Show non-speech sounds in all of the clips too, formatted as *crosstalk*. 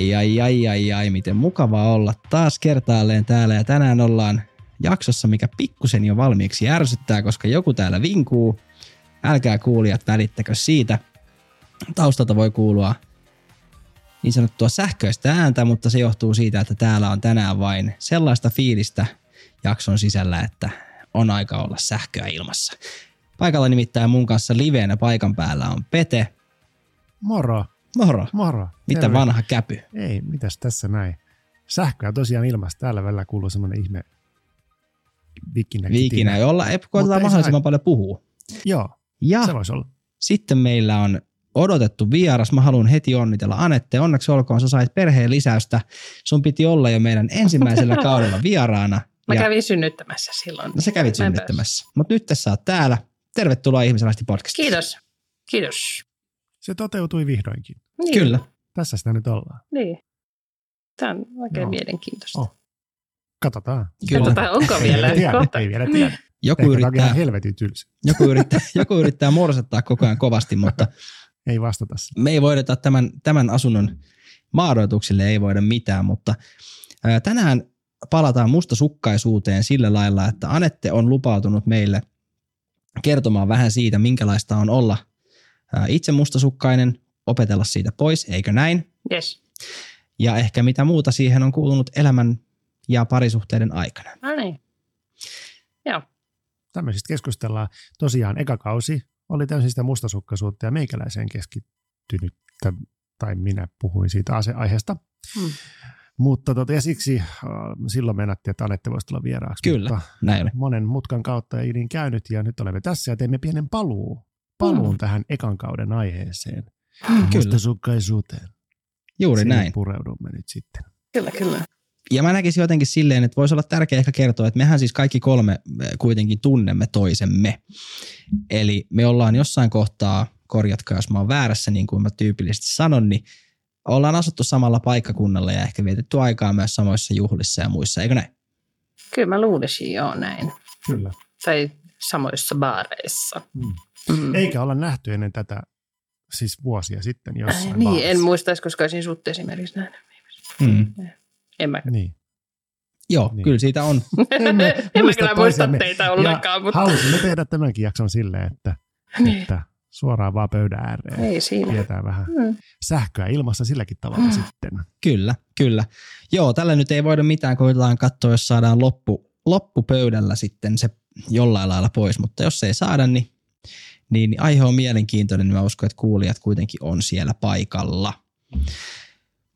Ai ai ai ai ai, miten mukava olla taas kertaalleen täällä ja tänään ollaan jaksossa, mikä pikkusen jo valmiiksi ärsyttää, koska joku täällä vinkuu. Älkää kuulijat välittäkö siitä. Taustalta voi kuulua niin sanottua sähköistä ääntä, mutta se johtuu siitä, että täällä on tänään vain sellaista fiilistä jakson sisällä, että on aika olla sähköä ilmassa. Paikalla nimittäin mun kanssa liveenä paikan päällä on Pete. Moro. Moro. Moro. Mitä Terve. vanha käpy? Ei, mitäs tässä näin. Sähköä tosiaan ilmasta. Täällä välillä kuuluu semmoinen ihme vikinä. Viikinä, jolla se mahdollisimman paljon puhua. Joo, Ja se voisi olla. sitten meillä on odotettu vieras. Mä haluan heti onnitella Anette. Onneksi olkoon, sä sait perheen lisäystä. Sun piti olla jo meidän ensimmäisellä *laughs* kaudella vieraana. Mä ja kävin synnyttämässä silloin. no, sä kävit synnyttämässä. Mutta nyt tässä oot täällä. Tervetuloa Ihmisenlaisesti podcastiin. Kiitos. Kiitos. Se toteutui vihdoinkin. Niin, Kyllä. Tässä sitä nyt ollaan. Niin. Tämä on oikein Joo. mielenkiintoista. Oh. Katsotaan. Kyllä. Katsotaan, onko vielä. Ei tiedä, Kohta. ei vielä tiedä. Joku Ehkä tää on yrittää, helvetin tylsä. joku, yrittää, *laughs* joku yrittää morsettaa koko ajan kovasti, mutta Ei vastata sitä. me ei voida tämän, tämän asunnon maadoituksille ei voida mitään, mutta ää, tänään palataan mustasukkaisuuteen sillä lailla, että Anette on lupautunut meille kertomaan vähän siitä, minkälaista on olla itse mustasukkainen, opetella siitä pois, eikö näin? Yes. Ja ehkä mitä muuta siihen on kuulunut elämän ja parisuhteiden aikana. No niin. Joo. Tämmöisistä keskustellaan. Tosiaan eka kausi oli täysin sitä mustasukkaisuutta ja meikäläiseen keskittynyt, tai minä puhuin siitä aiheesta. Hmm. Mutta tota, ja siksi äh, silloin menattiin, että Anette voisi tulla vieraaksi. Kyllä, Mutta näin oli. monen mutkan kautta ei niin käynyt ja nyt olemme tässä ja teemme pienen paluu, paluun Mm. tähän ekan kauden aiheeseen. Kyllä. Mustasukkaisuuteen. Juuri Siihen näin. pureudumme nyt sitten. Kyllä, kyllä. Ja mä näkisin jotenkin silleen, että voisi olla tärkeää ehkä kertoa, että mehän siis kaikki kolme eh, kuitenkin tunnemme toisemme. Eli me ollaan jossain kohtaa, korjatkaa jos mä oon väärässä, niin kuin mä tyypillisesti sanon, niin ollaan asuttu samalla paikkakunnalla ja ehkä vietetty aikaa myös samoissa juhlissa ja muissa, eikö näin? Kyllä mä luulisin joo näin. Kyllä. Tai samoissa baareissa. Mm. Mm. Eikä olla nähty ennen tätä siis vuosia sitten jossain niin, baarissa. en muistaisi, koska olisin sut esimerkiksi nähnyt. Mm. En mä, Niin. Joo, Niin. niin. kyllä siitä on. *laughs* Emme en mä muista kyllä muista teitä ollenkaan, mutta halusimme tehdä tämänkin jakson silleen, että, niin. että suoraan vaan pöydän ääreen. ei siinä. Pidetään vähän Mm. sähköä ilmassa silläkin tavalla Mm. sitten. Kyllä, kyllä. Joo, tällä nyt ei voida mitään, koitetaan katsoa, jos saadaan loppu, loppupöydällä sitten se jollain lailla pois, mutta jos ei saada, niin, niin, aihe on mielenkiintoinen, niin mä uskon, että kuulijat kuitenkin on siellä paikalla.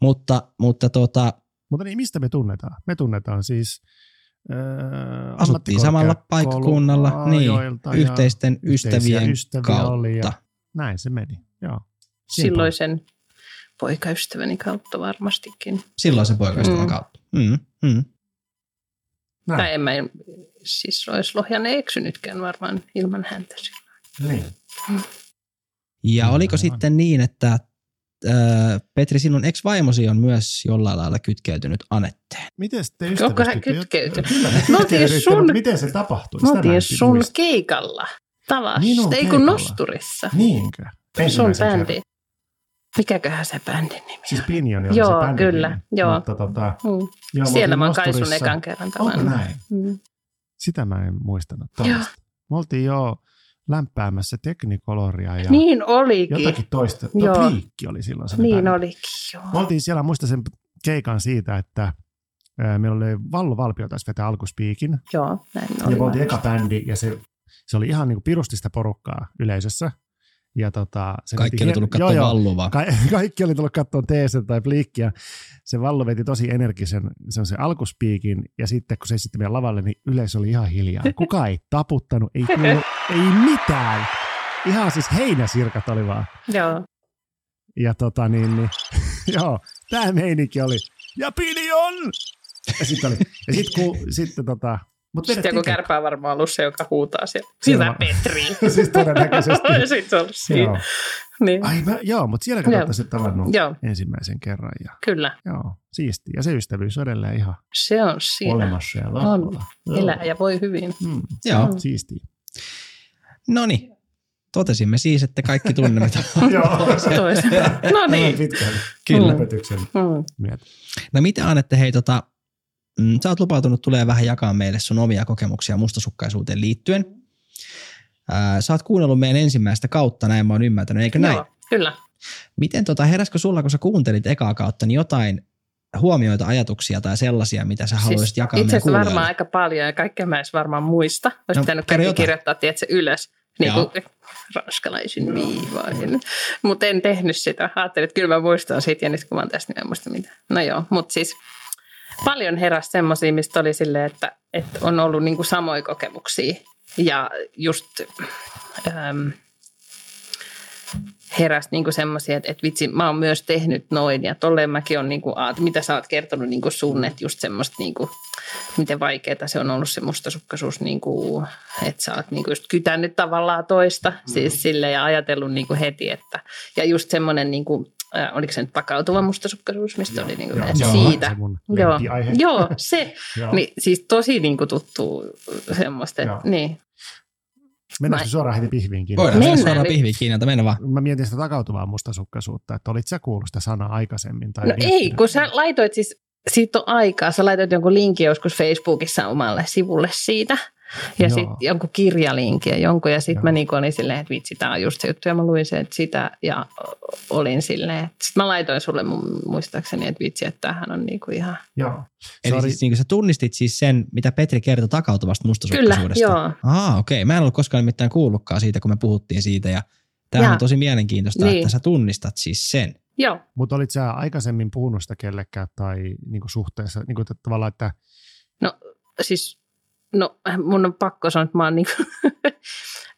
Mutta, mutta tota, Mutta niin, mistä me tunnetaan? Me tunnetaan siis äh, asuttiin samalla paikkakunnalla, niin, yhteisten ystävien ystäviä kautta. oli ja näin se meni. Joo. Silloisen poikaystäväni kautta varmastikin. Silloin se poikaystävän Mm. kautta. Mm, mm. Näin. Tai en mä siis olisi Lohjanne eksynytkään varmaan ilman häntä. Niin. Ja Kyllä, oliko aivan. sitten niin, että äh, Petri, sinun ex-vaimosi on myös jollain lailla kytkeytynyt Anetteen? Miten te Onko hän kytkeytynyt? Kyllä Me oltiin sun- mutta miten se tapahtui? Mä Sitä mä oltiin sun muista. keikalla tavasta, Minun ei kun? Nosturissa. Niinkö? Sun bändi. kerran. Mikäköhän se bändin nimi Siis on? Pinjoni oli Joo, se bändi kyllä, nimi. joo. Mutta tota, Mm. joo, Siellä mä oon kai sun Nosturissa. ekan kerran Onko tavannut. näin? Mm. Sitä mä en muistanut. Tollasta. Me oltiin jo lämpäämässä Technicoloria ja Niin olikin. jotakin toista. Tuo Joo. Pliikki oli silloin se Niin bändi. olikin, joo. Me oltiin siellä, muistan sen keikan siitä, että meillä oli Vallo Valpio taisi vetää alkuspiikin. Joo, näin Ja oli. me oltiin eka bändi ja se, se oli ihan niin kuin pirustista porukkaa yleisössä. Ja tota, se Kaikki oli hien- tullut joo, katsomaan joo. valluvaa. Ka- *laughs* kaikki oli tullut katsoa teesen tai Pliikkiä. Se Vallo veti tosi energisen sen, se alkuspiikin ja sitten kun se esitti meidän lavalle, niin yleisö oli ihan hiljaa. Kuka ei taputtanut, ei kuulu, ei mitään. Ihan siis heinäsirkat oli vaan. Joo. Ja tota niin, niin *laughs* joo, tämä meininki oli. Ja sitten oli, ja sitten kun, sitten tota, mut Sitten joku vedettiin kärpä on varmaan ollut se, joka huutaa siellä. Siellä Hyvä on- Petri. *laughs* siis todennäköisesti. *laughs* ja sitten se on ollut siinä. Joo. Niin. Ai mä, joo, mutta siellä katsotaan se tavannut Joo, ensimmäisen kerran. Ja, kyllä. joo, siisti. Ja se ystävyys on edelleen ihan Se on siinä. olemassa ja On. Joo. Elää ja voi hyvin. Mm, Joo. siisti. No niin. Totesimme siis, että kaikki tunnemme tämän. *laughs* Joo, Toisen. No Tämän niin. pitkän Kyllä. Mm. myötä. No mitä Anette, hei tota, mm, sä oot lupautunut tulee vähän jakaa meille sun omia kokemuksia mustasukkaisuuteen liittyen. Ää, sä oot kuunnellut meidän ensimmäistä kautta, näin mä oon ymmärtänyt, eikö näin? Joo, kyllä. Miten tota, heräskö sulla, kun sä kuuntelit ekaa kautta, niin jotain huomioita, ajatuksia tai sellaisia, mitä sä haluaisit jakaa itse asiassa varmaan aika paljon ja kaikkea mä edes varmaan muista. Olisi No, pitänyt kaikki jotain. kirjoittaa tiedätkö, ylös. Niin kuin ranskalaisin viivain. Mutta en tehnyt sitä. Ajattelin, että kyllä mä muistan siitä ja nyt kun mä oon tässä, niin en muista mitä. No joo, mutta siis paljon heräsi semmoisia, mistä oli silleen, että, että on ollut niinku samoja kokemuksia. Ja just äm, heräsi niinku semmoisia, että, että vitsi, mä oon myös tehnyt noin ja tolleen mäkin on, niinku, aat- mitä sä oot kertonut niinku sun, että just semmoista, niinku, miten vaikeaa se on ollut se mustasukkaisuus, niinku, että sä oot niinku just kytännyt tavallaan toista, mm. siis sille ja ajatellut niinku heti, että ja just semmoinen, niinku, äh, oliko se nyt pakautuva mustasukkaisuus, mistä oli niinku, Joo, että joo, siitä. se mun Joo, joo, se. *laughs* Joo. Niin, siis tosi niinku tuttu semmoista, että Joo. niin. Mennäänkö Mä- suoraan heti pihviin kiinni? Voidaan mennä Mennään suoraan pihviin kiinni, että mennä vaan. Mä mietin sitä takautuvaa mustasukkaisuutta, että olit sä kuullut sitä sanaa aikaisemmin? Tai No ei, kun sä laitoit siis, siitä on aikaa, sä laitoit jonkun linkin joskus Facebookissa omalle sivulle siitä. Ja sitten jonkun kirjalinkin ja jonkun. Ja sitten mä niinku olin silleen, että vitsi, tää on just se juttu. Ja mä luin sen, että sitä ja olin silleen. Sitten mä laitoin sulle mun muistaakseni, että vitsi, että tämähän on niinku ihan... Joo. Eli Sorry. siis niin sä tunnistit siis sen, mitä Petri kertoi takautuvasta Kyllä, mustasukkaisuudesta. joo. Ah, okei. Okay. Mä en ollut koskaan nimittäin kuullutkaan siitä, kun me puhuttiin siitä. Ja tämähän Jaa. on tosi mielenkiintoista, Niin. että sä tunnistat siis sen. Joo, Mutta olit sä aikaisemmin puhunut sitä kellekään tai niinku suhteessa, niinku että tavallaan, että no siis, no mun on pakko sanoa, että mä oon *laughs*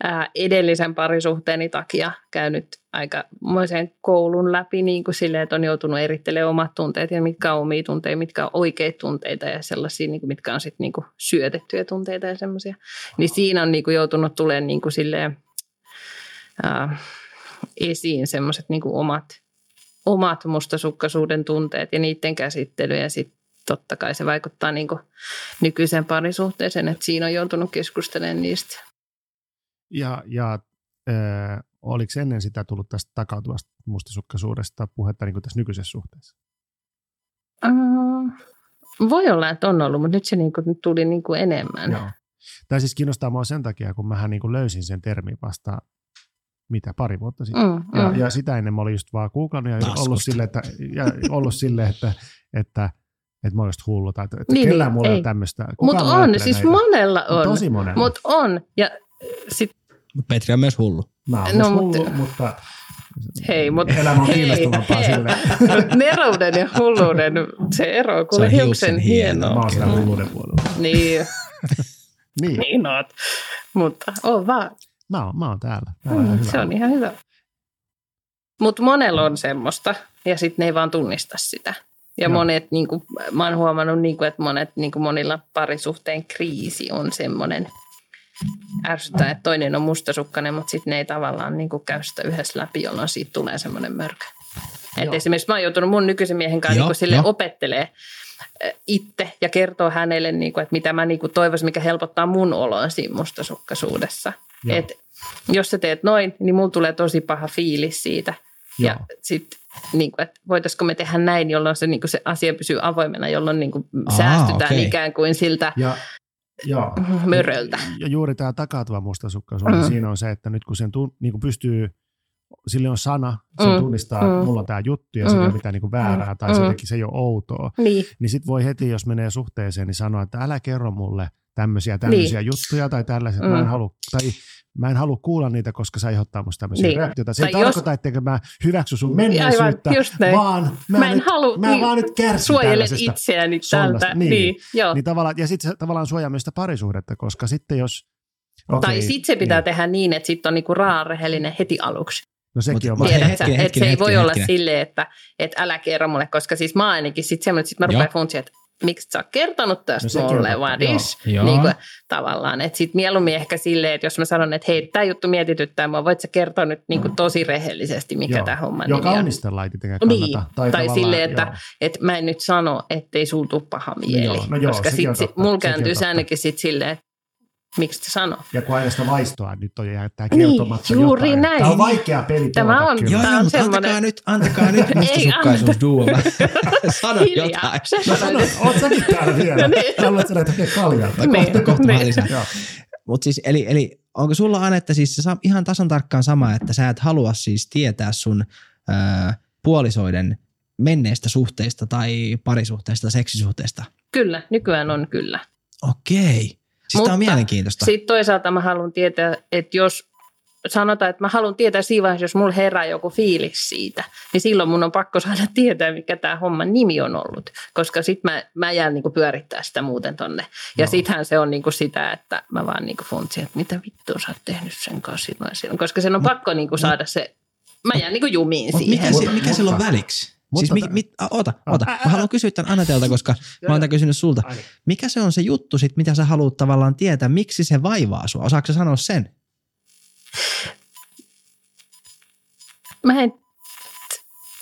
ää, edellisen parisuhteeni takia käynyt aikamoisen koulun läpi niin kuin silleen, että on joutunut erittelemään omat tunteet ja mitkä on omia tunteita, mitkä on oikeita tunteita ja sellaisia, niin kuin, mitkä on sitten niin kuin syötettyjä tunteita ja semmoisia. Niin siinä on niin kuin joutunut tulemaan niin kuin silleen, ää, esiin semmoiset niin omat, omat mustasukkaisuuden tunteet ja niiden käsittely ja sitten totta kai se vaikuttaa niin kuin nykyiseen parisuhteeseen, että siinä on joutunut keskustelemaan niistä. ja, ja äh, oliko ennen sitä tullut tästä takautuvasta mustasukkaisuudesta puhetta niin kuin tässä nykyisessä suhteessa? Uh, voi olla, että on ollut, mutta nyt se niinku, nyt tuli niinku enemmän. Joo. Tämä siis kiinnostaa mua sen takia, kun mähän niin kuin löysin sen termin vasta mitä, pari vuotta sitten. Mm, Ja, mm. ja sitä ennen mä olin just vaan kuukannut ja Taskusta. ollut sille, että, ja ollut sille, että, että, että mä just hullu tai että, että Niin, kellään niin, mulla ei ole tämmöistä. Mutta on, siis näitä. monella on. Tosi monella. Mutta on. Ja sit, Mut Petri on myös hullu. Mä oon No, no, mutta- hullu, mutta hei, mutta elämä on hei, kiinnostavampaa hei. *laughs* sille. Nerouden ja hulluuden, se ero on kuule Se on hiuksen hiuksen hieno. hienoa. Mä oon siellä Mm. hulluuden puolella. Niin, *laughs* Niin, niin oot. Mutta on vaan. mä oon, mä oon täällä. täällä on Mm, hyvä se on ihan hyvä. Mutta monella on semmoista, ja sitten ne ei vaan tunnista sitä. Ja Joo. monet, niin kuin, mä oon huomannut, niin kuin, että monet, niin kuin monilla parisuhteen kriisi on semmoinen ärsyttää, että toinen on mustasukkainen, mutta sitten ne ei tavallaan niin kuin käy sitä yhdessä läpi, jolloin siitä tulee semmoinen mörkö. Et esimerkiksi mä oon joutunut mun nykyisen miehen kanssa Joo, niin sille opettelee itse ja kertoo hänelle, niin kuin, että mitä mä niin kuin toivoisin, mikä helpottaa mun oloa siinä mustasukkaisuudessa. Joo. Et jos sä teet noin, niin mulla tulee tosi paha fiilis siitä. Ja Joo. sitten, niin kuin, että voitaisiko me tehdä näin, jolloin se, niin kuin se asia pysyy avoimena, jolloin niin kuin Aa, säästytään okei. ikään kuin siltä Ja, joo. möröltä. Ja juuri tämä takautuva mustasukkaisuus, Mm. mm. siinä on se, että nyt kun sen tu, niin kuin pystyy, sille on sana, se Mm. tunnistaa, Mm. mulla on tämä juttu ja mm. se ei Mm. ole mitään niin kuin väärää tai Mm. mm. se, se ei ole outoa, Niin, niin sitten voi heti, jos menee suhteeseen, niin sanoa, että älä kerro mulle tämmöisiä, tämmöisiä niin. juttuja tai tällaiset, mm. mä en Mm. halua, tai mä en halua kuulla niitä, koska se aiheuttaa musta tämmöisiä Niin. niin. reaktioita. Se ei Tai jos- tarkoita, etteikö mä hyväksy sun menneisyyttä, näin. vaan mä, mä en nyt, halua, mä vaan nyt kärsin suojele tällaisesta. itseäni tältä. Niin. Niin, joo. Niin tavallaan, ja sitten se tavallaan suojaa myös sitä parisuhdetta, koska sitten jos... tai sitten se pitää niin. tehdä niin, että sitten on niinku raarehellinen heti aluksi. No sekin Mut- on mut mahdollista. hei, Tiedät sä, hetkinen, että se ei hetkinen, voi olla hetkinen. silleen, että, että älä kerro mulle, koska siis mä ainakin sitten semmoinen, että sit mä rupean funtsia, että miksi sä oot kertonut tästä no, mulle, joo. is, niin kuin, tavallaan. Että sitten mieluummin ehkä silleen, että jos mä sanon, että hei, tämä juttu mietityttää mua, voit sä kertoa nyt niin kuin tosi rehellisesti, mikä tämä homma Joo, nimi on. kaunistella ei tietenkään kannata. Niin, tai, tai silleen, että, että mä en nyt sano, ettei sul tuu paha mieli. joo, no joo, koska sit, mulla kääntyy ainakin sit silleen, että miksi te sano? Ja kun aina sitä vaistoa, nyt on jättää Niin, kertomatta juuri jotain. näin. Tämä on vaikea peli Tämä pelata on- kyllä. Joo, joo, on mutta antakaa nyt, antakaa nyt *laughs* mustasukkaisuus duo. *laughs* Sano Hiljaa. jotain. Sä Mä sanoit, sanon, oot säkin täällä vielä? No niin. Haluatko sä näitä hakea kaljalta? Niin, Kohta, kohta niin. Mutta siis, eli, eli onko sulla Anetta siis ihan tasan tarkkaan sama, että sä et halua siis tietää sun ää, puolisoiden menneistä suhteista tai parisuhteista, seksisuhteista? Kyllä, nykyään on kyllä. Okei. Siis tää on mielenkiintoista. Sitten toisaalta mä haluan tietää, että jos sanotaan, että mä haluan tietää siinä vaiheessa, jos mulla herää joku fiilis siitä, niin silloin mun on pakko saada *laughs* tietää, mikä tämä homman nimi on ollut, koska sitten mä, mä jään niinku pyörittää sitä muuten tonne. Ja Joo. sittenhän se on niinku sitä, että mä vaan niinku funtsin, että mitä vittua sä oot tehnyt sen kanssa silloin, koska sen on pakko niinku saada se, mä jään niinku jumiin Mut siihen. mikä, se, Mutta- mikä sillä on mutta- väliksi? Mutta siis mi, mit, a, oota, oota. Mä haluan kysyä tämän Anetelta, koska *laughs* mä oon tämän kysynyt sulta. Mikä se on se juttu sit, mitä sä haluat tavallaan tietää, miksi se vaivaa sua? Osaatko sä sanoa sen? mä en,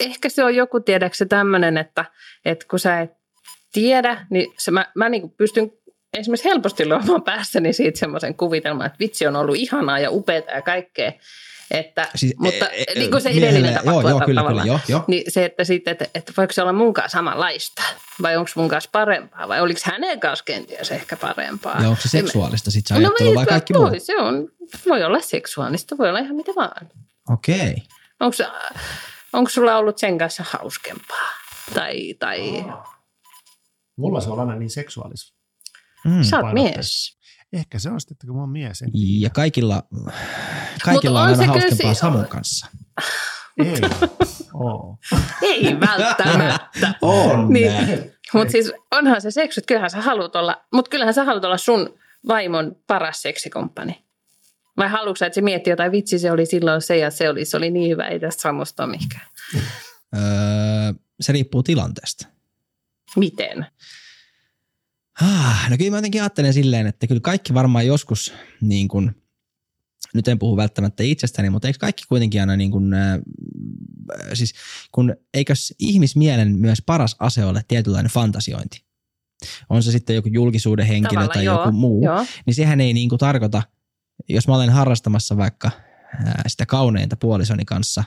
ehkä se on joku, tiedätkö tämmöinen, että, että kun sä et tiedä, niin se, mä, mä niin pystyn esimerkiksi helposti luomaan päässäni siitä semmoisen kuvitelman, että vitsi on ollut ihanaa ja upeaa ja kaikkea. Että, Siis, mutta e- e- niin kuin se edellinen tapa Joo, joo, kyllä, tavallaan. kyllä, joo, joo. Niin se, että, sitten, että, että voiko se olla mun kanssa samanlaista vai onko mun kanssa parempaa vai oliko hänen kanssa kenties ehkä parempaa. Ja onko se seksuaalista sit se No ajattelu vai voi- kaikki voi, muu? se on, voi olla seksuaalista, voi olla ihan mitä vaan. Okei. Onko, onko sulla ollut sen kanssa hauskempaa? Tai, tai Mulla se on aina niin seksuaalis. Mm. sä oot mies. Ehkä se on sitten, että kun mä oon mies. En... Ja kaikilla, kaikilla on on, se aina hauskempaa si- Samun kanssa. Ei. Oo. Ei välttämättä. *laughs* On. Niin. Mutta siis onhan se seksi, että kyllähän sä haluat olla, mutta kyllähän sä haluat olla sun vaimon paras seksikomppani. Vai haluatko sä, että se miettii jotain, vitsi se oli silloin se ja se oli, se oli niin hyvä, ei tästä samosta ole mihinkään. Öö, se riippuu tilanteesta. Miten? Ah, no kyllä mä jotenkin ajattelen silleen, että kyllä kaikki varmaan joskus, niin kuin, nyt en puhu välttämättä itsestäni, mutta eikö kaikki kuitenkin aina niin kuin, äh, siis kun eikös ihmismielen myös paras ase ole tietynlainen fantasiointi? On se sitten joku julkisuuden henkilö Tavallaan tai joo, joku muu, Joo. niin sehän ei niin kuin tarkoita, jos mä olen harrastamassa vaikka ää, sitä kauneinta puolisoni kanssa,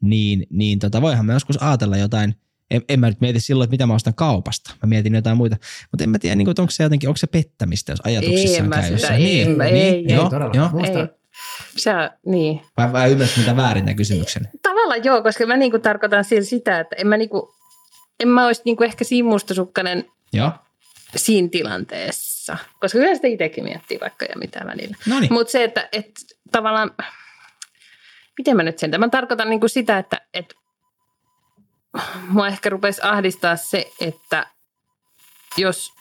niin, niin tota, voihan mä joskus ajatella jotain, en, en mä nyt mieti silloin, että mitä mä ostan kaupasta. Mä mietin jotain muita. Mutta en mä tiedä, niin kuin, onko se jotenkin, onko se pettämistä, jos ajatuksissaan En mä käy jossain. ei, niin, ei, niin, ei, joo, ei todella. joo. Ei. Sä, niin. Vai, vai ymmärsit mitä väärin tämän kysymyksen? Tavallaan joo, koska mä niinku tarkoitan sillä sitä, että en mä, niinku, en mä olisi niinku ehkä siinä mustasukkainen Joo. siinä tilanteessa. Koska kyllä sitä itsekin miettii vaikka ja mitä välillä. Niin. Mutta se, että et, tavallaan, miten mä nyt sen, mä tarkoitan niinku sitä, että et, mua ehkä rupesi ahdistaa se, että jos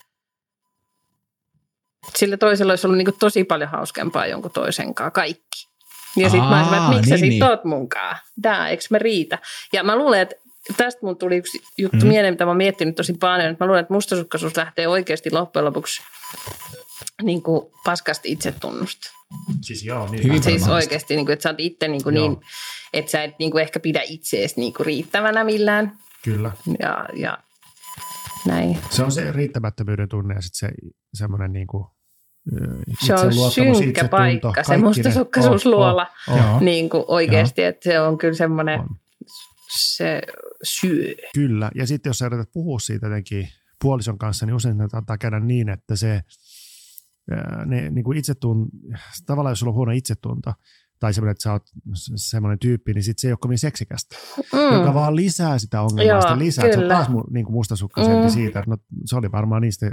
sillä toisella olisi ollut niinku tosi paljon hauskempaa jonkun toisen kanssa kaikki. Ja sitten mä olisin, että miksi sä niin, sit niin. oot munkaan? Tää, eikö me riitä? Ja mä luulen, että tästä mun tuli yksi juttu mm. mieleen, mitä mä oon miettinyt tosi paljon. Että mä luulen, että mustasukkaisuus lähtee oikeasti loppujen lopuksi niin kuin paskasta itsetunnusta. Siis joo, niin. Hyvin Siis oikeasti, niin kuin, että sä oot itse niin, kuin Joo. niin että sä et niin kuin ehkä pidä itseesi niin kuin riittävänä millään. Kyllä. Ja, ja näin. Se on se riittämättömyyden tunne ja sitten se semmoinen niin kuin, Se on synkkä paikka, se mustasukkaisuusluola. Oh, oh, Joo. Niin kuin oikeasti, että se on kyllä semmoinen, on. se syö. Kyllä, ja sitten jos sä yrität puhua siitä jotenkin puolison kanssa, niin usein ne saattaa käydä niin, että se ne, niin kuin itsetun, tavallaan jos sulla on huono itsetunto, tai semmoinen, että sä oot semmoinen tyyppi, niin sit se ei ole kovin seksikästä, mm. joka vaan lisää sitä ongelmaa, Joo, sitä lisää. Se on kyllä. taas mu, niin kuin mustasukkaisempi Mm. siitä, että no, se oli varmaan niistä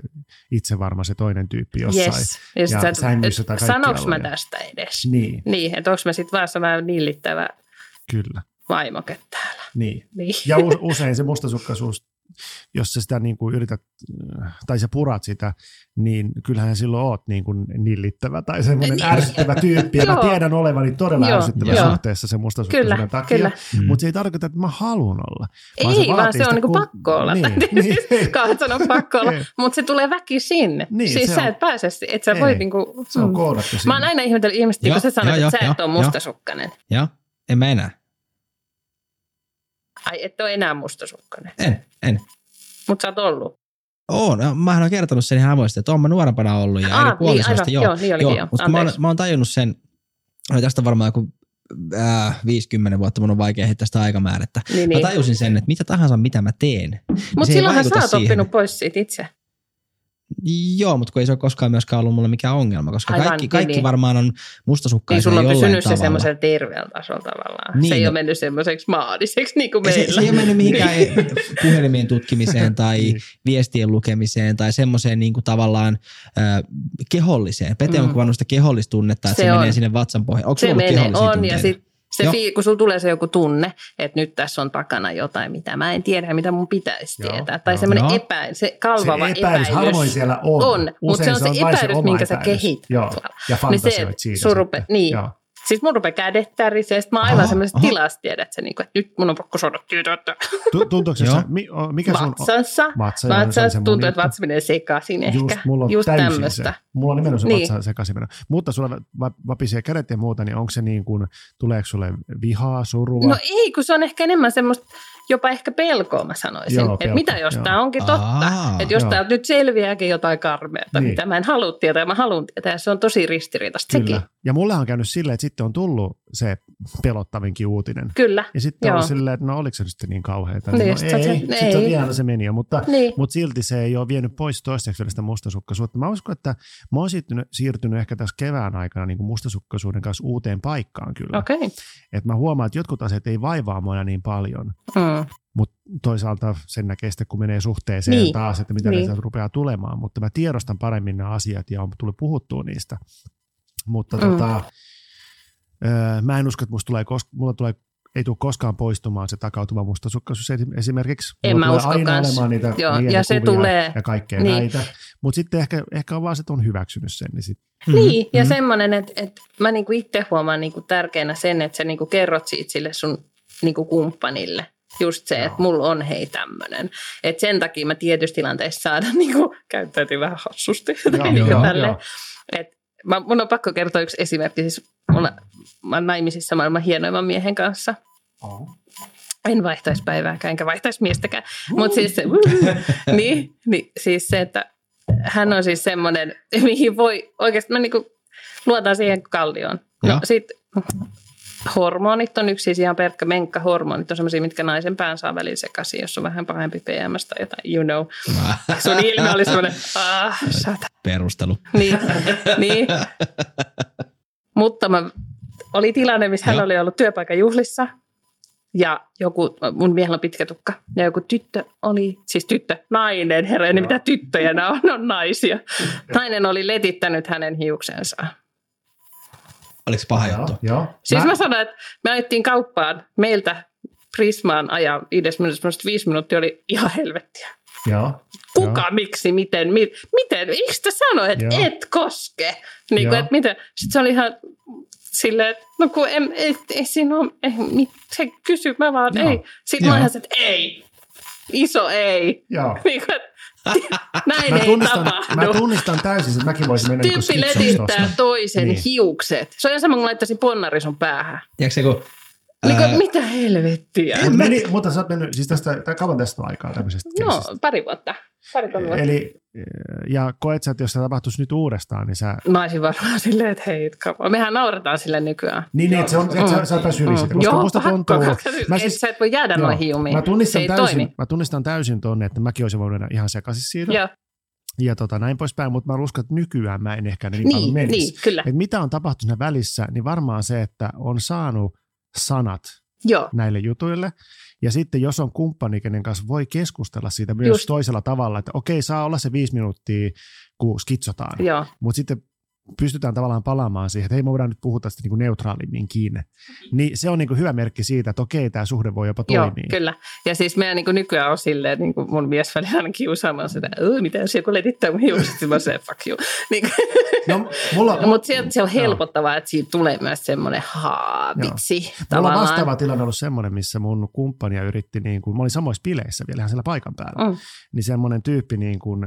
itse varma se toinen tyyppi jossain. Yes. Ja, Ja sä sängyssä tai Sanoks mä tästä edes? Niin, Niin, että onko mä sitten vaan sellainen nillittävä kyllä. vaimoke täällä. Niin. Niin. Ja u- usein se mustasukkaisuus, jos sä sitä niin kuin yrität, tai sä purat sitä, niin kyllähän silloin oot niin kuin nillittävä tai semmoinen Niin. ärsyttävä tyyppi. Ja mä tiedän olevani todella Joo, ärsyttävä joo. suhteessa sen mustasukkaisuuden Kyllä, takia. kyllä. Mm. Mutta se ei tarkoita, että mä haluan olla. Ei, vaan se on sitä niinku kun- pakko olla. Niin, *laughs* Niin, niin. Kauan sanoa pakko olla, Ei. mutta se tulee väkisin. Niin, siis se sä on- et pääse, että sä Ei. voit niinku... Se on mm. koodattu Mä oon sinne. aina ihmetellyt ihmistä, Joo, kun sä sanot, joo, että sä et ole mustasukkainen. Joo. En mä enää. Ai, et ole enää mustasukkainen. En, en. Mutta sä oot ollut. Oon, no, mähän olen kertonut sen ihan avoimesti, että oon mä nuorempana ollut ja Aa, eri puolisoista. niin, aivan. Joo, niin olikin, joo. Mutta mä, oon- mä oon tajunnut sen, no tästä varmaan joku äh, 50 vuotta mun on vaikea heittää sitä aikamäärättä. Niin, Mä niin. tajusin sen, että mitä tahansa mitä mä teen. niin Mutta ei silloinhan sä oot siihen. oppinut pois siitä itse. Joo, mutta kun ei se ole koskaan myöskään ollut mulle mikään ongelma, koska Aivan, kaikki, niin, kaikki niin. varmaan on Niin mustasukkaisia sulla on pysynyt se semmoisella terveellä tasolla tavallaan. Niin, se ei no- ole mennyt semmoiseksi maadiseksi niin kuin se, meillä. se ei ole mennyt mihinkään puhelimien tutkimiseen tai Niin. viestien lukemiseen tai semmoiseen niin kuin tavallaan äh, keholliseen. Pete on Mm. kuvannut sitä kehollistunnetta, että se, Se se on. menee sinne vatsan pohjaan. Onko se ollut menee, on, tunteita? ja sit se Joo. fii, kun sulla tulee se joku tunne, että nyt tässä on takana jotain, mitä mä en tiedä, mitä mun pitäisi Joo, tietää. Tai semmoinen Joo. epäily, se kalvava se epäilys, harvoin siellä on. On, mutta se on se vain epäilys, oma minkä sä epäilys. kehität. Joo, ja Niin se, fantasioit siitä. rupe, niin. Joo. Siis mun rupeaa kädet tärisee, ja sit mä oon aivan semmoisessa tilassa, tiedät sä, niin kuin, että nyt mun on pakko saada että Tu- Tuntuuko se, mi- mikä sun... vatsassa, Vatsa, joo, se on vatsassa se mun tuntuu, että vatsa menee sekaisin ehkä. Just, mulla on Just täysin tämmöistä. se. Mulla on nimenomaan se Niin. vatsa sekaisin meno. Mutta sulla va- vapisee kädet ja muuta, niin onko se niin kuin, tuleeko sulle vihaa, surua? No ei, kun se on ehkä enemmän semmoista, jopa ehkä pelkoa mä sanoisin. Joo, että pelko, mitä jos tämä onkin totta? Aa, että jos täältä nyt selviääkin jotain karmeata, Niin. mitä mä en halua tietää, mä haluan tietää. Ja se on tosi ristiriitaista Kyllä. sekin. Ja mulle on käynyt silleen, että sitten on tullut se pelottavinkin uutinen. Kyllä. Ja sitten on silleen, että no oliko se nyt sitten niin kauheata? Niin, no, sit ei, se- sitten se ei. vielä se meni jo, mutta, Niin. mutta silti se ei ole vienyt pois toistaiseksi vielä sitä mustasukkaisuutta. Mä uskon, että mä oon siirtynyt, siirtynyt ehkä tässä kevään aikana niin kuin mustasukkaisuuden kanssa uuteen paikkaan kyllä. Okei. Okay. Et mä huomaan, että jotkut asiat ei vaivaa mua niin paljon, Mm. mutta toisaalta sen näkee sitten, kun menee suhteeseen Niin. taas, että mitä Niin. niin. sieltä rupeaa tulemaan. Mutta mä tiedostan paremmin nämä asiat ja on tullut puhuttua niistä. Mutta mm. tota, öö, mä en usko, että musta tulee, kos- mulla tulee ei tule koskaan poistumaan se takautuva mustasukkaisuus esi- esimerkiksi. En Mulla mä usko aina kans. olemaan niitä Joo, ja se tulee. Ja kaikkea Niin. näitä. Mutta sitten ehkä, ehkä on vaan se, että on hyväksynyt sen. Niin sit, Mhm, Niin, ja mhm. semmoinen, että, että mä niinku itse huomaan niinku tärkeänä sen, että sä niinku kerrot siitä sille sun niinku kumppanille. Just se, että mulla on hei tämmöinen. Että sen takia mä tietyissä tilanteissa saada niinku, käyttäytyy vähän hassusti. Joo, *laughs* niinku joo, joo. Et mä, mun on pakko kertoa yksi esimerkki. Siis mulla, mä oon naimisissa maailman hienoimman miehen kanssa. En vaihtaisi päivääkään, enkä vaihtaisi miestäkään. Mutta siis, se, *laughs* niin, niin, siis se, että hän on siis semmoinen, *laughs* mihin voi oikeasti, mä niinku luotan siihen kallioon. No Joo. sit hormonit on yksi siis ihan pelkkä menkka hormonit on semmoisia, mitkä naisen pään saa välillä sekaisin, jos on vähän pahempi PMS tai jotain, you know. *laughs* Sun ilme oli semmoinen, ah. Perustelu. Niin, niin. Mutta mä, oli tilanne, missä hän oli ollut työpaikan juhlissa ja joku, mun miehellä on pitkä tukka, ja joku tyttö oli, siis tyttö, nainen, herra, mitä tyttöjä nämä on, on naisia. Nainen oli letittänyt hänen hiuksensa. Oliko se paha Joo, juttu? joo. Siis mä, mä sanoin, että me ajettiin kauppaan, meiltä Prismaan aja viides minuuttia, semmoista viisi minuuttia oli ihan helvettiä. Joo. Kuka, Joo. miksi, miten, mi, miten, miksi te sanoi, että Joo. et koske? Niin kuin, että miten? Sitten se oli ihan silleen, että no kun en, ei, ei siinä ole, ei, mit- se kysy, mä vaan Joo. ei. Sitten mä Joo. ihan se, että ei, iso ei. Joo. *laughs* Niin kuin, että *laughs* näin Mä ei tunnistan, mä tapahdu. tunnistan täysin, että mäkin voisin mennä niin Tyyppi skitsoksi letittää toisen Niin. hiukset. Se on ihan sama, kun laittaisin ponnari sun päähän. Tiedätkö se, kun... Niin kuin, mitä helvettiä? Mut meni, mutta sä oot mennyt, siis tästä, tai kauan tästä aikaa tämmöisestä No, keissistä. pari vuotta. Pari vuotta. Eli, ja koet sä, että jos se tapahtuisi nyt uudestaan, niin sä... Mä olisin varmaan *laughs* silleen, että hei, on. mehän nauretaan sille nykyään. Niin, niin että se on, että sä, sä oot päässyt yli siitä, koska Joo, musta pakko, tuntuu... mä siis, sä et voi jäädä noihin jumiin. Mä tunnistan, täysin, toimi. mä tunnistan täysin tonne, että mäkin olisin voinut ihan sekaisin siitä. Joo, Ja tota, näin poispäin, mutta mä uskon, että nykyään mä en ehkä niin, paljon niin, menisi. niin, kyllä. Et mitä on tapahtunut siinä välissä, niin varmaan se, että on saanut sanat Joo, näille jutuille. Ja sitten jos on kumppani, kenen kanssa voi keskustella siitä myös Just. toisella tavalla, että okei, saa olla se viisi minuuttia, kun skitsotaan. Mutta sitten pystytään tavallaan palaamaan siihen, että hei, me voidaan nyt puhua tästä niin kuin neutraalimminkin. Niin se on niin kuin hyvä merkki siitä, että okei, tämä suhde voi jopa Joo, toimia. kyllä. Ja siis meidän niin nykyään on silleen, niin kuin mun mies välillä aina kiusaamaan sitä, että mitä jos joku letittää mun hiukset, mä se fuck you. Niin, No, mulla, no, mutta se, se on Joo. helpottavaa, että siitä tulee myös semmoinen haa, Joo. vitsi. Mulla on vastaava tilanne ollut semmoinen, missä mun kumppania yritti, niin kuin, mä olin samoissa bileissä vielä ihan siellä paikan päällä, Mm. niin semmoinen tyyppi, niin kuin,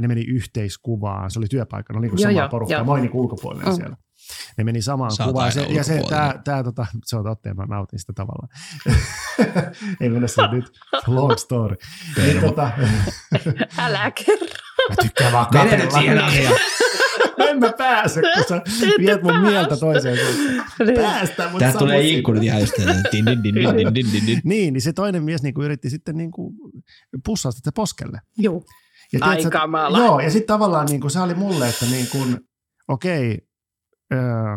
ne meni yhteiskuvaan, se oli työpaikka, ne oli niin kuin Joo, samaa joo, porukkaa, joo. Niin kuin ulkopuolinen Mm. siellä. Ne meni samaan Sä oot kuvaan. Se, ja se, tää, tää, tota, se on totta, mä nautin sitä tavallaan. *laughs* Ei mennä se nyt. Long story. Niin, tota, *laughs* Älä kerro. mä tykkään vaan Mene nyt katsella. siihen asiaan. *laughs* En mä pääse, kun sä viet mun mieltä toiseen suuntaan. Päästä, mutta sä tulee ikkunat ihan just. Niin, niin se toinen mies niin yritti sitten niin kuin pussaa sitä poskelle. Joo. Ja Ai tiedätkö, kamala. Joo, ja sitten tavallaan niin kuin, se oli mulle, että niin kuin, okei,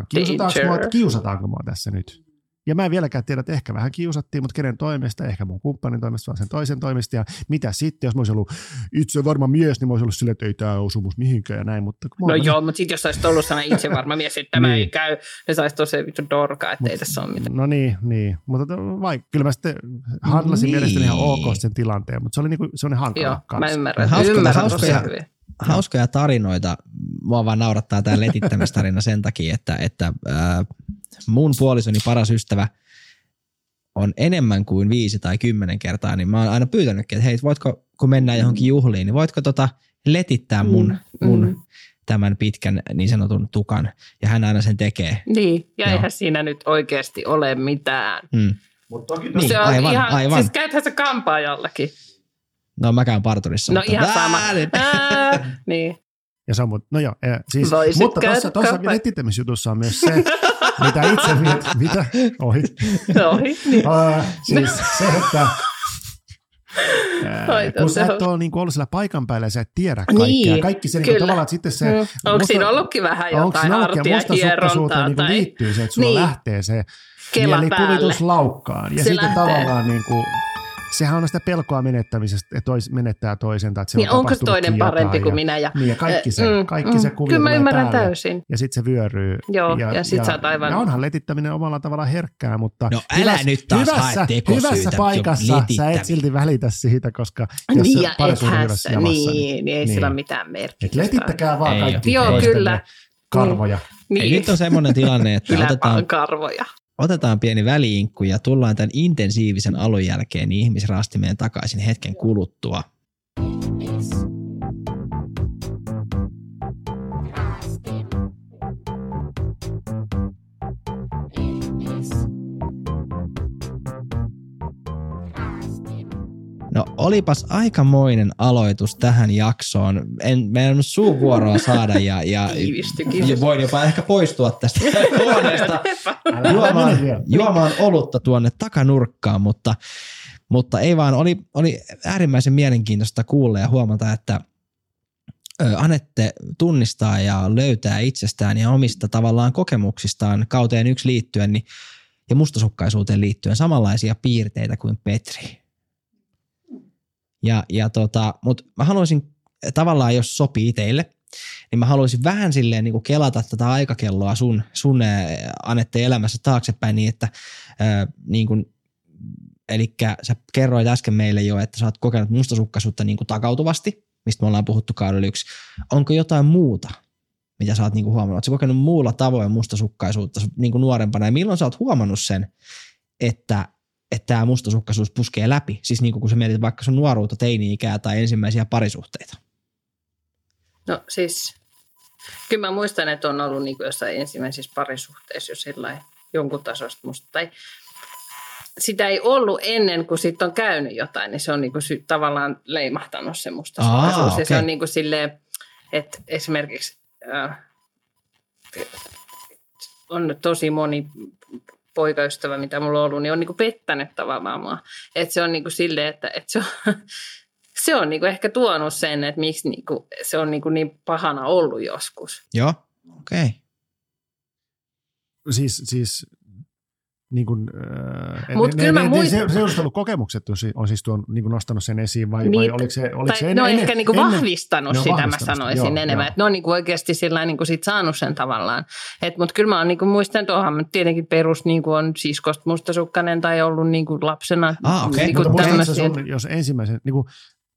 kiusataanko, mua, kiusataanko mua tässä nyt? Ja mä en vieläkään tiedä, että ehkä vähän kiusattiin, mutta kenen toimesta, ehkä mun kumppanin toimesta, vaan sen toisen toimesta. Ja mitä sitten, jos mä olisin ollut itse varma mies, niin mä olisin ollut silleen, että ei tämä osu musta mihinkään ja näin. Mutta mä No joo, mutta sitten jos olisit ollut sellainen itse varma mies, että tämä Niin. ei käy, niin saisi tosi vittu dorka, että ei tässä ole mitään. No niin, niin. Mutta vai, kyllä mä sitten handlasin Niin. mielestäni ihan ok sen tilanteen, mutta se oli niinku semmoinen hankala Joo, mä kanssa. ymmärrän. Hauskoja- ymmärrän tosi hauskoja- hyvin. Hauskoja tarinoita. Mua vaan naurattaa tämä letittämistarina sen takia, että, että äh, mun puolisoni paras ystävä on enemmän kuin viisi tai kymmenen kertaa, niin mä oon aina pyytänytkin, että hei, voitko, kun mennään johonkin juhliin, niin voitko tota letittää mun, Mm, mun mm. tämän pitkän niin sanotun tukan, ja hän aina sen tekee. Niin, ja Joo. eihän siinä nyt oikeasti ole mitään. Mm. Mut toki Niin, se on aivan, ihan, aivan. Siis käythän se kampaajallakin. No mä käyn parturissa. No mutta ihan sama. niin. Ja se on, no joo, siis, Voisit mutta tuossa, tuossa letittämisjutussa on myös se, mitä itse miet, *laughs* mitä, ohi, Ohi, niin. uh, siis se, että ää, kun sä et ole niin ollut siellä paikan päällä ja sä et tiedä kaikkea. Niin, Kaikki se niin tavallaan, että sitten se... Mm. Onko musta- siinä ollutkin vähän onko jotain siinä ollutkin? Ja hartia mustasukkaisuuteen hierontaa niin tai liittyy se, että sulla Niin. lähtee se kela mielikuvitus päälle? laukkaan. Ja Se sitten lähtee. tavallaan niin kuin, sehän on sitä pelkoa menettämisestä, että tois, menettää toisen. Tai että Niin on onko toinen parempi kuin ja, minä? Ja, Niin ja kaikki se, Mm, kaikki se mm. kuvio Kyllä mä ymmärrän päälle. täysin. Ja sitten se vyöryy. Joo, ja sit sä oot aivan- Ja onhan letittäminen omalla tavalla herkkää, mutta No älä nyt taas hyvässä, hyvässä paikassa sä et silti välitä siitä, koska jos Niin, se ja parisuhde on ethän hyvässä sä, jamassa, niin, niin ei niin. sillä ole mitään Et merkitystä. letittäkää vaan Ei kaikki Joo, toistenne kyllä. karvoja. Ei, Niin, nyt on semmoinen tilanne, että yläpään otetaan, karvoja. Otetaan pieni väliinkku ja tullaan tämän intensiivisen alun jälkeen ihmisrastimeen takaisin hetken kuluttua. No olipas aikamoinen aloitus tähän jaksoon. En, meidän on suuvuoroa saada ja, ja, ja voin jopa ehkä poistua tästä *laughs* huoneesta. Juomaan, juomaan olutta tuonne takanurkkaan, mutta, mutta ei vaan, oli, oli äärimmäisen mielenkiintoista kuulla ja huomata, että Anette tunnistaa ja löytää itsestään ja omista tavallaan kokemuksistaan kauteen yksi liittyen niin, ja mustasukkaisuuteen liittyen samanlaisia piirteitä kuin Petri. Ja, ja tota, mutta mä haluaisin tavallaan, jos sopii teille, niin mä haluaisin vähän silleen niin kuin kelata tätä aikakelloa sun, sun Anette elämässä taaksepäin niin, että ää, niin kuin, eli sä kerroit äsken meille jo, että sä oot kokenut mustasukkaisuutta niin kuin takautuvasti, mistä me ollaan puhuttu kaudella yksi. Onko jotain muuta, mitä sä oot niin kuin huomannut? Oletko kokenut muulla tavoin mustasukkaisuutta niin kuin nuorempana ja milloin sä oot huomannut sen, että että tämä mustasukkaisuus puskee läpi? Siis niin kuin kun sä mietit vaikka sun nuoruutta, teini-ikää tai ensimmäisiä parisuhteita. No siis, kyllä mä muistan, että on ollut niin jossain ensimmäisissä parisuhteissa jo sillä jonkun tasosta musta. Tai sitä ei ollut ennen kuin siitä on käynyt jotain, niin se on niin kuin sy- tavallaan leimahtanut se musta Aa, ja se on niin kuin silleen, että esimerkiksi äh, on tosi moni poikaystävä, mitä mulla on ollut, niin on niin kuin pettänyt tavallaan mua. Että se on niin kuin silleen, että, että se on, *laughs* se on niinku ehkä tuonut sen, että miksi niinku, se on niinku niin pahana ollut joskus. Joo, okei. Okay. Siis, siis niin kuin, äh, Mut ne, kyllä ne, mä ne, muist- se, seurustelukokemukset on, on siis tuon, niin kuin nostanut sen esiin vai, Niin, vai oliko se, oliko Tai se ne ennen, on ennen, ehkä niinku ennen, vahvistanut ne on sitä, vahvistanut mä sanoisin joo, enemmän. joo. Että ne on niinku oikeasti sillä niinku sit saanut sen tavallaan. Mutta kyllä mä oon niinku, muistan tuohon, tietenkin perus niinku on siskosta mustasukkainen tai ollut niinku lapsena. Ah, okei. Niinku Mutta muistatko sä tämmöisiä. sun, jos ensimmäisen, niin kuin,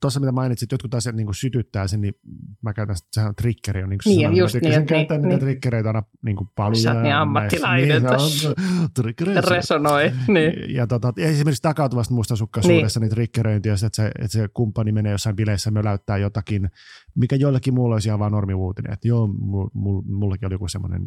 tuossa mitä mainitsit, jotkut asiat niin sytyttää sen, niin mä käytän sitä, sehän on triggeri on niin Niin, sana, just mä niin, sen että käyttää niin, niitä niin. triggereitä aina niin kuin paljon. Sä oot niin ja ammattilainen. Niin, se. Resonoi. Niin. Ja tota, ja esimerkiksi takautuvasta mustasukkaisuudessa niin. niin triggeröinti, jos että se, että se kumppani menee jossain bileissä möläyttää jotakin, mikä joillekin muulla olisi ihan vaan normivuutinen, että joo, mul, mul, mullakin oli joku semmoinen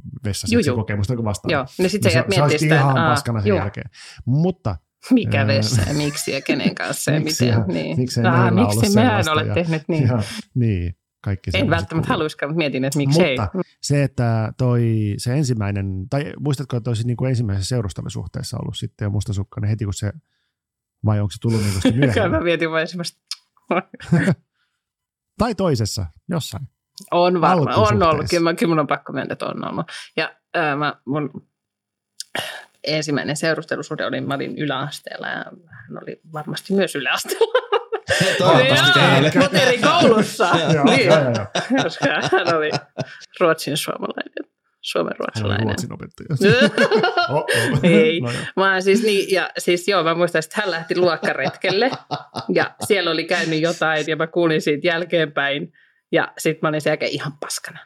juu. kokemus joku vastaava. Joo, niin sitten sä jäät se, se miettimään sitä, ihan aa, paskana sen jälkeen. Mutta mikä Ää, vessa ja miksi ja kenen kanssa ja Miksi miten. ja- niin. miksei meillä ollut miksi mä en ole ja- tehnyt niin. ja, niin, kaikki En välttämättä haluaisikaan, mutta mietin, että miksei. Mutta se, että toi, se ensimmäinen, tai muistatko, että olisit niin kuin ensimmäisessä seurustamissuhteessa ollut sitten jo mustasukkainen heti, kun se, vai onko se tullut niin kuin *laughs* Kyllä mä myöhemmin? mietin vaan semmoista. *laughs* tai toisessa, jossain. On varmaan, on ollut. Kyllä, kyllä mun on pakko mennä, että on ollut. Ja ää, mä, mun ensimmäinen seurustelusuhde oli, mä olin yläasteella ja hän oli varmasti myös yläasteella. *laughs* Toivottavasti teille. Mutta eri koulussa. *laughs* Joo, niin, koska hän oli ruotsin suomalainen, suomen ruotsalainen. ruotsin opettaja. *laughs* Ei. No joo. Mä siis niin, ja siis joo, mä muistan, että hän lähti luokkaretkelle ja siellä oli käynyt jotain ja mä kuulin siitä jälkeenpäin ja sitten mä olin sen jälkeen ihan paskana.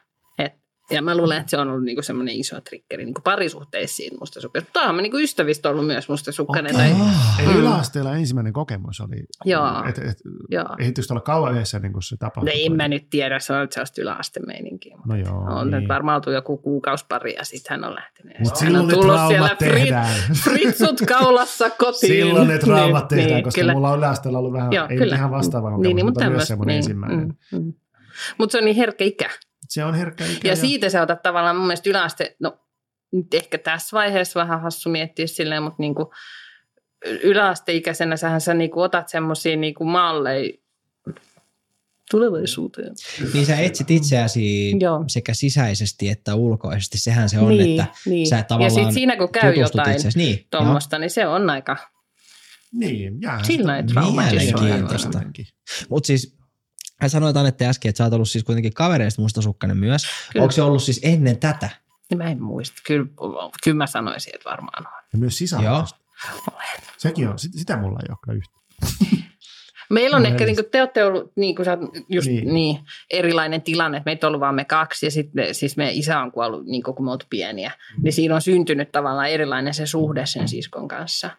Et, ja mä luulen, että se on ollut niinku semmoinen iso triggeri niinku parisuhteissa siinä mustasukkaisesta. Mutta onhan mä niinku ystävistä ollut myös mustasukkainen. Okei. Tai, Eli Mm. yläasteella ensimmäinen kokemus oli, Joo. että et, joo. ei tietysti olla kauan yhdessä ennen kuin se No tapahtui. en mä nyt tiedä, se on ollut sellaista yläastemeininkiä. No joo, On niin. nyt varmaan oltu joku kuukausi pari ja sitten hän on lähtenyt. Mutta silloin on ne traumat tehdään. *laughs* fritsut kaulassa kotiin. Silloin ne traumat Niin, tehdään, niin, koska kyllä. mulla on yläasteella ollut vähän, Joo, ei kyllä. ihan vastaava kokemus, niin, niin, mutta myös tämmöistä, semmoinen niin, ensimmäinen. Mm, mm. Mutta se on niin herkkä ikä. Se on herkkä ikä. Ja siitä sä otat tavallaan mun mielestä yläaste, no nyt ehkä tässä vaiheessa vähän hassu miettiä silleen, mutta niinku, yläasteikäisenä sähän sä niinku otat semmoisia niinku malleja tulevaisuuteen. Niin sä etsit itseäsi Joo. sekä sisäisesti että ulkoisesti. Sehän se on, niin, että niin. sä Ja tavallaan sitten siinä kun käy jotain itseäsi. Niin, tuommoista, niin se on aika Niin, jää. sillä. Mielenkiintoista. Jotenkin. Mutta siis hän sanoi Anette äsken, että sä oot ollut siis kuitenkin kavereista mustasukkainen myös. Kyllä. Onko se ollut siis ennen tätä? Niin Mä en muista. Kyllä, kyllä mä sanoisin, että varmaan on. Ja myös sisällöstä. Sekin on, sit- sitä mulla ei ole kyllä yhtä. *laughs* Meillä on No, ehkä, niin kuin te olette ollut niin kuin just Niin. niin. erilainen tilanne, että meitä on ollut vaan me kaksi ja sitten siis meidän isä on kuollut niin kuin kun me pieniä. Mm. Niin siinä on syntynyt tavallaan erilainen se suhde sen siskon kanssa.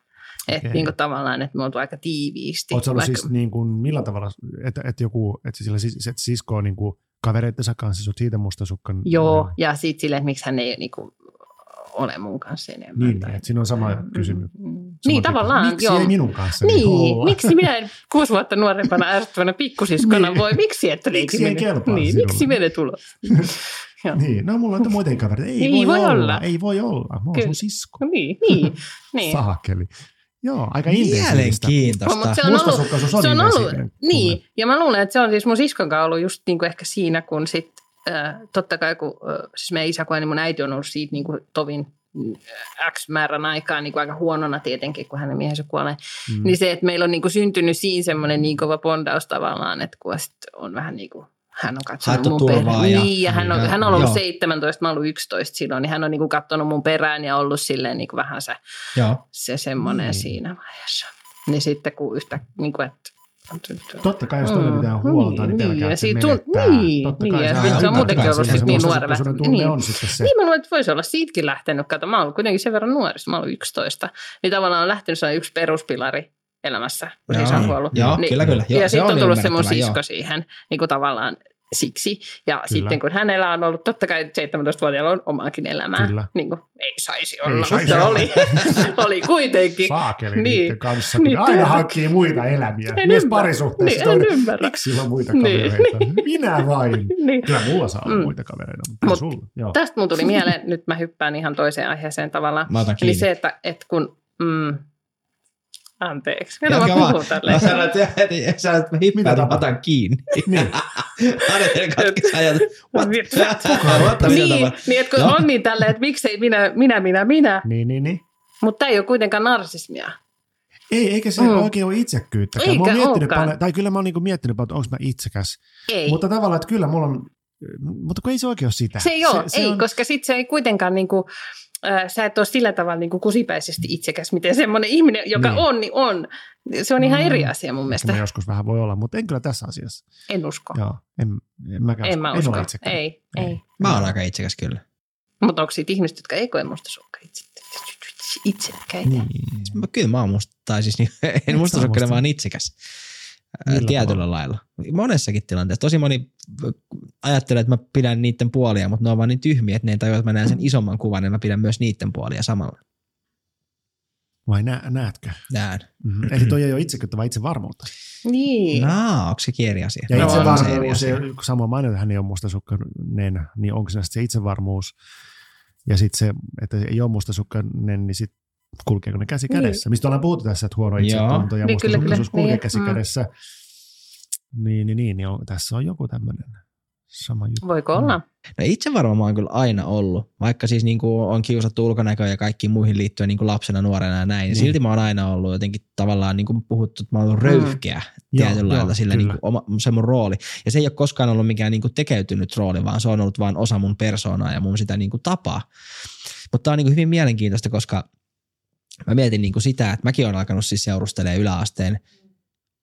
Että niin kuin tavallaan, että me oltu aika tiiviisti. Oletko ollut vaikka- siis niin kuin, millä tavalla, että, että joku, että sillä sis- että sisko on niin kuin kavereittensa kanssa, sä oot siitä mustasukkan. Joo, ja sitten silleen, että miksi hän ei niin kuin, ole mun kanssa enemmän. Niin, tai- että siinä on sama Mm, kysymys. mm. Sama Niin, tyyppi. tavallaan, Miksi joo. ei minun kanssa Niin, olla? miksi minä en kuusi vuotta nuorempana ärsyttävänä pikkusiskona Niin. voi, miksi et Miksi ei kelpaa Niin, sinulle? miksi menet ulos? *laughs* Joo. Niin, no mulla on muitakin kavereita. Ei, Ei voi, voi olla. olla. Ei voi olla. Mä oon Kyllä. sun sisko. No niin, niin, *laughs* niin. Saakeli. Joo, aika intensiivistä. Mielenkiintoista. No, mutta se on ollut, se on ollut, niin, ja mä luulen, että se on siis mun siskon kanssa ollut just niin kuin ehkä siinä, kun sit, äh, totta kai kun, äh, siis meidän isä kun niin mun äiti on ollut siitä niin kuin tovin mm, X määrän aikaa niin kuin aika huonona tietenkin, kun hänen miehensä kuolee. Mm. Niin se, että meillä on niin kuin syntynyt siinä semmoinen niin kova bondaus tavallaan, että kun sit on vähän niin kuin hän on katsonut Haettu mun perään. ja- niin, ja hän on, ja- hän on ollut joo. 17, mä ollut 11 silloin, niin hän on niin kuin katsonut mun perään ja ollut silleen niin kuin vähän se Joo. se semmoinen Niin. siinä vaiheessa. Niin sitten kun yhtä, niin kuin, että Totta kai, jos toinen Mm, pitää huolta, niin, niin, pelkää, ja että se menettää. niin, Totta niin, kai ja se sitten on se on muutenkin ollut se sit niin nuorena. Niin. on sitten se. Niin mä luulen, että voisi olla siitäkin lähtenyt. Kato, mä oon kuitenkin sen verran nuori, mä oon 11. Niin tavallaan on lähtenyt sellainen yksi peruspilari elämässä, kun Joo. isä on kuollut. Joo, niin, kyllä, kyllä. Joo, ja sitten on on tullut se mun sisko joo. siihen niin kuin tavallaan siksi. Ja Kyllä. sitten kun hänellä on ollut, totta kai 17-vuotiaalla on omaakin elämää. Kyllä. Niin kuin, ei saisi Ei olla, saisi mutta olla. oli, *laughs* oli kuitenkin. Saakeli Niin. kanssa, kun Niin, aina kyllä. hankkii muita elämiä. En Myös ymmärrä. parisuhteessa. Niin, en ymmärrä. Miksi sillä on muita Niin. kavereita? Minä vain. *laughs* Niin. Kyllä mulla saa olla Mm. muita kavereita, mutta Mut sulla. Joo. Tästä mun tuli mieleen, *laughs* nyt mä hyppään ihan toiseen aiheeseen tavallaan. Mä otan Eli kiinni. se, että, että kun... Mm, anteeksi, mä vaan. puhun tälleen? Mä sanoin, että sä sanoit, että mä Mitä mä otan kiinni. Niin. Anette katkesi ajatus. What? What? Mitä niin, niin, että kun Joo. on niin tälleen, että miksei minä, minä, minä, minä, niin, niin, niin. mutta tämä ei ole kuitenkaan narsismia. Ei, eikä se Mm. oikein ole itsekkyyttäkään. Mä oon Eikä miettinyt olekaan. paljon, tai kyllä mä oon niinku miettinyt paljon, että onko mä itsekäs. Ei. Mutta tavallaan, että kyllä mulla on mutta kun ei se oikein ole sitä. Se ei ole, se, ei, on, koska sitten se ei kuitenkaan niinku, sä et ole sillä tavalla niinku kusipäisesti itsekäs, miten semmoinen ihminen, joka Niin. on, niin on. Se on ihan Mm. eri asia mun mielestä. mä joskus vähän voi olla, mutta en kyllä tässä asiassa. En usko. Joo, en, en mäkään En mä en usko. ole itsekään. Ei, Ei. ei. Mä oon aika itsekäs kyllä. Mutta onko siitä ihmiset, jotka ei koe mustasukkaa itse, itsekkäitä? Niin. Mä- Kyllä mä oon musta, tai siis niin, *laughs* en mustasukkainen, musta. vaan itsekäs. Millä tietyllä lailla. Monessakin tilanteessa. Tosi moni ajattelee, että mä pidän niiden puolia, mutta ne on vaan niin tyhmiä, että ne ei tajua, että mä näen sen isomman kuvan, ja mä pidän myös niiden puolia samalla. Vai nä, näetkö? Näen. Mm-hmm. Eli toi ei ole itsekyyttä, vaan itsevarmuutta. Niin. No, onko se eri asia? Ja No, itsevarmuus, se, kun Samuel mainitsi, että hän ei ole mustasukkainen, niin onko se se itsevarmuus ja sitten se, että ei ole mustasukkainen, niin sitten kulkeeko ne käsi Niin. kädessä? Mistä ollaan puhuttu tässä, että huono Joo. itsetunto ja Niin, kyllä. kulkee Niin. käsi Mm. kädessä. Niin, niin, niin, niin on, tässä on joku tämmöinen sama juttu. Voiko olla? No itse varmaan mä oon kyllä aina ollut, vaikka siis niin kuin on kiusattu ulkonäköä ja kaikkiin muihin liittyen niin kuin lapsena, nuorena ja näin, niin. Niin. silti mä oon aina ollut jotenkin tavallaan niin kuin puhuttu, että mä oon ollut Mm. röyhkeä Joo, tietyllä joo, lailla sillä niin kuin oma, se mun rooli. Ja se ei ole koskaan ollut mikään niin kuin tekeytynyt rooli, vaan se on ollut vain osa mun persoonaa ja mun sitä niin kuin tapaa. Mutta tää on niin kuin hyvin mielenkiintoista, koska mä mietin niin kuin sitä, että mäkin olen alkanut siis seurustelemaan yläasteen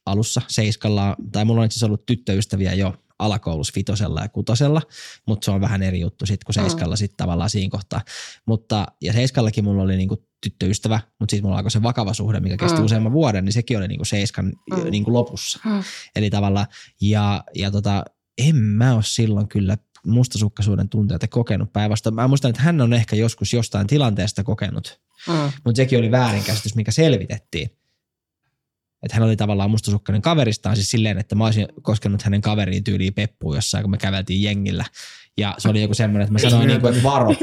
alussa seiskalla, tai mulla on itse asiassa ollut tyttöystäviä jo alakoulussa vitosella ja kutosella, mutta se on vähän eri juttu sitten kuin seiskalla sitten tavallaan siinä kohtaa. Mutta, ja seiskallakin mulla oli niinku tyttöystävä, mutta siis mulla alkoi se vakava suhde, mikä kesti Mm. useamman vuoden, niin sekin oli niinku seiskan Mm. niinku lopussa. Mm. Eli tavallaan, ja, ja tota, en mä ole silloin kyllä mustasukkaisuuden tunteita kokenut päinvastoin. Mä muistan, että hän on ehkä joskus jostain tilanteesta kokenut, Mm. mutta sekin oli väärinkäsitys, mikä selvitettiin. Että hän oli tavallaan mustasukkainen kaveristaan, siis silleen, että mä olisin koskenut hänen kaveriin tyyliin peppuun jossain, kun me käveltiin jengillä. Ja se oli joku semmoinen, että mä sanoin niin kuin, että varo. *laughs*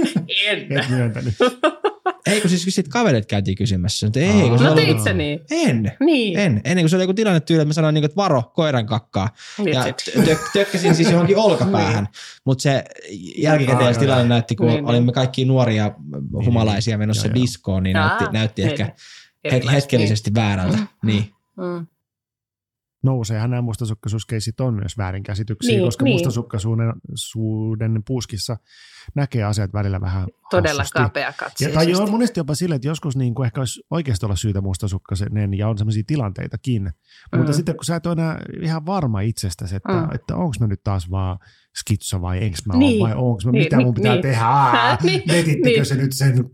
En. Et myöntänyt. *laughs* Ei, kun siis kun sit kaverit käytiin kysymässä. Että ei, kun se No oli, teit sä niin? en, Niin. en. Ennen kuin se oli joku tilanne tyyli, että mä sanoin, niin kuin, että varo, koiran kakkaa. Niin, Ja sit. tö- tökkäsin siis johonkin olkapäähän. Mutta se jälkikäteen se tilanne näytti, kun Niin, niin. olimme kaikki nuoria humalaisia menossa Joo, joo. diskoon, niin näytti, näytti niin. ehkä Erilaista, hetkellisesti väärältä. Niin. Niin. Mm. Nouseehan nämä mustasukkaisuuskeisit on myös väärinkäsityksiä, Niin, koska niin. mustasukkaisuuden suuden puuskissa näkee asiat välillä vähän Todella kapea Ja, tai on monesti jopa sille, että joskus niin kuin ehkä olisi oikeasti olla syytä mustasukkainen ja on sellaisia tilanteitakin. Mm. Mutta sitten kun sä et ole enää ihan varma itsestäsi, että. Mm. että onko mä nyt taas vaan skitso vai enkö mä Niin. ole vai onko mä, Niin, mitä niin, mun pitää niin. tehdä, *laughs* Aa, Niin, vetittekö niin. se nyt sen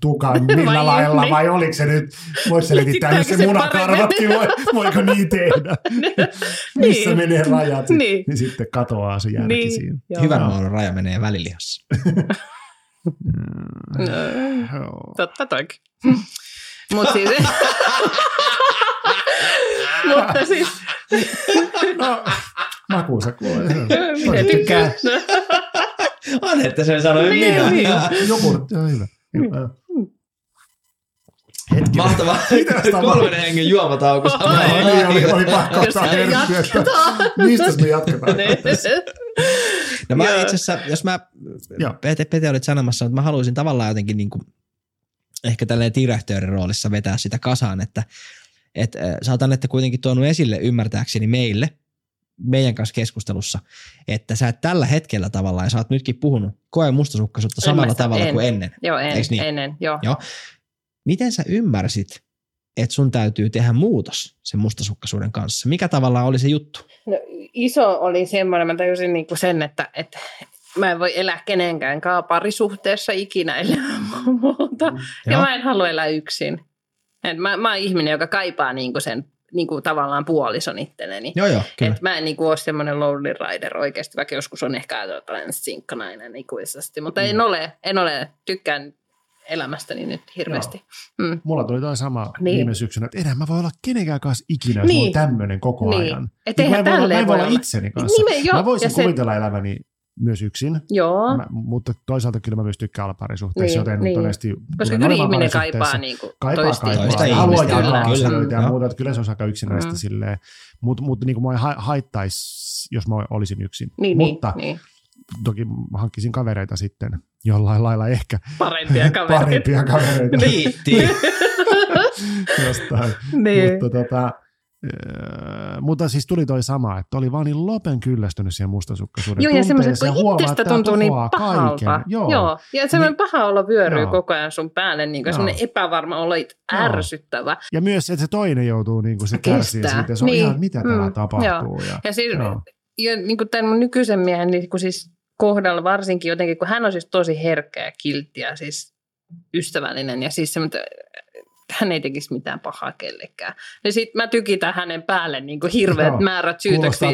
tukan millä Vai- lailla vai, niin. vai oliko se nyt, voiko se letittää nyt se munakarvatkin, voi, voiko niin tehdä, *laughs* missä Niin. menee rajat, Niin. niin sitten katoaa se järki Niin. siinä. Joo. Hyvän maun raja menee välilihassa. *laughs* No, totta toikin. Mutta siis... Mutta siis... No, makuunsa kuulee. *laughs* Minä tykkään. *laughs* On, että sen sanoi Niin, minä. niin. Jogurtti on hyvä. Hetkinen. Mahtavaa. *laughs* Kolmen hengen juomatauko Ai. samaan Oli, oli, pakko Jos ottaa herkkyä, mistä me jatketaan. No mä itse asiassa, jos mä. Pete, Pete olit sanomassa, että mä haluaisin tavallaan jotenkin niin kuin, ehkä tälleen direktöörin roolissa vetää sitä kasaan, että et, sä oot Annette kuitenkin tuonut esille ymmärtääkseni meille, meidän kanssa keskustelussa, että sä et tällä hetkellä tavallaan, ja sä oot nytkin puhunut, koe mustasukkaisuutta samalla tavalla en. kuin ennen. Joo, en, Eiks niin? ennen, joo. Joo. Miten sä ymmärsit, että sun täytyy tehdä muutos sen mustasukkaisuuden kanssa? Mikä tavallaan oli se juttu? No, iso oli semmoinen, mä tajusin niinku sen, että, että mä en voi elää kenenkään kanssa parisuhteessa ikinä ilman *laughs* muuta. Ja Joo. mä en halua elää yksin. Et mä, mä oon ihminen, joka kaipaa niinku sen niinku tavallaan puolison itselleni. Joo, joo, kyllä. Et mä en niinku ole semmoinen lonely rider oikeasti, vaikka joskus on ehkä ajatellut, että olen sinkkanainen ikuisesti. Mutta mm. en ole, en ole, tykkään elämästäni nyt hirveästi. Mm. Mulla tuli toi sama Niin. niin. viime syksynä, että enää mä voi olla kenenkään kanssa ikinä, jos Niin. niin. mulla on tämmöinen koko Niin. ajan. Et Niin mä en voi olla, mä en voi olla itseni kanssa. Nimen, joo, mä voisin ja se- kuvitella eläväni myös yksin, Joo, mä, mutta toisaalta kyllä mä myös tykkään olla parisuhteessa, Niin, joten niin. todennästi koska kyllä ihminen kaipaa niinku kaipaa, toista, kaipaa. Toista Haluaa ihmistä, jakaa kyllä, asioita ja muuta, että kyllä se olisi aika yksinäistä Mm. silleen. Mutta mut, niin kuin mua ei haittaisi, jos mä olisin yksin. Niin, mutta niin, niin. toki hankkisin kavereita sitten jollain lailla ehkä Parempia *laughs* kavereita. parempia kavereita Riitti. *laughs* jostain. niin. Mutta tota, Öö, mutta siis tuli toi sama, että oli vaan niin lopen kyllästynyt siihen mustasukkaisuuden Joo, ja semmoiset, kun Huomaa, itsestä tuntuu niin pahalta. kaiken. Joo. Joo. Ja semmoinen Niin- paha olo vyöryy Joo. koko ajan sun päälle, niin kuin semmoinen epävarma olo, ärsyttävä. Ja myös että se toinen joutuu niin kuin se kärsii Kestää. siitä. Se on Niin. ihan, mitä Mm, täällä tapahtuu. joo. Ja, Ja siis Joo. ja niin kuin tämän mun nykyisen miehen niin kun siis kohdalla varsinkin jotenkin, kun hän on siis tosi herkkä ja kiltti ja siis ystävällinen ja siis semmoinen, hän ei tekisi mitään pahaa kellekään. Ja sitten mä tykitän hänen päälle niin kuin hirveät Joo. määrät syytöksiä.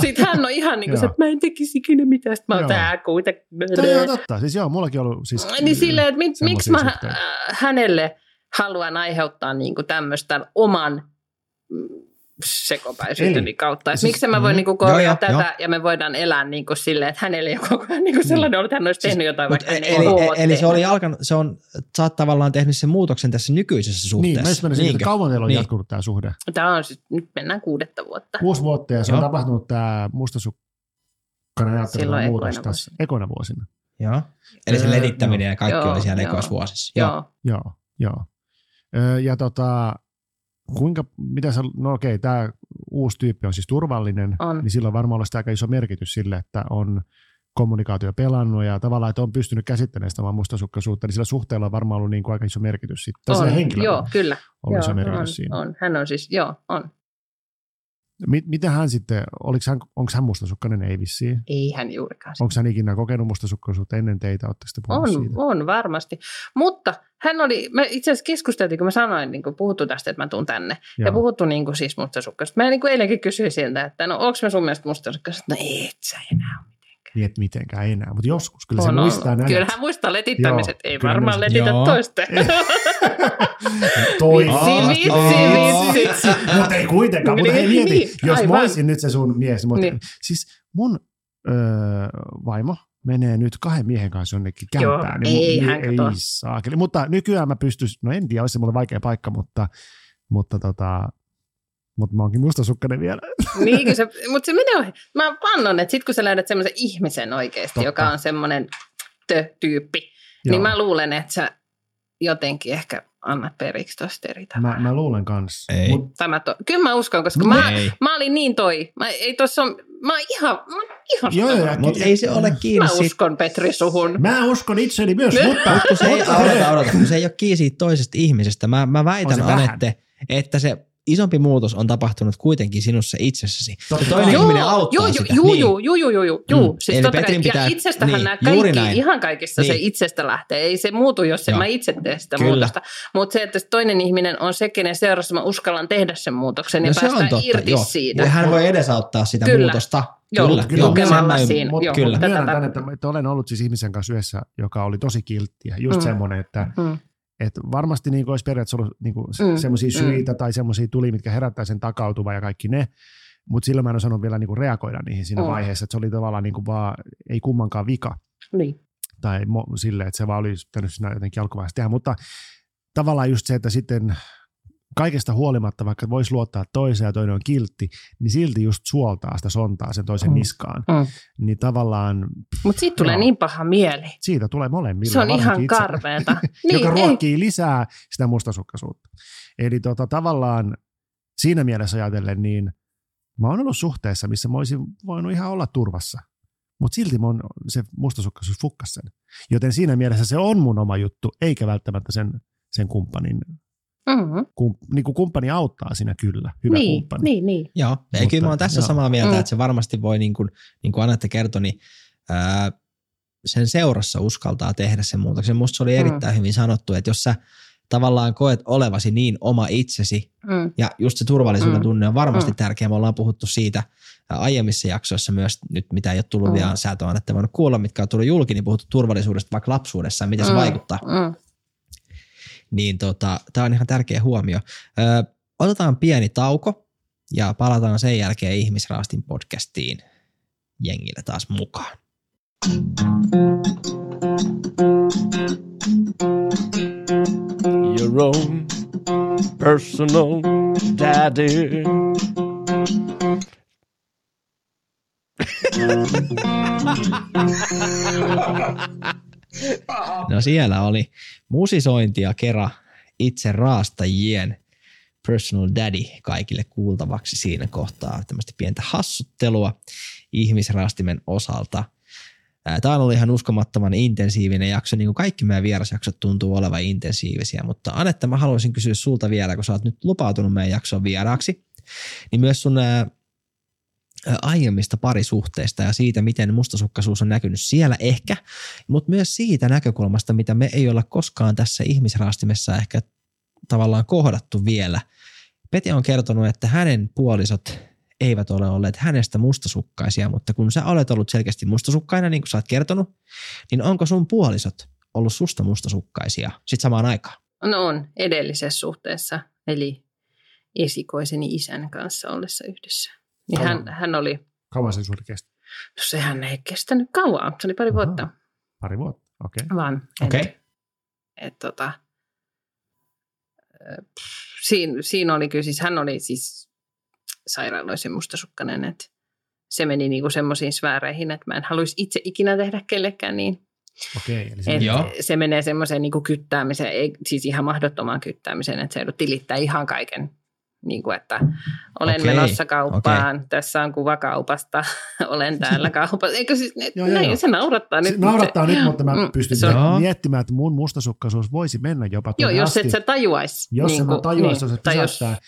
Sitten hän on ihan niin kuin se, että mä en tekisi ikinä mitään. Sitten mä oon tää kuitenkin. Toi on totta. Siis joo, mullakin on ollut siis... Niin silleen, että mit, miksi mä suhteita. hänelle haluan aiheuttaa niinku tämmöistä oman sekopäisyyteni Eli- kautta. Että siis- miksi mä voin mm. niinku korjaa Joo, joo, tätä joo. ja me voidaan elää niinku silleen, että hänelle ei ole koko ajan niinku sellainen olo, että hän olisi tehnyt jotain, vaikka hän e- ei eli, ole eli se oli alkanut, se on, sä oot tavallaan tehnyt sen muutoksen tässä nykyisessä Niin, suhteessa. mä just menisin, että kauan teillä on Niin. jatkunut tämä suhde. Tämä on siis, nyt mennään kuudetta vuotta. Kuusi vuotta ja se on Joo. tapahtunut tämä mustasukkainen ajattelu Silloin muutos ekoina tässä ekona vuosina. Joo. Eli se Öö, ledittäminen ja kaikki joo, oli siellä ekoisvuosissa. Joo. Joo. Joo, joo. Öö, ja tota, kuinka, mitä sä, no okei, tämä uusi tyyppi on siis turvallinen, On. niin sillä on varmaan ollut sitä aika iso merkitys sille, että on kommunikaatio pelannut ja tavallaan, että on pystynyt käsittelemään sitä omaa mustasukkaisuutta, niin sillä suhteella on varmaan ollut niin kuin aika iso merkitys sitten. Tai On, joo, on kyllä. iso Joo, merkitys on, siinä. on. Hän on siis, joo, on. Mit, mitä hän sitten, oliko hän, onko hän mustasukkainen? Ei vissiin. Ei hän juurikaan. Onko hän ikinä kokenut mustasukkaisuutta ennen teitä? Oletteko te On, siitä? on varmasti. Mutta hän oli, me itse asiassa keskusteltiin, kun mä sanoin, niin kun puhuttu tästä, että mä tuun tänne. Joo. Ja puhuttu niin kuin siis mustasukkaisesta. Mä niin kuin eilenkin kysyin siltä, että no onko mä sun mielestä mustasukkaisesta? No et sä enää ole. Niin, että mitenkään enää, mutta joskus kyllä se muistaa näin. Kyllä hän muistaa letittämiset. Joo, Ei varmaan myös- letitä Joo. toista. *laughs* Toi. Vitsi, vitsi, vitsi. Mutta ei kuitenkaan, mutta hei mieti, Niin, jos mä olisin nyt se sun mies, mutta Niin. siis mun öö, vaimo menee nyt kahden miehen kanssa jonnekin Joo, kämpään. ei mun- hän kato. ei saakeli. Mutta nykyään mä pystyisin, no en tiedä, olisi se mulle vaikea paikka, mutta, mutta tota, mutta mä oonkin mustasukkainen vielä. *laughs* niin, se, mutta se menee ohi. Mä vannon, että sit kun sä löydät semmoisen ihmisen oikeasti, Totta. joka on semmoinen tö-tyyppi, Joo. niin mä luulen, että sä jotenkin ehkä annat periksi tosta eri tavalla. Mä, mä luulen kanssa. Ei. Mut, Tai mä to, kyllä mä uskon, koska mä, ei. mä olin niin toi. Mä, ei tossa on, mä oon ihan, mä oon ihan Joo, joo. Mutta ei se ole kiinni Mä uskon Petri suhun. mä uskon itseni myös, mutta... Mut kun se ei, mutta- odota, odota, kun se ei ole kiinni siitä toisesta ihmisestä. Mä, mä On väitän. Anette, että se isompi muutos on tapahtunut kuitenkin sinussa itsessäsi. Totta Se toinen kai. ihminen auttaa joo, sitä. Joo, niin. joo, joo, joo, joo, joo, joo. Mm. Siis Eli totta Petrin pitää- ja itsestähän niin, nämä kaikki, näin. ihan kaikista se Niin. itsestä lähtee. Ei se muutu, jos en Joo. mä itse tee sitä Kyllä. muutosta. Mutta se, että se toinen ihminen on se, kenen seurassa mä uskallan tehdä sen muutoksen ja No se päästään on totta, irti joo. siitä. Ja hän voi edesauttaa sitä Kyllä. muutosta. Joo, kyllä, kyllä, joo, sen mä siinä. Mutta Joo, kyllä. myönnän tämän, että, että olen ollut siis ihmisen kanssa yhdessä, joka oli tosi kilttiä. Just Mm. mm. semmoinen, että Mm. Että varmasti niin olisi periaatteessa ollut niin Mm, mm. semmoisia mm. syitä tai semmoisia tuli, mitkä herättää sen takautuva ja kaikki ne. Mutta silloin mä en osannut vielä niin reagoida niihin siinä Mm. vaiheessa, että se oli tavallaan niin vaan, ei kummankaan vika Niin. tai mo- silleen, että se vaan olisi pitänyt siinä jotenkin alkuvaiheessa tehdä. Mutta tavallaan just se, että sitten kaikesta huolimatta, vaikka voisi luottaa toiseen ja toinen on kiltti, niin silti just suoltaa sitä sontaa sen toisen Mm. niskaan. Mm. Niin tavallaan Mutta siitä tulee niin paha mieli. siitä tulee molemmille. Se on ihan karmeeta. *laughs* joka niin, ei. ruokkii lisää sitä mustasukkaisuutta. Eli tota, tavallaan siinä mielessä ajatellen, niin mä oon ollut suhteessa, missä mä olisin voinut ihan olla turvassa. Mutta silti oon se mustasukkaisuus fukkas sen. Joten siinä mielessä se on mun oma juttu, eikä välttämättä sen, sen kumppanin. Mm-hmm. Kum, niin kuin kumppani auttaa siinä kyllä, hyvä Niin, kumppani. niin, niin. Joo, ja Mutta- kyllä mä oon tässä joo. samaa mieltä, Mm. että se varmasti voi, niin kuin, niin kuin Anette kertoi, niin ää, sen seurassa uskaltaa tehdä sen muutoksen. Musta se oli Mm. erittäin hyvin sanottu, että jos sä tavallaan koet olevasi niin oma itsesi, Mm. ja just se turvallisuuden Mm. tunne on varmasti Mm. tärkeä. Me ollaan puhuttu siitä aiemmissa jaksoissa myös, nyt mitä ei ole tullut Mm. vielä, sä et ole voinut kuulla, mitkä on tullut julki, niin puhuttu turvallisuudesta vaikka lapsuudessa, miten se Mm. vaikuttaa. Mm. Niin tota, tämä on ihan tärkeä huomio. Ö, otetaan pieni tauko ja palataan sen jälkeen Ihmisraastin podcastiin jengille taas mukaan. your own personal daddy. *laughs* No siellä oli musisointia kera itse raastajien personal daddy kaikille kuultavaksi siinä kohtaa. Tämmöistä pientä hassuttelua ihmisrastimen osalta. Tämä on ollut ihan uskomattoman intensiivinen jakso, niin kuin kaikki meidän vierasjaksot tuntuu olevan intensiivisiä, mutta Anetta, mä haluaisin kysyä sulta vielä, kun sä oot nyt lupautunut meidän jakson vieraaksi, niin myös sun aiemmista parisuhteista ja siitä, miten mustasukkaisuus on näkynyt siellä ehkä, mutta myös siitä näkökulmasta, mitä me ei olla koskaan tässä ihmisraastimessa ehkä tavallaan kohdattu vielä. Pete on kertonut, että hänen puolisot eivät ole olleet hänestä mustasukkaisia, mutta kun sä olet ollut selkeästi mustasukkaina, niin kuin sä oot kertonut, niin onko sun puolisot ollut susta mustasukkaisia sitten samaan aikaan? No on edellisessä suhteessa, eli esikoiseni isän kanssa ollessa yhdessä. Niin hän, hän oli, Kauan se suhde kesti? no sehän ei kestänyt kauan, se oli pari Aha. vuotta, Pari vuotta, okei. Okay. vaan Okei. et, et, tota, siinä, siinä oli kyllä siis, hän oli siis sairaaloisen mustasukkainen, että se meni niinku semmoisiin sfääreihin, että mä en haluaisi itse ikinä tehdä kellekään niin. Okei, eli se Joo. se menee semmoiseen niinku kyttäämiseen, ei, siis ihan mahdottomaan kyttäämiseen, että se joudut tilittää ihan kaiken. Niin kuin, että olen okay, menossa kauppaan, okay. tässä on kuva kaupasta, *laughs* olen täällä *laughs* kaupassa. Eikö siis, ne, Joo, joo, joo, näin, joo. se naurattaa nyt. Se naurattaa nyt, mutta mä Mm, pystyn se on- Joo. miettimään, että mun mustasukkaisuus voisi mennä jopa Joo, tuonne jos asti. et sä tajuais. jos niin niin mä kuin- tajuaisin, niin, tai se jos, pysäyttää,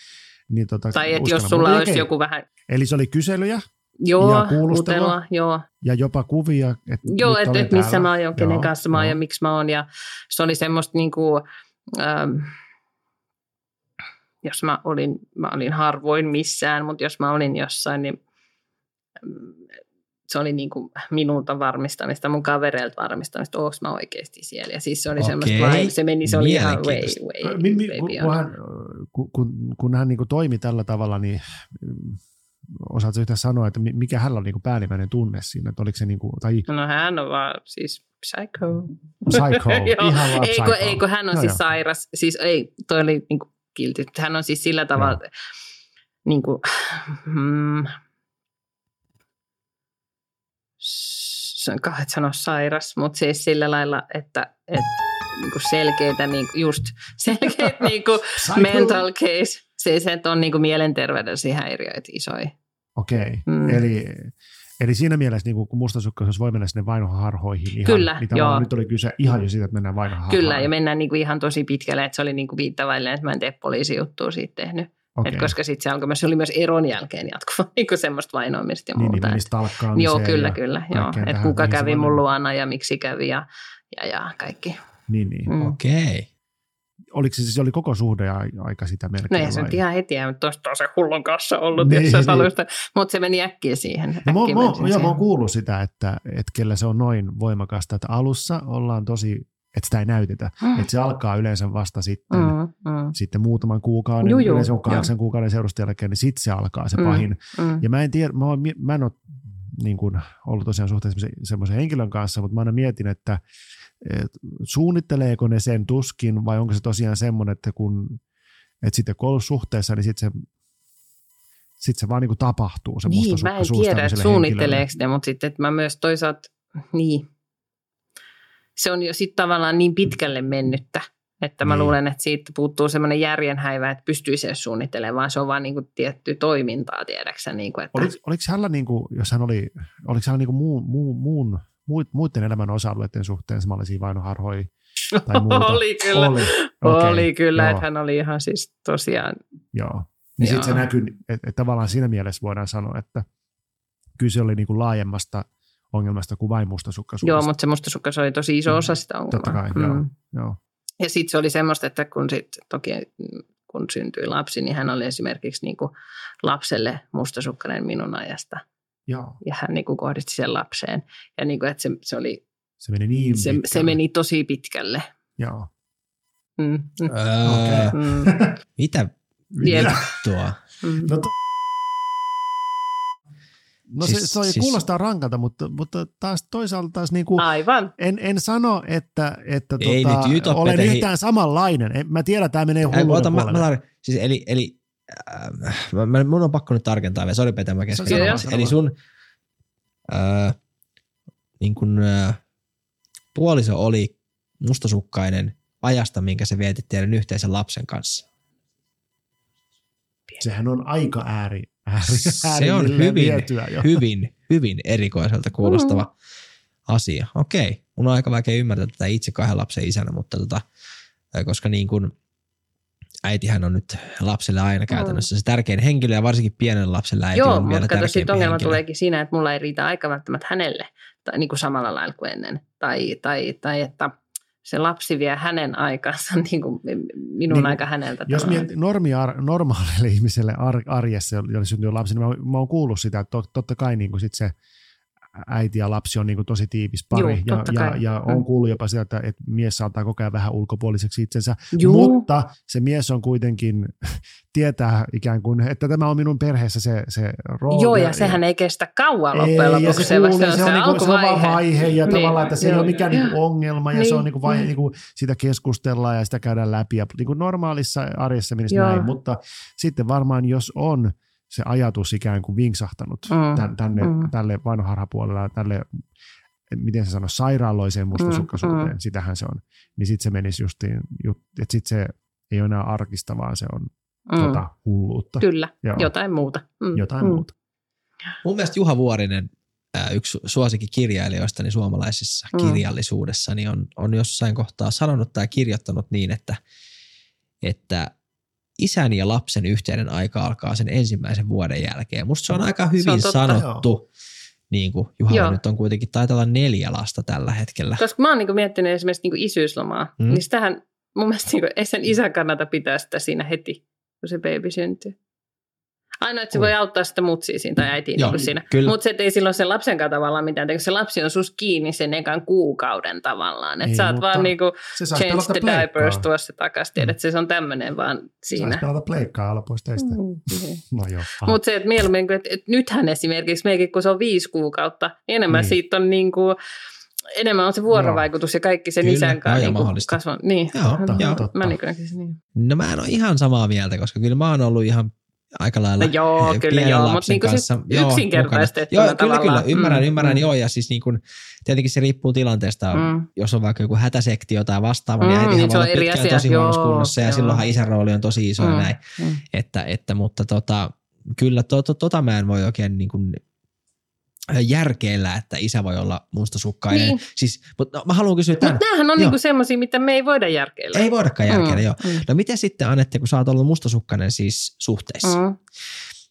niin tota, tai että jos sulla olisi okei. joku vähän, Eli se oli kyselyjä joo, Ja kuulustelua? joo. ja jopa kuvia. Että Joo, että olen et missä mä oon, kenen Joo, kanssa mä oon joo. ja miksi mä oon. Ja se oli semmoista niin kuin, ähm, jos mä olin, mä olin harvoin missään, mutta jos mä olin jossain, niin mm, se oli niin kuin minulta varmistamista, mun kavereilta varmistamista, onko mä oikeasti siellä. Ja siis se oli semmoista, vai, se meni, se oli ihan way, way, Mi- mi- way kun, kun, hän niin kuin toimi tällä tavalla, niin mm, osaatko yhtään sanoa, että mi- mikä hänellä oli niin kuin päällimmäinen tunne siinä, että oliko se niin kuin, tai No hän on vaan siis psycho. psycho, *laughs* ihan vaan psycho. ei, kun hän on Joo, siis joo. sairas. Siis ei, toi oli niin kuin kilti. Hän on siis sillä tavalla, niin kuin, mm, kahdet sanoa sairas, mutta siis sillä lailla, että, että niin kuin selkeitä, niin kuin, just *laughs* selkeät niin kuin *laughs* mental case. Siis, että on niin kuin mielenterveydellisiä häiriöitä isoja. Okei, Mm. eli, eli siinä mielessä niin kuin, kun mustasukkaisuus voi mennä sinne vainoharhoihin, ihan, Kyllä, niin joo. nyt oli kyse ihan jo siitä, että mennään vainoharhaan. Kyllä, ja mennään niin kuin ihan tosi pitkälle, että se oli niin kuin viittavaille, että mä en tee poliisijuttua siitä tehnyt. Okei. Et koska sitten se alkoi myös, se oli myös eron jälkeen jatkuva *laughs* niin kuin semmoista vainoamista ja niin, muuta. niin, Et- joo, kyllä, kyllä. Joo. Et kuka kävi mun luona ja miksi kävi ja, ja, ja kaikki. Niin, niin. Mm. Okei. Oliko se siis oli koko suhde aika sitä No melkein? ei se nyt ihan heti, mutta tuosta on se hullun kanssa ollut, Niin, niin, jos niin. mutta se meni äkkiä siihen. No, mä, äkkiä mä, meni joo, mä siihen. oon kuullut sitä, että, että kellä se on noin voimakasta, että alussa ollaan tosi, että sitä ei näytetä. Mm. Että se alkaa yleensä vasta sitten, mm. Mm, mm, sitten muutaman kuukauden, Juu, yleensä on kahdeksan kuukauden seurusta jälkeen, niin sitten se alkaa se Mm. pahin. mm. Ja mä en tiedä, mä, oon, mä en ole niin kuin, ollut tosiaan suhteessa semmoisen- henkilön kanssa, mutta mä aina mietin, että et, suunnitteleeko ne sen tuskin vai onko se tosiaan semmoinen, että kun että sitten kun ollut suhteessa, niin sitten se, sit se vaan niin kuin tapahtuu se Niin, mä en tiedä, suunnitteleeko ne, mutta sitten että mä myös toisaalta, niin, se on jo sitten tavallaan niin pitkälle mennyttä, että mä Niin. luulen, että siitä puuttuu semmoinen järjenhäivä, että pystyisi edes suunnittelemaan, vaan se on vaan niin kuin tietty toimintaa, tiedäksä. Niin kuin, että, Oliko, oliko hänellä, niin kuin, jos hän oli, oliko hänellä niin kuin muun, muun, muun, muiden elämän osa-alueiden suhteen samanlaisia vainoharhoja *laughs* tai muuta? oli kyllä, Oli, Okei, oli kyllä että hän oli ihan siis tosiaan, Joo. Niin sitten se näkyy, että, että tavallaan siinä mielessä voidaan sanoa, että kyse oli niin kuin laajemmasta ongelmasta kuin vain mustasukkaisuudesta. joo, mutta se mustasukkaisuus oli tosi iso osa sitä ongelmaa. Totta kai, joo. joo. Ja sitten se oli semmoista, että kun sit, toki mm, kun syntyi lapsi, niin hän oli esimerkiksi niin kuin lapselle mustasukkainen minun ajasta. Joo. Ja hän niin kuin kohdisti sen lapseen. Ja niin kuin, että se, se, oli, Se meni niin se, se meni tosi pitkälle. Joo. Mm, mm, Öö, mm, *laughs* mitä vittua? mm. No, to- no Siis- se, se, siis, kuulostaa rankalta, mutta, mutta taas toisaalta taas niin kuin, Aivan. en, en sano, että, että Ei tota, nyt ole olen Pete, yhtään samanlainen. En, mä tiedän, että tämä menee oota, mä, mä tar- siis eli, eli äh, mä, mä, mun on pakko nyt tarkentaa vielä, sori Pete, mä sano Eli sun äh, niin kun, äh, puoliso oli mustasukkainen ajasta, minkä se vietit teidän yhteisen lapsen kanssa. Sehän on aika ääri, ääri Se on hyvin, hyvin, hyvin erikoiselta kuulostava asia. Okei, mun on aika vaikea ymmärtää tätä itse kahden lapsen isänä, mutta tota, koska niin kuin äitihän on nyt lapselle aina käytännössä se tärkein henkilö ja varsinkin pienen lapselle äiti Joo, on vielä mutta kato, sitten ongelma henkilö. tuleekin siinä, että mulla ei riitä aika välttämättä hänelle tai niin kuin samalla lailla kuin ennen. Tai, tai, tai että se lapsi vie hänen aikansa, *laughs* niin kuin minun Niin, aika häneltä. Jos tavallaan. miet, normi, ar, normaalille ihmiselle ar, arjessa, jolle syntyy lapsi, niin mä, mä oon kuullut sitä, että tot, totta kai niin kuin sit se äiti ja lapsi on niin kuin tosi tiivis pari. Juu, ja, ja, kai. ja Mm. on kuullut jopa sitä, että, että mies saattaa koko ajan vähän ulkopuoliseksi itsensä. Juu. Mutta se mies on kuitenkin, *laughs* tietää ikään kuin, että tämä on minun perheessä se, se rooli. Joo, ja sehän ei kestä kauan loppujen Ei, ja lopuksi. se, kuulee, se, on, se niinku, se on vaan vaihe ja Niin, tavallaan, että se ei joo, ole mikään joo. niinku ongelma ja se on Niin, niinku vaihe, niin. niinku, sitä keskustellaan ja sitä käydään läpi ja niinku normaalissa arjessa menisi Joo. näin, mutta sitten varmaan jos on se ajatus ikään kuin vinksahtanut Mm, tän, tänne, mm. tälle vanharhapuolelle, tälle miten se sanoo, sairaaloiseen mustasukkaisuuteen, mm. sitähän se on, niin sitten se menisi justiin, että sitten se ei ole enää arkista, vaan se on Mm, tota, hulluutta. Kyllä, Joo. jotain muuta. Mm, Jotain mm. muuta. Mun mielestä Juha Vuorinen, ää, yksi suosikin kirjailijoistani suomalaisessa Mm. kirjallisuudessa, niin on, on jossain kohtaa sanonut tai kirjoittanut niin, että, että isän ja lapsen yhteinen aika alkaa sen ensimmäisen vuoden jälkeen. Musta se on aika hyvin totta. sanottu. Niin kuin Juha Joo. nyt on kuitenkin, taitaa olla neljä lasta tällä hetkellä. Koska mä oon niin miettinyt esimerkiksi niin isyyslomaa, mm. niin sitähän mun mielestä niin kuin, ei sen isän kannata pitää sitä siinä heti, kun se baby syntyy. Ainoa, että se Oi. voi auttaa sitä mutsia siinä tai äitiä Joo, niin siinä. Mutta se et ei silloin sen lapsen kanssa tavallaan mitään, kun se lapsi on sus kiinni sen ekan kuukauden tavallaan. Että sä oot vaan niinku saisi change the pleikkaa. diapers tuossa takaisin, Mm. että se on tämmöinen vaan Saisi siinä. pelata pleikkaa alla pois teistä. Mm. No joo. Mutta se, että mieluummin, että, että nythän esimerkiksi meikin, kun se on viisi kuukautta, niin enemmän Niin. niin. siitä on niin kuin, enemmän on se vuorovaikutus ja kaikki sen Kyllä, isän kanssa niin kasvan. Niin, Joo, Mä- joo, totta. Mä niin niin. No mä en ole ihan samaa mieltä, koska kyllä mä oon ollut ihan aika lailla No joo, eh, kyllä joo, mut lapsen niinku siis kanssa. Joo, yksinkertaistettuna mukana. Joo, kyllä, kyllä, ymmärrän, Mm, ymmärrän, mm. joo, ja siis niin kuin, tietenkin se riippuu tilanteesta, Mm. jos on vaikka joku hätäsektio tai vastaava, niin Mm, äitihän niin se voi on olla pitkään asia, tosi huonossa joo, kunnossa, ja joo. silloinhan isän rooli on tosi iso ja Mm, näin, mm. että, että mutta tota, kyllä to, to, tota mä en voi oikein niin kuin järkeillä, että isä voi olla mustasukkainen. Niin. Siis, mutta no, mä haluan kysyä tämän. Mutta näähän on Joo. niinku semmoisia, mitä me ei voida järkeillä. Ei voidakaan järkeillä, Mm, joo. mm. No miten sitten Anette, kun sä oot ollut mustasukkainen siis suhteissa, Mm,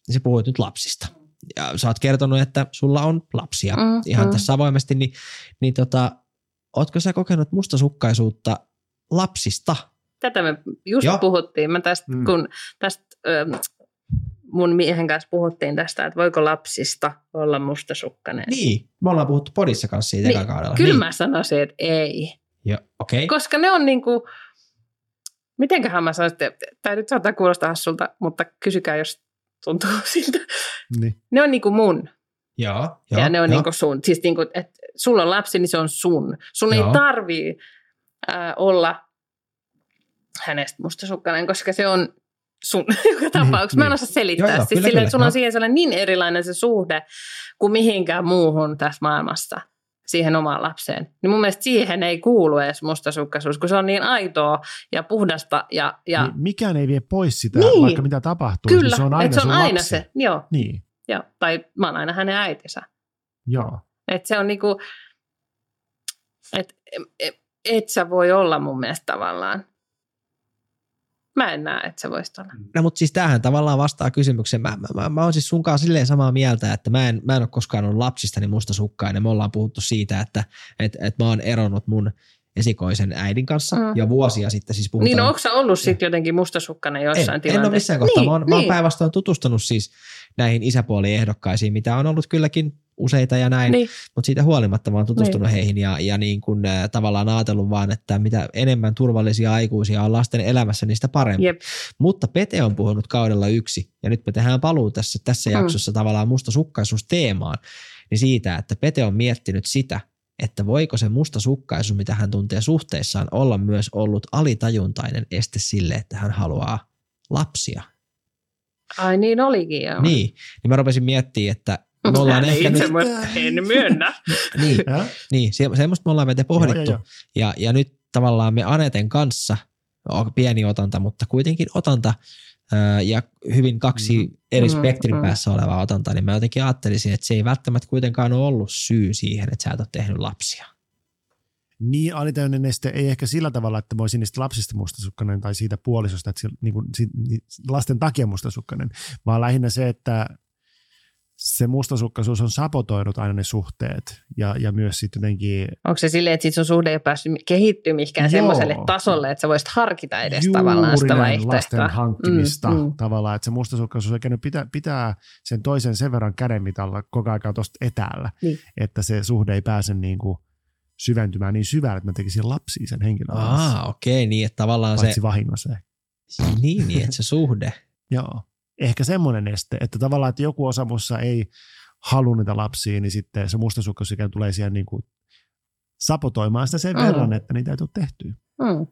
niin sä puhuit nyt lapsista. Ja sä oot kertonut, että sulla on lapsia Mm, ihan mm. tässä avoimesti, niin, niin tota, ootko sä kokenut mustasukkaisuutta lapsista? Tätä me just Joo. puhuttiin. Mä tästä, Mm. kun tästä ö, mun miehen kanssa puhuttiin tästä, että voiko lapsista olla mustasukkainen. Niin, me ollaan puhuttu podissa kanssa siitä Niin, kaudella. Kyllä niin. mä sanoisin, että ei. Joo, okei. Okay. Koska ne on niinku, mitenköhän mä sanoisin, että tämä nyt saattaa kuulostaa hassulta, mutta kysykää, jos tuntuu *laughs* siltä. Niin. Ne on niinku mun Joo, joo, ja ne on joo. niinku sun. Siis niinku, että sulla on lapsi, niin se on sun. Sun Joo. ei tarvii äh, olla hänestä mustasukkainen, koska se on sun *laughs* joka tapauksessa. Mä en niin. osaa selittää. Joo, joo, siis kyllä, silleen, kyllä, joo. on siihen sellainen niin erilainen se suhde kuin mihinkään muuhun tässä maailmassa siihen omaan lapseen. Niin mun mielestä siihen ei kuulu edes mustasukkaisuus, kun se on niin aitoa ja puhdasta. Ja, ja Niin mikään ei vie pois sitä, Niin. vaikka mitä tapahtuu. kyllä, niin se on aina, se on sun aina lapsi. se. Joo, Niin, joo, tai mä oon aina hänen äitinsä. joo. Että se on niinku, että et, et sä voi olla mun mielestä tavallaan. Mä en näe, että sä voisit olla. No mutta siis tämähän tavallaan vastaa kysymykseen. Mä, mä, mä, mä oon siis sunkaan silleen samaa mieltä, että mä en, mä en ole koskaan ollut lapsistani mustasukkainen. Me ollaan puhuttu siitä, että et, et mä oon eronnut mun esikoisen äidin kanssa Mm. jo vuosia sitten. Siis puhutaan, Niin, no, onko sä ollut sitten jotenkin mustasukkainen en, jossain en ole tilanteessa? missään kohtaa. Niin, mä oon, mä oon niin, päinvastoin tutustunut siis näihin isäpuoliehdokkaisiin, mitä on ollut kylläkin useita ja näin, niin, mutta siitä huolimatta mä oon tutustunut heihin ja, ja niin kuin, äh, tavallaan ajatellut vaan, että mitä enemmän turvallisia aikuisia on lasten elämässä, niin sitä parempi. jep. Mutta Pete on puhunut kaudella yksi, ja nyt me tehdään paluu tässä, tässä Mm. jaksossa tavallaan mustasukkaisuusteemaan, niin siitä, että Pete on miettinyt sitä, että voiko se mustasukkaisuus, mitä hän tuntee suhteissaan, olla myös ollut alitajuntainen este sille, että hän haluaa lapsia. Ai niin olikin joo. Niin, niin mä rupesin miettimään, että me ollaan ehkä itse nyt, en myönnä. *laughs* niin, niin, se, semmoista me ollaan Pete pohdittu, Joo, joo, Ja, ja nyt tavallaan me Aneten kanssa, pieni otanta, mutta kuitenkin otanta, ja hyvin kaksi Mm. eri Mm, spektrin mm. päässä olevaa otantaa, niin mä jotenkin ajattelisin, että se ei välttämättä kuitenkaan ole ollut syy siihen, että sä et ole tehnyt lapsia. Niin alitäynnä neste ei ehkä sillä tavalla, että mä olisin niistä lapsista mustasukkainen tai siitä puolisosta, että niin kuin, lasten takia mustasukkainen, vaan lähinnä se, että se mustasukkaisuus on sabotoinut aina ne suhteet ja, ja myös sitten jotenkin Onko se silleen, että sit sun suhde ei ole päässyt kehittyä mihinkään semmoiselle tasolle, että sä voisit harkita edes tavallaan sitä näin vaihtoehtoa? lasten hankkimista Mm, mm. tavallaan, että se mustasukkaisuus oikein pitää, pitää sen toisen sen verran kädenmitalla koko ajan tuosta etäällä, Niin. että se suhde ei pääse niin kuin syventymään niin syvälle, että mä tekisin lapsia sen henkilön kanssa, Aa, okei, okay, niin että tavallaan paitsi se, vahingossa. ehkä. niin, niin, että se suhde. *laughs* Joo. Ehkä semmoinen este, että tavallaan, että joku osa mussa ei halua niitä lapsia, niin sitten se mustasukkaisuus ikään tulee siihen niin kuin sapotoimaan sitä sen Mm. verran, että niitä ei tule tehtyä. Mm.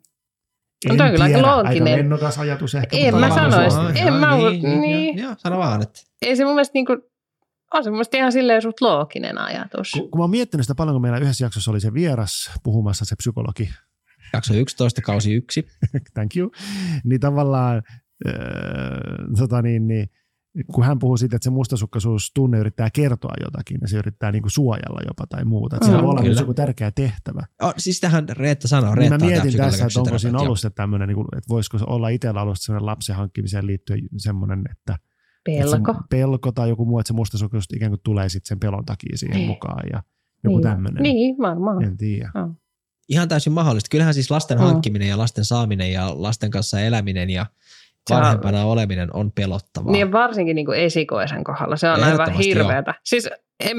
En toi on kyllä tiedä, looginen. Aika lennokas ajatus ehkä. En mä tavallaan sanois. se on. En mä niin, ollut- niin, niin. Joo, joo, sano vaan, että Ei se mun mielestä niinku, on se mun mielestä ihan silleen suht looginen ajatus. Kun, kun mä oon miettinyt sitä paljon, kun meillä yhdessä jaksossa oli se vieras puhumassa, se psykologi, jakso 11, kausi 1. *laughs* thank you, niin tavallaan äh, tota niin, niin, kun hän puhuu siitä, että se mustasukkaisuus tunne yrittää kertoa jotakin ja se yrittää niin kuin suojella jopa tai muuta. Että Mm, sillä voi olla myös joku tärkeä tehtävä. Oh, siis tähän Reetta sanoo. Niin Reetta mä on tää mietin tässä, että onko siinä ollut se tämmöinen, niin kuin, että voisiko se olla itsellä ollut sellainen lapsen hankkimiseen liittyen semmoinen, että, että Pelko. se pelko tai joku muu, että se mustasukkaisuus ikään kuin tulee sitten sen pelon takia siihen Niin. mukaan ja joku niin. tämmöinen. Niin, varmaan. En tiedä. Ihan täysin mahdollista. Kyllähän siis lasten Mm. hankkiminen ja lasten saaminen ja lasten kanssa eläminen ja Se on- vanhempana oleminen on pelottavaa. Niin varsinkin niin kuin esikoisen kohdalla. Se on aivan hirveätä. Siis en,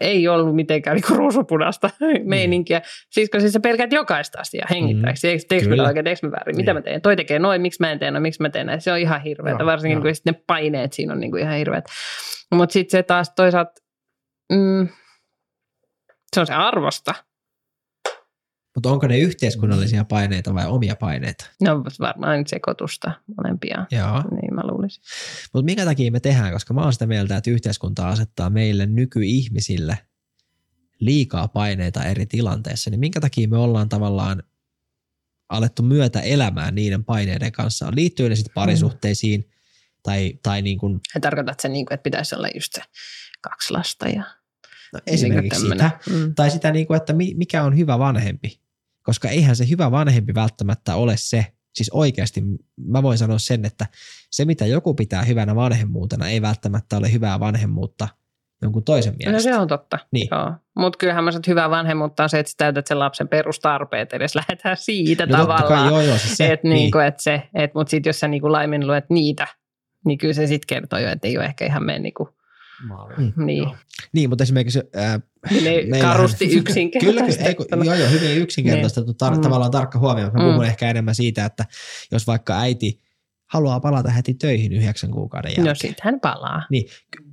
ei ollut mitenkään niin ruusupunasta *laughs* meininkiä. Siis kun siis sä pelkäät jokaista asiaa hengittääksi. Mm. Teekö mä oikein, teekö mä väärin? Mitä Niin. mä teen? Toi tekee noin, miksi mä en tee noin, miksi mä teen näin. Se on ihan hirveätä. Varsinkin joo. kun sitten ne paineet siinä on niin kuin ihan hirveät. Mutta sitten se taas toisaalta, mm, se on se arvosta. Mutta onko ne yhteiskunnallisia paineita vai omia paineita? No varmaan sekoitusta molempia. Joo. Niin mä luulisin. Mutta minkä takia me tehdään? Koska mä oon sitä mieltä, että yhteiskunta asettaa meille nykyihmisille liikaa paineita eri tilanteissa. Niin minkä takia me ollaan tavallaan alettu myötä elämään niiden paineiden kanssa? Liittyy ne sitten parisuhteisiin tai, tai niin kuin, Ja tarkoitat sen, niin kuin, että pitäisi olla just se kaksi lasta ja no niin esimerkiksi sitä. Mm. Tai sitä, niin kuin, että mi- mikä on hyvä vanhempi. Koska eihän se hyvä vanhempi välttämättä ole se, siis oikeasti mä voin sanoa sen, että se mitä joku pitää hyvänä vanhemmuutena ei välttämättä ole hyvää vanhemmuutta jonkun toisen No mielestä. se on totta. Niin. Joo. Mutta kyllähän mä sanon, että hyvä vanhemmuutta on se, että sä täytät sen lapsen perustarpeet edes. Lähdetään siitä no tavallaan. kai, joo joo, siis se, et niin. niinku, et se, et, mutta sitten jos sä niinku laiminluet niitä, niin kyllä se sitten kertoo jo, että ei ole ehkä ihan mennyt niinku, Maali. niin, niin, mutta esimerkiksi ää, niin meillähän- karusti Kyllä, yksinkertaisesti. kun- joo, joo, hyvin yksinkertaistettu, tar- Mm. tavallaan tarkka huomio. Mä Mm. puhun ehkä enemmän siitä, että jos vaikka äiti haluaa palata heti töihin yhdeksän kuukauden jälkeen. No sit hän palaa.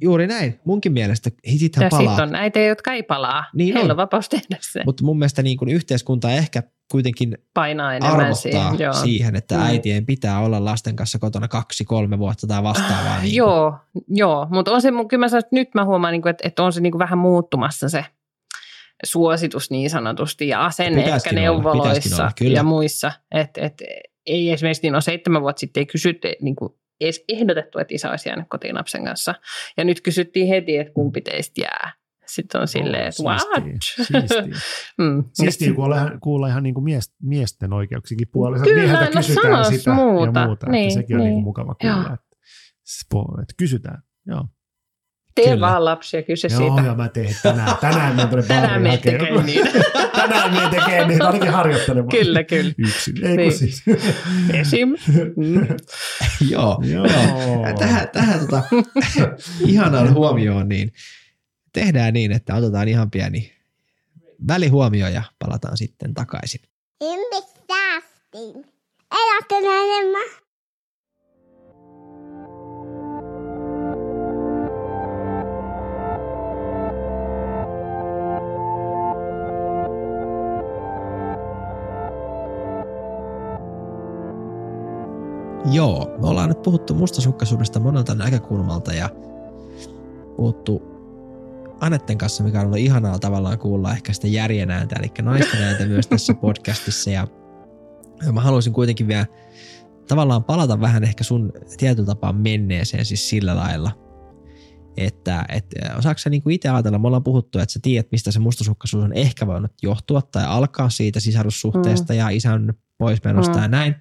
Juuri näin, munkin mielestä. Sit hän Ja palaa. sitten on näitä, jotka ei palaa. Niin Heillä on. on vapaus tehdä se. Mutta mun mielestä niin kuin yhteiskunta ehkä kuitenkin Painaa enemmän arvottaa siihen. Joo. siihen, että Mm. äitien pitää olla lasten kanssa kotona kaksi, kolme vuotta tai vastaavaa. Ah, niin. Joo, joo. mutta on se, kyllä mä sanon, että nyt mä huomaan, niin kuin, että, että on se niin kuin vähän muuttumassa se suositus niin sanotusti ja asenne ehkä olla, neuvoloissa olla, kyllä. ja muissa. Että et, ei esimerkiksi niin on seitsemän vuotta sitten ei kysytty, niin kuin edes ehdotettu, että isä olisi jäänyt kotiin lapsen kanssa. Ja nyt kysyttiin heti, että kumpi teistä jää. Sitten on silleen, että what? Siistiä. Siistiä. *laughs* Mm. Siistiä kuulla, kuulla ihan niin kuin mies, miesten oikeuksikin puolesta. Kyllä, Mieheltä no kysytään sanos sitä muuta. ja muuta. Niin, että sekin on niin. niin kuin mukava kuulla. Että, että kysytään. Joo. Tee Kyllä. vaan lapsia, kysy Joo, siitä. joo, mä teen tänään. Tänään mä tuonne *laughs* Tänään me tekee niitä. *laughs* tänään me tekee niitä, ainakin harjoittelemaan. Kyllä, kyllä. Yksin. Ei Niin. siis. Esim. Mm. Joo. Joo. Tähän, tähän tota, ihanaan huomioon, niin tehdään niin, että otetaan ihan pieni välihuomio ja palataan sitten takaisin. Joo, me ollaan nyt puhuttu mustasukkaisuudesta monelta näkökulmalta ja puhuttu Anetten kanssa, mikä on ollut ihanaa tavallaan kuulla ehkä sitä järjen ääntä, eli naisten ääntä myös tässä podcastissa. Ja mä haluaisin kuitenkin vielä tavallaan palata vähän ehkä sun tietyllä tapaa menneeseen siis sillä lailla, että et, osaako sä niinku itse ajatella, me ollaan puhuttu, että sä tiedät, mistä se mustasukkaisuus on ehkä voinut johtua tai alkaa siitä sisarussuhteesta mm. ja isän poismenosta mm. ja näin.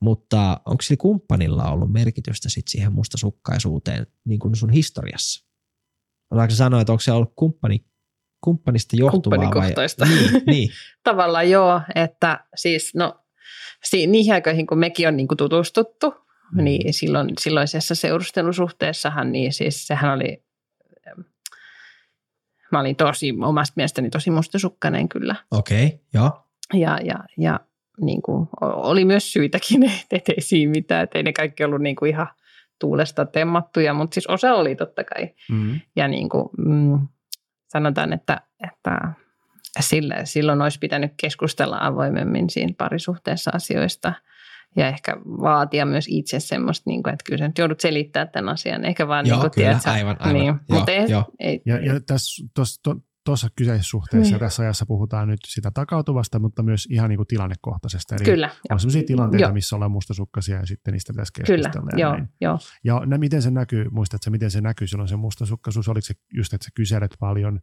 Mutta onko sillä kumppanilla ollut merkitystä sit siihen mustasukkaisuuteen niin kuin sun historiassa? Osaako sä sanoa, että onko se ollut kumppani, kumppanista johtuvaa? Kumppanikohtaista. Vai? Niin, niin. *laughs* Tavallaan joo, että siis no si- niihin aikoihin, kun mekin on niin kuin tutustuttu, mm. niin silloin, silloisessa seurustelusuhteessahan, niin siis sehän oli, mä olin tosi, omasta mielestäni tosi mustasukkainen kyllä. Okei, okay, joo. Ja, ja, ja niin kuin, oli myös syitäkin, *laughs* että ei siinä mitään, että ei ne kaikki ollut niin kuin ihan tuulesta temmattuja, mutta siis osa oli totta kai. Mm. Ja niin kuin, mm, sanotaan, että, että sillä, silloin olisi pitänyt keskustella avoimemmin siinä parisuhteessa asioista ja ehkä vaatia myös itse semmoista, niin kuin, että kyllä sä nyt joudut selittämään tämän asian, eikä vaan Joo, niin kuin, kyllä, tiedät, aivan, aivan. Niin, Joo, mutta ei, joo. ei, Ja, ja tässä tuossa to, tuossa kyseisessä suhteessa Niin. tässä ajassa puhutaan nyt sitä takautuvasta, mutta myös ihan niin kuin tilannekohtaisesta. Eli kyllä, on sellaisia tilanteita, Joo. missä ollaan mustasukkaisia ja sitten niistä pitäisi kyllä, keskustella. ja joo, joo. Ja nä, miten se näkyy, muistatko miten se näkyy silloin se mustasukkaisuus? Oliko se just, että sä kyselet paljon?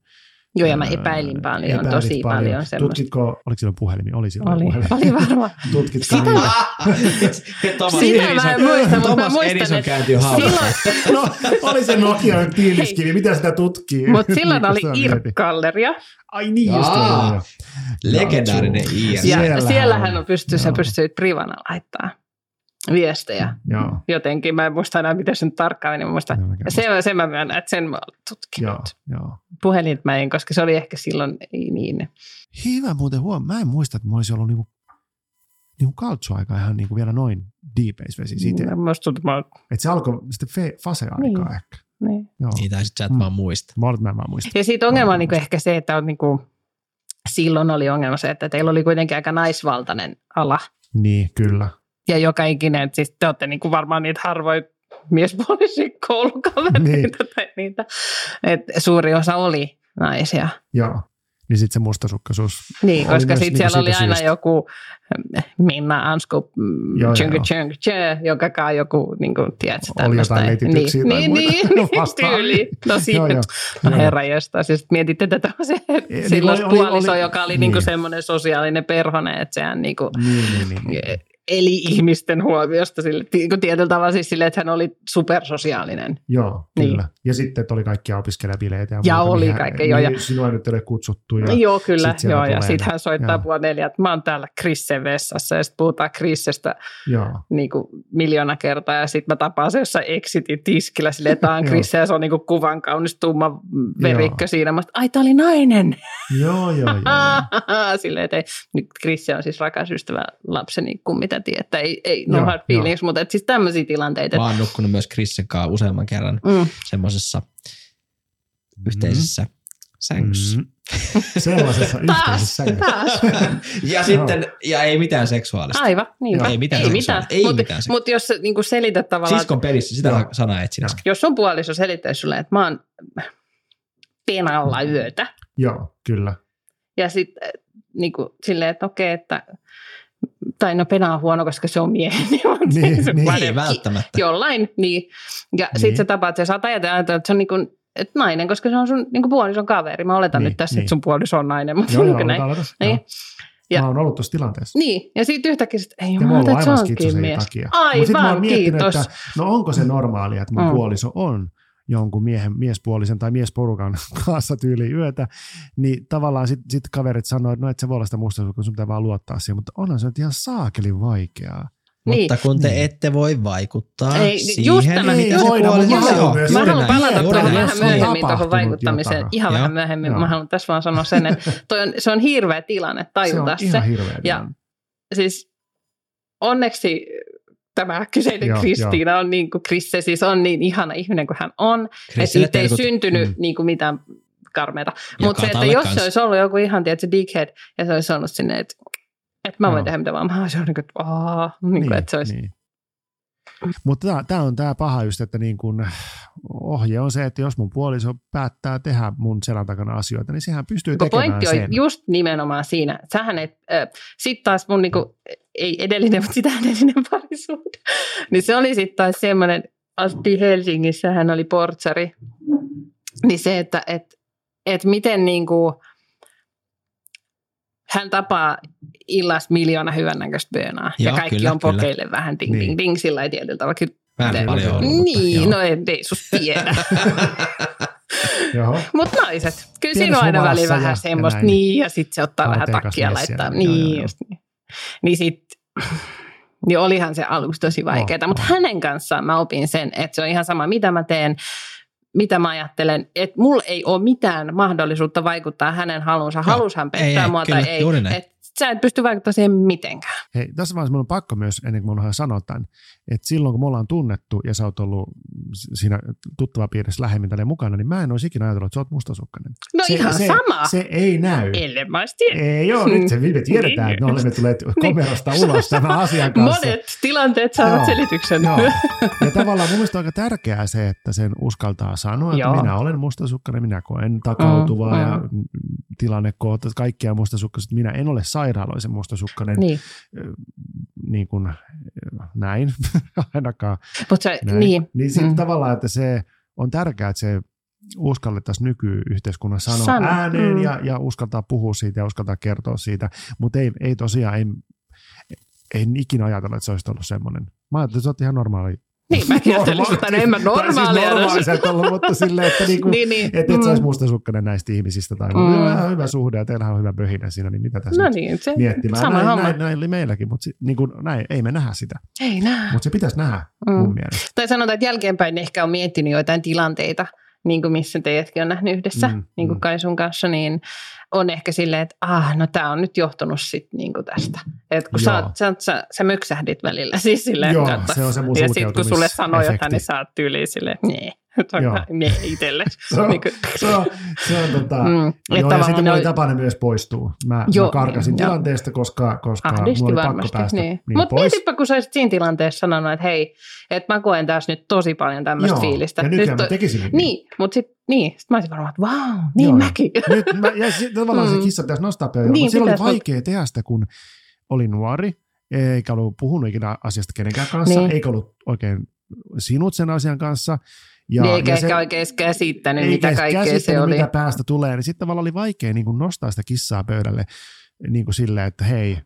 Joo, ja mä epäilin paljon, epäilit tosi paljon, paljon semmoista. Tutkitko, oliko silloin puhelimia? Oli silloin Oli, puhelimia. oli varmaan. Tutkitko Sitä *laughs* Sitä mä en muista, mutta mä muistan, Edison että silloin, No, oli se Nokia tiiliskivi, mitä sitä tutkii? mutta silloin Niin, oli. IRC-galleria, Ai niin, just. Legendaarinen IR. ja Siellähän on. pystyy, sä pystyit privana laittaa viestejä. Joo. Jotenkin, mä en muista enää, miten se nyt tarkkaan meni, mä muistan. Joo, Ja sen, sen mä myönnän, että sen mä olen tutkinut. Joo, joo. Puhelin mä en, koska se oli ehkä silloin ei niin. Hyvä muuten huom. Mä en muista, että mä olisin ollut niinku, niinku kaltsuaika ihan niinku vielä noin deepeis vesi. Siitä, Mä musta tuntuu, mä että se alkoi sitten fe, fase-aikaa Niin. ehkä. niin. Joo. Niitä sit sä et Mm. vaan muista. Mä, mä en vaan muista. Ja siitä ongelma on niin ehkä se, että on niin kuin, silloin oli ongelma se, että teillä oli kuitenkin aika naisvaltainen ala. Niin, kyllä. Ja joka ikinen, siis te olette niin kuin varmaan niitä harvoin miespuolisia koulukavereita Niin. tai niitä. että suuri osa oli naisia. Joo. Niin sitten se mustasukkaisuus. Niin, koska sitten niinku siellä oli aina syystä. joku mm, Minna Ansku, mm, Joo, tjönky, joo. tjönky, tjö, joka kai joku, niin kuin, tiedätkö, Oli jotain netityksiä tai niin, muita niin, niin, *laughs* vastaavia. tyyli. No siitä, joo. no herra jostain, siis mietitte tätä niin silloin oli- oli- puoliso, oli- joka oli niin. niinku semmoinen sosiaalinen perhonen, että sehän niinku Niin, niin, niin. niin. Eli ihmisten huomiosta sille, niin tietyllä tavalla siis sille, että hän oli supersosiaalinen. Joo, Niin. kyllä. Ja sitten että oli kaikkia opiskelijabileitä. Ja muuta, oli mihin- kaikkea, joo, ja- Sinua nyt ei ole kutsuttu. Ja, Ja, joo, kyllä, sit joo, ja sitten hän soittaa puoli neljä, että mä oon täällä Krissen vessassa, ja sitten puhutaan Krissestä joo. niin kuin miljoona kertaa, ja sitten mä tapaan se jossain Exitin tiskillä silleen, että on. Krisse, ja se on niin kuin kuvan kaunis tumma verikkö Joo. siinä. Mä, ai, tää oli nainen! Joo, joo, joo. joo. *laughs* silleen, että Krisse on siis rakas ystävä lapseni, mitä tietää, ei, ei no Joo, hard feelings, mutta et siis tämmöisiä tilanteita. Mä oon nukkunut myös Krissen kanssa useamman kerran Mm. semmoisessa yhteisessä sängyssä. Mm. Sellaisessa yhteisessä sängyssä. Taas. Ja sitten, ja ei mitään seksuaalista. Aivan, niin. Joo. Ei mitään ei seksuaalista. mitään. Ei Mut, mitään seksuaalista. Mutta jos sä niin selität tavallaan, Siskon pelissä, sitä Joo. sanaa etsin äsken. jos sun puoliso selittäisi sulle, että mä oon penalla yötä, Joo, kyllä. ja sitten niin silleen, että okei, että tai no pena on huono, koska se on miehen. mutta *laughs* Niin, se niin. vaan- Ei välttämättä. Jollain, niin. Ja Niin. sitten sä tapaat, ja saat ajatella, että se on niin kuin, että nainen, koska se on sun niin kuin puolison kaveri. Mä oletan Niin, nyt tässä, niin. että sun puoliso on nainen, mutta Joo, niin joo, kuin näin. aloita. Niin. Joo. Ja- Mä oon ollut tuossa tilanteessa. Niin, ja sitten yhtäkkiä sit, ei Ja mä oon jumalauta, ollut että se aivan onkin mies. takia. Mut sit mä Aivan, oon miettinyt, kiitos. että no onko se normaalia, että mun Mm. puoliso on jonkun miehen, miespuolisen tai miesporukan *laughs* kanssa tyyli yötä, niin tavallaan sitten sit kaverit sanoo, että no et sä voi olla sitä mustasukkaisuutta, sun pitää vaan luottaa siihen, mutta onhan se nyt ihan saakelin vaikeaa. Mutta kun te Niin. ette voi vaikuttaa Ei, siihen, just tämä, mitä se voidaan, puoliso- mutta mä Joo, haluan myös- Mä haluan näin, palata juuri tuohon näin. vähän myöhemmin tuohon vaikuttamiseen. jotain. Ihan Joo. vähän myöhemmin. Joo. Mä haluan tässä vaan sanoa sen, että *laughs* toi on, se on hirveä tilanne Se on tajuta se. ihan hirveä. Ja- tilanne. Siis onneksi tämä kyseinen Joo, Kristiina on niin kuin, Krisse siis on niin ihana ihminen kuin hän on. Että siitä ei syntynyt Mm. niin kuin mitään karmeita. Mutta se, että jos kanssa. se olisi ollut joku ihan, tiedätkö, dickhead, ja se olisi ollut sinne, että, että mä voin Joo. tehdä mitä vaan. Mä olisin niin kuin, aah, niin kuin, että se olisi, niin. Mutta tämä on tämä paha just, että niin kun, ohje on se, että jos mun puoliso päättää tehdä mun selän takana asioita, niin sehän pystyy Kun tekemään pointti sen. on just nimenomaan siinä. Sähän et, äh, sitten taas mun niinku, ei edellinen, mutta sitä edellinen *laughs* parisuhde. niin se oli sitten taas semmoinen, asuttiin Helsingissä, hän oli portsari. Niin se, että et, et miten niinku, hän tapaa illasta miljoona hyvännäköistä bönaa. Ja Joo, kaikki kyllä, on kyllä. pokeille vähän ding, Niin. ding, ding, sillä ei tietyllä tavalla. Kyllä, Vähän paljon ollut, niin, joo. no en, ei sus tiedä. *laughs* Joo. Mutta naiset, kyllä siinä on aina väliin ja- vähän ja semmoista, näin. niin, ja sitten se ottaa vähän mies laittaa. siellä, joo, Niin, joo, joo. just niin. Niin sitten, niin olihan se aluksi tosi vaikeaa, Oh, mutta oh. hänen kanssaan mä opin sen, että se on ihan sama, mitä mä teen, mitä mä ajattelen, että mulla ei ole mitään mahdollisuutta vaikuttaa hänen halunsa. Halushan Ei, pettää ei, mua kyllä, tai ei. Et sä et pysty vaikuttamaan siihen mitenkään. Hei, tässä vaiheessa minun on pakko myös, ennen kuin minun sanoa tämän, että silloin kun me ollaan tunnettu ja sä oot ollut siinä tuttava piirissä lähemmin tälle mukana, niin mä en olisi ikinä ajatellut, että sä oot mustasukkainen. No se, ihan se, sama. Se ei näy. Ellen mä olisi tiennyt. Ei ole, nyt se me tiedetään, että me olemme tulleet komerosta ulos tämän asian kanssa. Monet tilanteet saavat Joo. selityksen. Joo. Ja tavallaan mun mielestä on aika tärkeää se, että sen uskaltaa sanoa, että Joo. minä olen mustasukkainen, minä koen takautuvaa Mm, ja mm. tilannekohta, kaikkia mustasukkaiset. Minä en ole sairaaloisen mustasukkainen, *laughs* Niin, niin kuin näin ainakaan. mutta se, niin. niin sitten Mm. tavallaan, että se on tärkeää, että se uskallettaisiin nykyyhteiskunnassa sanoa Sano, ääneen mm. ja, ja uskaltaa puhua siitä ja uskaltaa kertoa siitä, mutta ei, ei tosiaan, ei, ei ikinä ajatella, että se olisi ollut semmoinen. Mä ajattelin, että sä oot ihan normaali. Niin, mäkin ajattelin sitä, no en mä Tai normaalia. siis normaali sä et ollut, mutta silleen, että niinku, niin, niin. et, et sä Mm. mustasukkainen näistä ihmisistä tai Mm. mm. ihan hyvä suhde ja teillähän on hyvä pöhinä siinä, niin mitä tässä No niin, se miettimään. sama näin, homma. näin, näin, oli meilläkin, mutta niin kuin, näin, ei me nähdä sitä. Ei näe. Mutta se pitäisi nähdä Mm. mun mielestä. Tai sanotaan, että jälkeenpäin ehkä on miettinyt joitain tilanteita, niin kuin missä teidätkin on nähnyt yhdessä, mm, niin kuin mm. Kaisun kanssa, niin on ehkä silleen, että ah, no tämä on nyt johtunut sit niin kuin tästä. Että kun sä, sä, sä, sä möksähdit välillä, siis silleen, Joo, että- se on se mun ja sitten kun sulle sanoo jotain, niin sä oot tyyliin silleen, nee, Joo. nee itselle. *laughs* Se on, Niin kuin- se on, se on tota, Mm, joo, ja sitten ne mulla oli oli- tapana myös poistua. Mä, Joo, mä karkasin joo. tilanteesta, koska, koska mulla Ahdisti oli pakko varmasti, päästä niin. niin Mutta mietipä, kun sä olisit siinä tilanteessa sanonut, että hei, että mä koen tässä nyt tosi paljon tämmöistä fiilistä. ja nykyään Nyt mä tekisin niin. Niin, mutta sitten niin, sit mä olisin varmaan, että vau, niin Joo, mäkin. Nyt mä, ja sit, tavallaan se Mm. kissa pitäisi nostaa pöydälle, Niin, mutta silloin oli vaikea tehdä sitä, kun oli nuori, eikä ollut puhunut ikinä asiasta kenenkään kanssa, Niin. eikä ollut oikein sinut sen asian kanssa. Ja, niin eikä ja ehkä oikein käsittänyt, mitä kaikkea se oli. mitä päästä tulee, niin sitten tavallaan oli vaikea niin kuin nostaa sitä kissaa pöydälle niin kuin silleen, että hei,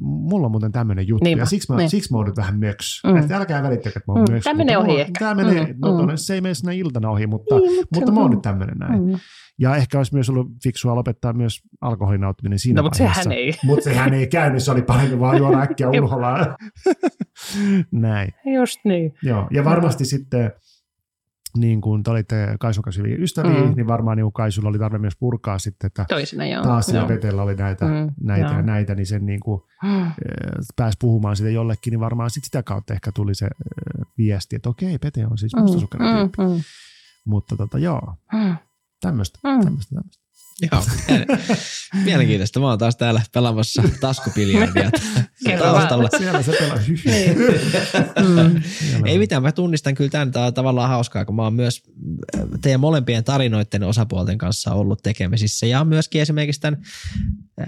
mulla on muuten tämmöinen juttu, Niinpä, ja siksi mä, niin. siksi mä oon nyt vähän möks. Mm. Että älkää välittäkö, että mä oon Mm, möks. mutta menee mulla- ohi ehkä. Tää menee, Mm, no mm. se ei mene sinä iltana ohi, mutta, Niin, mutta- mutta mä oon nyt tämmöinen näin. Mm. Ja ehkä olisi myös ollut fiksua lopettaa myös alkoholin nauttiminen siinä No, mutta vaiheessa. sehän ei. Mutta sehän ei käynyt, se oli parempi vaan juoda äkkiä ulholaan. *laughs* Näin, Just niin. joo. Ja varmasti sitten, niin kuin te olitte Kaisun kanssa hyviä ystäviä, Mm. mm. niin varmaan niin Kaisulla oli tarve myös purkaa sitten, että Toisena joo. taas joo. Petellä oli näitä, Mm, mm, näitä joo. ja näitä, niin sen niin kuin, Mm. pääsi puhumaan sitä jollekin, niin varmaan sit sitä kautta ehkä tuli se äh, viesti, että okei, Pete on siis Mm, mustasukkainen mm, tyyppi. mm, Mutta tota, joo, mm. tämmöistä, Mm. tämmöistä, tämmöistä. Joo, *laughs* mielenkiintoista. Mä oon taas täällä pelaamassa taskupiljardia *laughs* taustalla. Siellä se pelaa. Niin. Mm. *laughs* Siellä Ei mitään, mä tunnistan kyllä tämän, tämä on tavallaan hauskaa, kun mä oon myös äh, teidän molempien tarinoiden osapuolten kanssa ollut tekemisissä ja myöskin esimerkiksi tämän äh,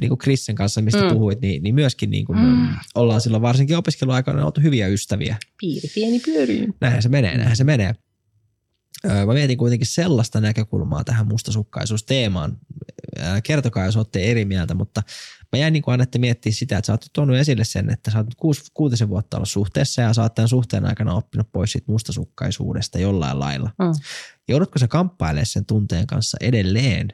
niin kuin Krissen kanssa, mistä Mm. puhuit, niin, niin myöskin niin kuin Mm. mm. ollaan silloin varsinkin opiskeluaikana oltu hyviä ystäviä. Piiri pieni pyörii. Näinhän se menee, näinhän se menee. Mä mietin kuitenkin sellaista näkökulmaa tähän mustasukkaisuusteemaan. Kertokaa, jos olette eri mieltä, mutta mä jäin niin kuin Annette miettiä sitä, että sä oot tuonut esille sen, että sä oot kuusi, kuutisen vuotta ollut suhteessa ja sä oot tämän suhteen aikana oppinut pois siitä mustasukkaisuudesta jollain lailla. Mm. Joudutko sä kamppailemaan sen tunteen kanssa edelleen?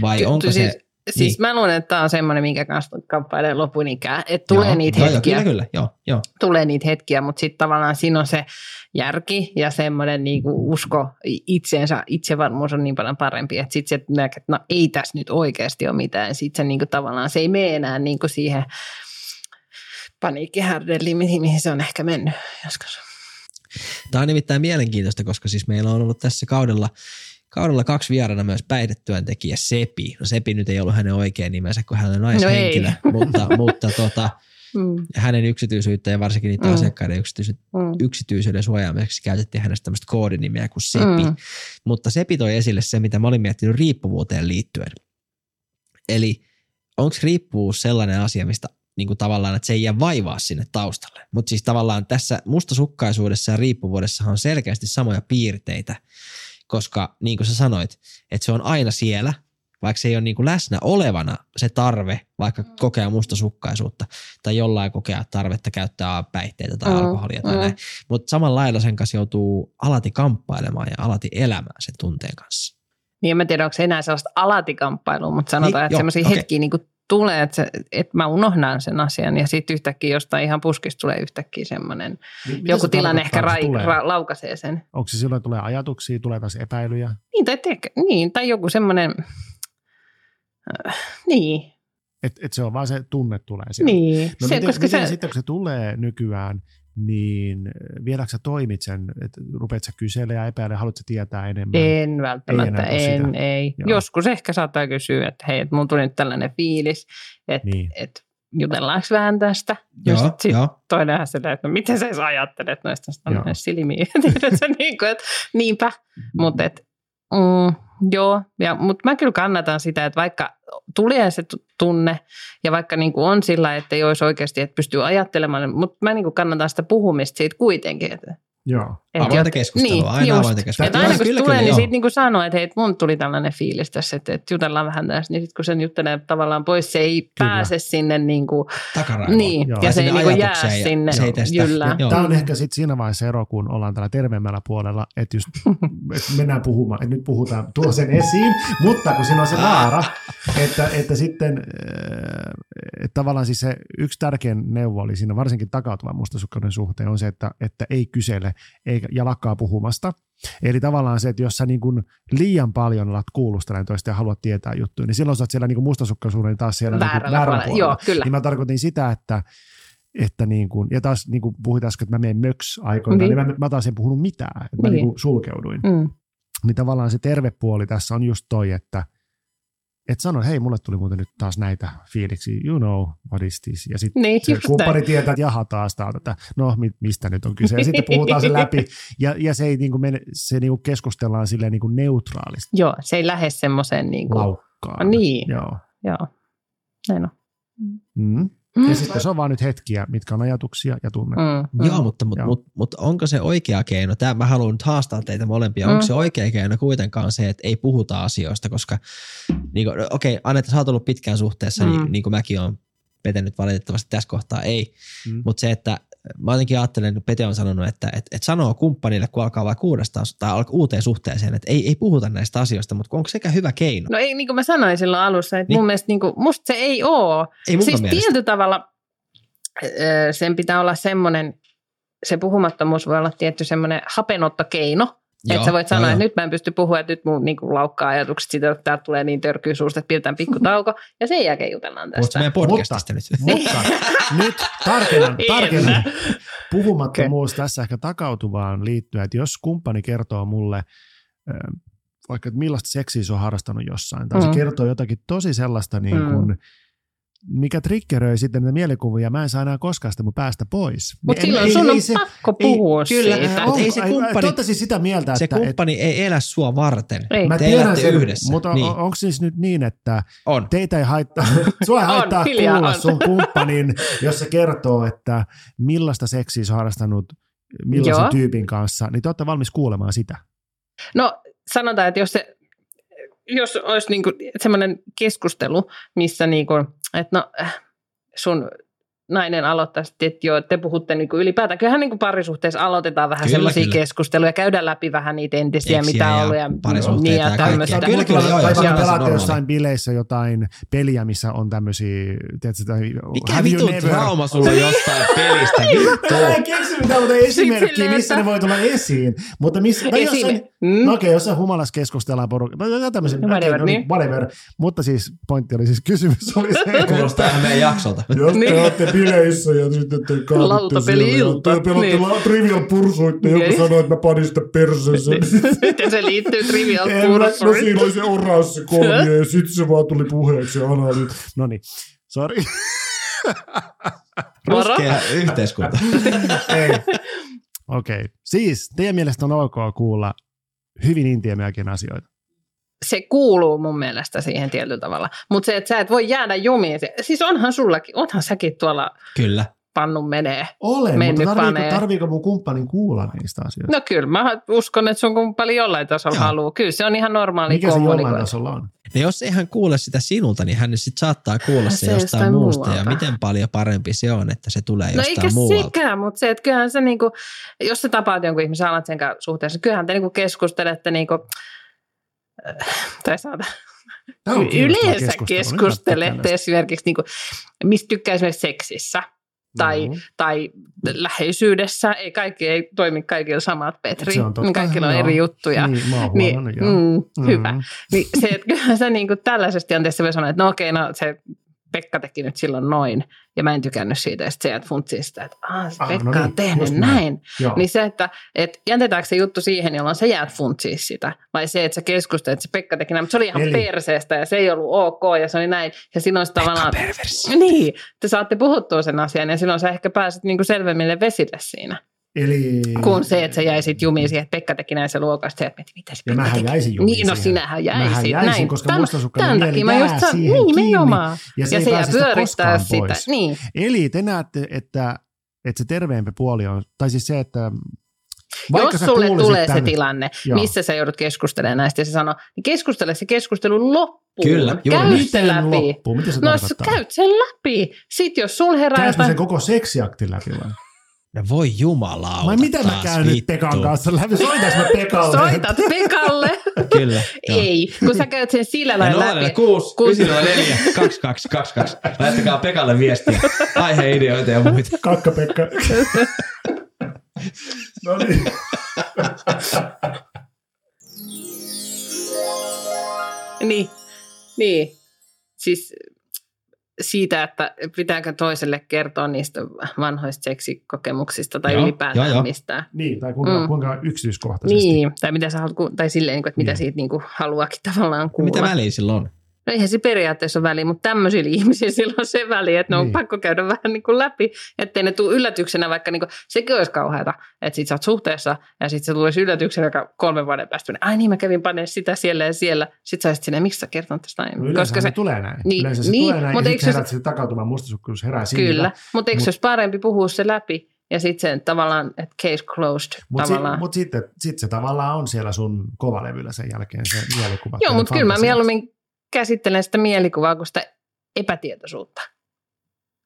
Vai Ky- onko siis, se... Siis niin. mä luulen, että tämä on semmoinen, minkä kanssa kamppailee lopun ikää. Että tulee Joo, niitä joo, joo, hetkiä, Kyllä, kyllä, joo, joo. tulee niitä hetkiä, mutta sitten tavallaan siinä on se järki ja semmoinen niinku usko itseensä, itsevarmuus on niin paljon parempi, että sitten se näkee, että no ei tässä nyt oikeasti ole mitään. Sitten se niinku tavallaan, se ei mene enää niinku siihen paniikkihärdelliin, mihin, mihin se on ehkä mennyt joskus. Tämä on nimittäin mielenkiintoista, koska siis meillä on ollut tässä kaudella, kaudella kaksi vieraana myös päihdetyöntekijä Sepi. No Sepi nyt ei ollut hänen oikea nimensä, kun hän on naishenkilö, No *laughs* mutta, mutta tota, Mm, Ja hänen yksityisyyttä ja varsinkin niiden Mm. asiakkaiden yksityisyyttä mm, yksityisyyden suojaamiseksi käytettiin hänestä tämmöistä koodinimeä kuin Sepi. Mm. Mutta Sepi toi esille se, mitä mä olin miettinyt riippuvuuteen liittyen. Eli onko riippuvuus sellainen asia, mistä niin kuin tavallaan, että se ei jää vaivaa sinne taustalle. Mutta siis tavallaan tässä mustasukkaisuudessa ja riippuvuudessa on selkeästi samoja piirteitä, koska niin kuin sä sanoit, että se on aina siellä, vaikka se ei ole niin kuin läsnä olevana se tarve, vaikka kokea mustasukkaisuutta tai jollain kokea tarvetta käyttää päihteitä tai Mm, alkoholia tai mm. näin. Mutta samalla lailla sen kanssa joutuu alati kamppailemaan ja alati elämään sen tunteen kanssa. Niin en mä tiedä, onko se enää sellaista alatikamppailua, mutta sanotaan, Niin, että joo, semmoisia okei. hetkiä niin tulee, että, se, että mä unohdan sen asian ja sitten yhtäkkiä jostain ihan puskista tulee yhtäkkiä semmoinen, mitä joku se tilanne ehkä kun tulee? ra, laukaisee sen. Onko se silloin, tulee ajatuksia, tulee taas epäilyjä? Niin tai, te, niin, tai joku semmoinen, äh, niin, Että et se on vaan se tunne tulee sieltä. niin. No se, miten, koska miten se, sitten, kun se tulee nykyään, niin vieläkö sä toimit sen, että rupeat sä kyselemään ja epäilemään, haluatko tietää enemmän? en välttämättä, Ei en, sitä. ei. Joo. Joskus ehkä saattaa kysyä, että hei, että mulla tuli nyt tällainen fiilis, että Niin. et, jutellaanko vähän tästä. Joo, sit, sit joo. toinenhan silleen, että no miten sä edes ajattelet noista silmiä. *laughs* Tiedätkö, niin kuin, että niinpä. Mutta et, mm, joo, ja, mutta mä kyllä kannatan sitä, että vaikka tulee se tu- tunne ja vaikka niin kuin on sillä, että ei olisi oikeasti, että pystyy ajattelemaan, mutta mä niin kuin kannatan sitä puhumista siitä kuitenkin. Että, Joo. että Avointa keskustelua, niin, aina just. avointa keskustelua. Että aina kun Kyllä, tulee, kyllä, niin joo. siitä niin kuin sanoo, että hei, että mun tuli tällainen fiilis tässä, että, että jutellaan vähän tästä, niin sitten kun sen juttelee tavallaan pois, se ei Kyllä. pääse sinne niin kuin, Takaraivoon. niin, Joo. ja se ei niin kuin jää ja sinne se ei tee sitä. jyllään. Joo. Tämä on ehkä sitten siinä vaiheessa ero, kun ollaan täällä terveemmällä puolella, että just *laughs* että mennään puhumaan, että nyt puhutaan, tuo sen esiin, mutta kun siinä on se vaara, että, että sitten äh, että tavallaan siis se yksi tärkein neuvo oli siinä varsinkin takautuvan mustasukkauden suhteen on se, että, että ei kysele eikä, ja lakkaa puhumasta. Eli tavallaan se, että jos sä niin kuin liian paljon alat kuulustelemaan toista ja haluat tietää juttuja, niin silloin sä oot siellä niin kuin mustasukkaisuuden taas siellä niin kuin Väärällä puolella. Joo, kyllä. Niin mä tarkoitin sitä, että, että niin kuin, ja taas niin kuin puhuit äsken, että mä menen möks aikoinaan, niin, Niin. niin mä, mä taas en puhunut mitään, että mä Niin. niin kuin sulkeuduin. Mm. Niin tavallaan se terve puoli tässä on just toi, että et sano, hei, mulle tuli muuten nyt taas näitä fiiliksiä, you know what is this. Ja sitten Niin, se kumppani tietää, että jaha taas tää tätä, no mi- mistä nyt on kyse. Ja sitten puhutaan se läpi ja, ja se, ei niinku mene, se niinku keskustellaan silleen niinku neutraalisti Joo, se ei lähde semmoiseen niin kuin, laukkaan. niin, Joo. joo, näin on. Mm. Mm. Ja sitten se on vaan nyt hetkiä, mitkä on ajatuksia ja tunne. Mm, mm. Joo, mutta, mutta, Joo. mutta, mutta onko se oikea keino, tämä mä haluan nyt haastaa teitä molempia, Mm. onko se oikea keino kuitenkaan se, että ei puhuta asioista, koska niin kuin, okei, Anetta, sä oot ollut pitkään suhteessa, mm. Mm. niin, niin kuin mäkin olen petänyt valitettavasti tässä kohtaa, ei, Mm. mutta se, että mä jotenkin ajattelen, kun Pete on sanonut, että et, et sanoo kumppanille, kun alkaa vaikka uudestaan tai alkaa uuteen suhteeseen, että ei, ei puhuta näistä asioista, mutta onko sekä hyvä keino? No ei, niin kuin mä sanoin silloin alussa, että Niin. mun mielestä niin kuin, musta se ei ole. Ei Siis mielestä. tietyllä tavalla ö, sen pitää olla semmoinen, se puhumattomuus voi olla tietty semmoinen hapenottokeino, että sä voit sanoa, että nyt mä en pysty puhua, että nyt mun niin kuin, laukkaa ajatukset siitä, että täältä tulee niin törkyy suusta, että pidetään pikku tauko, ja sen jälkeen jutellaan tästä. meidän podcastista nyt? Mutta nyt tarkennan, tarkennan. En. puhumattomuus okay. tässä ehkä takautuvaan liittyen, että jos kumppani kertoo mulle vaikka, että millaista seksiä se on harrastanut jossain, tai. Mm. se kertoo jotakin tosi sellaista, niin kuin, mm. Mikä triggeröi sitten niitä mielikuvia, mä en saa enää koskaan sitä mun päästä pois. Mutta Niin silloin ei- sun ei on se- pakko puhua kyllä, siitä. on- ei se ai- kumppani- siis sitä mieltä, Se että... että kumppani ei elä sua varten. Ei. Mä Te tiedän sen, yhdessä. mutta Niin. onko siis nyt niin, että On. teitä ei haittaa, *laughs* sua ei On, haittaa hiljaa kuulla on. sun kumppanin, jos se kertoo, että millaista seksiä se on harrastanut millaisen Joo. tyypin kanssa, niin te olette valmis kuulemaan sitä. No sanotaan, että jos, se, jos olisi niinku semmoinen keskustelu, missä niinku, että no sun nainen aloittaa sitten, että joo, te puhutte niinku ylipäätään. Kyllähän niinku parisuhteessa aloitetaan vähän Kyllä, kyllä. keskusteluja, käydään läpi vähän niitä entisiä, Keksiä mitä on ollut ja, parisuhteita niin ja ja tämmöistä. Kyllä, kyllä, joo, tai joo, vaikka se on pelaatte normaali. jossain bileissä jotain peliä, missä on tämmöisiä, tiedätkö, tai, Mikä never- trauma sulla jostain *laughs* pelistä? Vittu. Mä en keksi mitään muuta esimerkkiä, missä ne voi tulla esiin. Mutta missä, tai jossain, Esime- mm. no okei, jossain humalassa keskustellaan porukalla. Tämmöisen, Whatever, okei, no niin, niin. whatever. Mutta siis pointti oli siis, kysymys oli se, Kuulostaa meidän jaksolta. jos te Niin. olette bileissä ja sitten te Lautapeli-ilta. te pelaatte Niin. la- Trivial Pursuitte, joku Niin. sanoo, että mä panin sitä perseensä. Miten se liittyy Trivial *laughs* En mä- No Pursuit? siinä oli se oranssi kolmio ja sitten se vaan tuli puheeksi ja analyyt. No niin, sori. Ruskea yhteiskunta. *laughs* Ei. Okei. Okay. Siis teidän mielestä on ok kuulla hyvin intiimiäkin asioita. Se kuuluu mun mielestä siihen tietyllä tavalla. Mutta se, että sä et voi jäädä jumiin. se- Siis onhan sullakin, onhan säkin tuolla Kyllä. pannun menee. Olen, Mennyt mutta tarviiko, panee. tarviiko mun kumppanin kuulla niistä asioista? No kyllä, mä uskon, että sun kumppani jollain tasolla Joo. haluaa. Kyllä se on ihan normaali Mikä se jollain tasolla on? Ja jos ei hän kuule sitä sinulta, niin hän sitten saattaa kuulla se Se jostain jostain muusta. Ja muualta. miten paljon parempi se on, että se tulee No jostain eikä muualta. sekään, mutta se, että kyllähän se niinku, jos sä tapaat jonkun ihmisen alat sen kanssa suhteessa, kyllähän te niinku keskustelette niinku, tai saada, Tämä on kiinnostava yleensä keskustelette esimerkiksi, niinku, mistä tykkää esimerkiksi seksissä tai, Mhm. tai läheisyydessä. Ei kaikki ei toimi kaikilla samat, Petri. Se on totta, Niin Kaikilla on joo. eri juttuja. Niin, mä oon Niin, joo. mm, hyvä. Mm. Niin se, että kyllähän sä niin kuin tällaisessa tilanteessa voi sanoa, että no okei, no se Pekka teki nyt silloin noin, ja mä en tykännyt siitä, ja sitten se funtsii sitä, että ah, se Ah, Pekka no on niin, tehnyt just näin. näin. Joo. Niin se, että et jätetäänkö se juttu siihen, jolloin sä jäät funtsii sitä, vai se, että sä keskustelet, että se Pekka teki näin, mutta se oli ihan Eli- perseestä, ja se ei ollut ok, ja se oli näin, ja silloin se tavallaan... perversi. Niin, te saatte puhuttua sen asian, ja silloin sä ehkä pääset niinku selvemmille vesille siinä, Eli... kuin se, että sä jäisit jumiin siihen, että Pekka teki näin se luokasta, ja mietit, mitä se Ja Pekka mähän teki. jäisin jumiin Niin, no sinähän jäisit. Mähän jäisin, näin. koska Tämän- mustasukkainen Tämän mieli takia mä jää just sanon, siihen niin kiinni, nimenomaan. ja se ja ei se jää pääse sitä pyörittää sitä. pois. Niin. Eli te näette, että, että se terveempi puoli on, tai siis se, että vaikka Jos sulle tulee tän- se tilanne, Joo. missä sä joudut keskustelemaan näistä ja se sanoo, niin keskustele se keskustelu loppuun. Kyllä, juuri Käy se Miten läpi. loppuu? Mitä se No tarkoittaa? käyt sen läpi. Sitten jos sul herää Käytkö jotain... sen koko seksiaktin läpi vai? No voi jumalauta Vai mitä mä käyn nyt. Pekan kanssa läpi? Soitaks mä Pekalle? Soitat Pekalle. *laughs* Kyllä. joo. Ei, kun sä käyt sen sillä Ja lailla 0 läpi. 6 Kun- 904 22 22. Laittakaa Pekalle viestiä. Aiheideoita ja muita. Kakka Pekka. no niin. Niin, niin. Siis siitä, että pitääkö toiselle kertoa niistä vanhoista seksikokemuksista tai Joo, ylipäätään joo, joo. mistään. Niin, tai kuinka, Mm. kuinka yksityiskohtaisesti. Niin, tai mitä sä haluat, ku- tai silleen, niin kuin, että mitä Niin. siitä niin kuin, haluakin tavallaan kuulla. Mitä väliä sillä on? No eihän se periaatteessa ole väliä, mutta tämmöisillä *laughs* ihmisillä sillä on se väli, että ne on Niin. pakko käydä vähän niin kuin läpi, ettei ne tule yllätyksenä, vaikka niin kuin, sekin olisi kauheata, että sit sä oot suhteessa ja sitten se tulisi yllätyksenä joka kolmen vuoden päästä, ai niin mä kävin paneen sitä siellä ja siellä, sitten sä olisit sinne, miksi sä kertonut tästä näin? No Koska se, se tulee näin. Niin, yleensä se niin, tulee näin, mutta ja sitten se- sitten takautumaan mustasukkuus herää siinä. kyllä, mutta eikö Mut- se olisi parempi puhua se läpi ja sitten se tavallaan, että case closed Mutta tavallaan. si, mut sitten sit se tavallaan on siellä sun kovalevyllä sen jälkeen se mielikuva. Joo, mutta kyllä mä mieluummin käsittelen sitä mielikuvaa kuin sitä epätietoisuutta.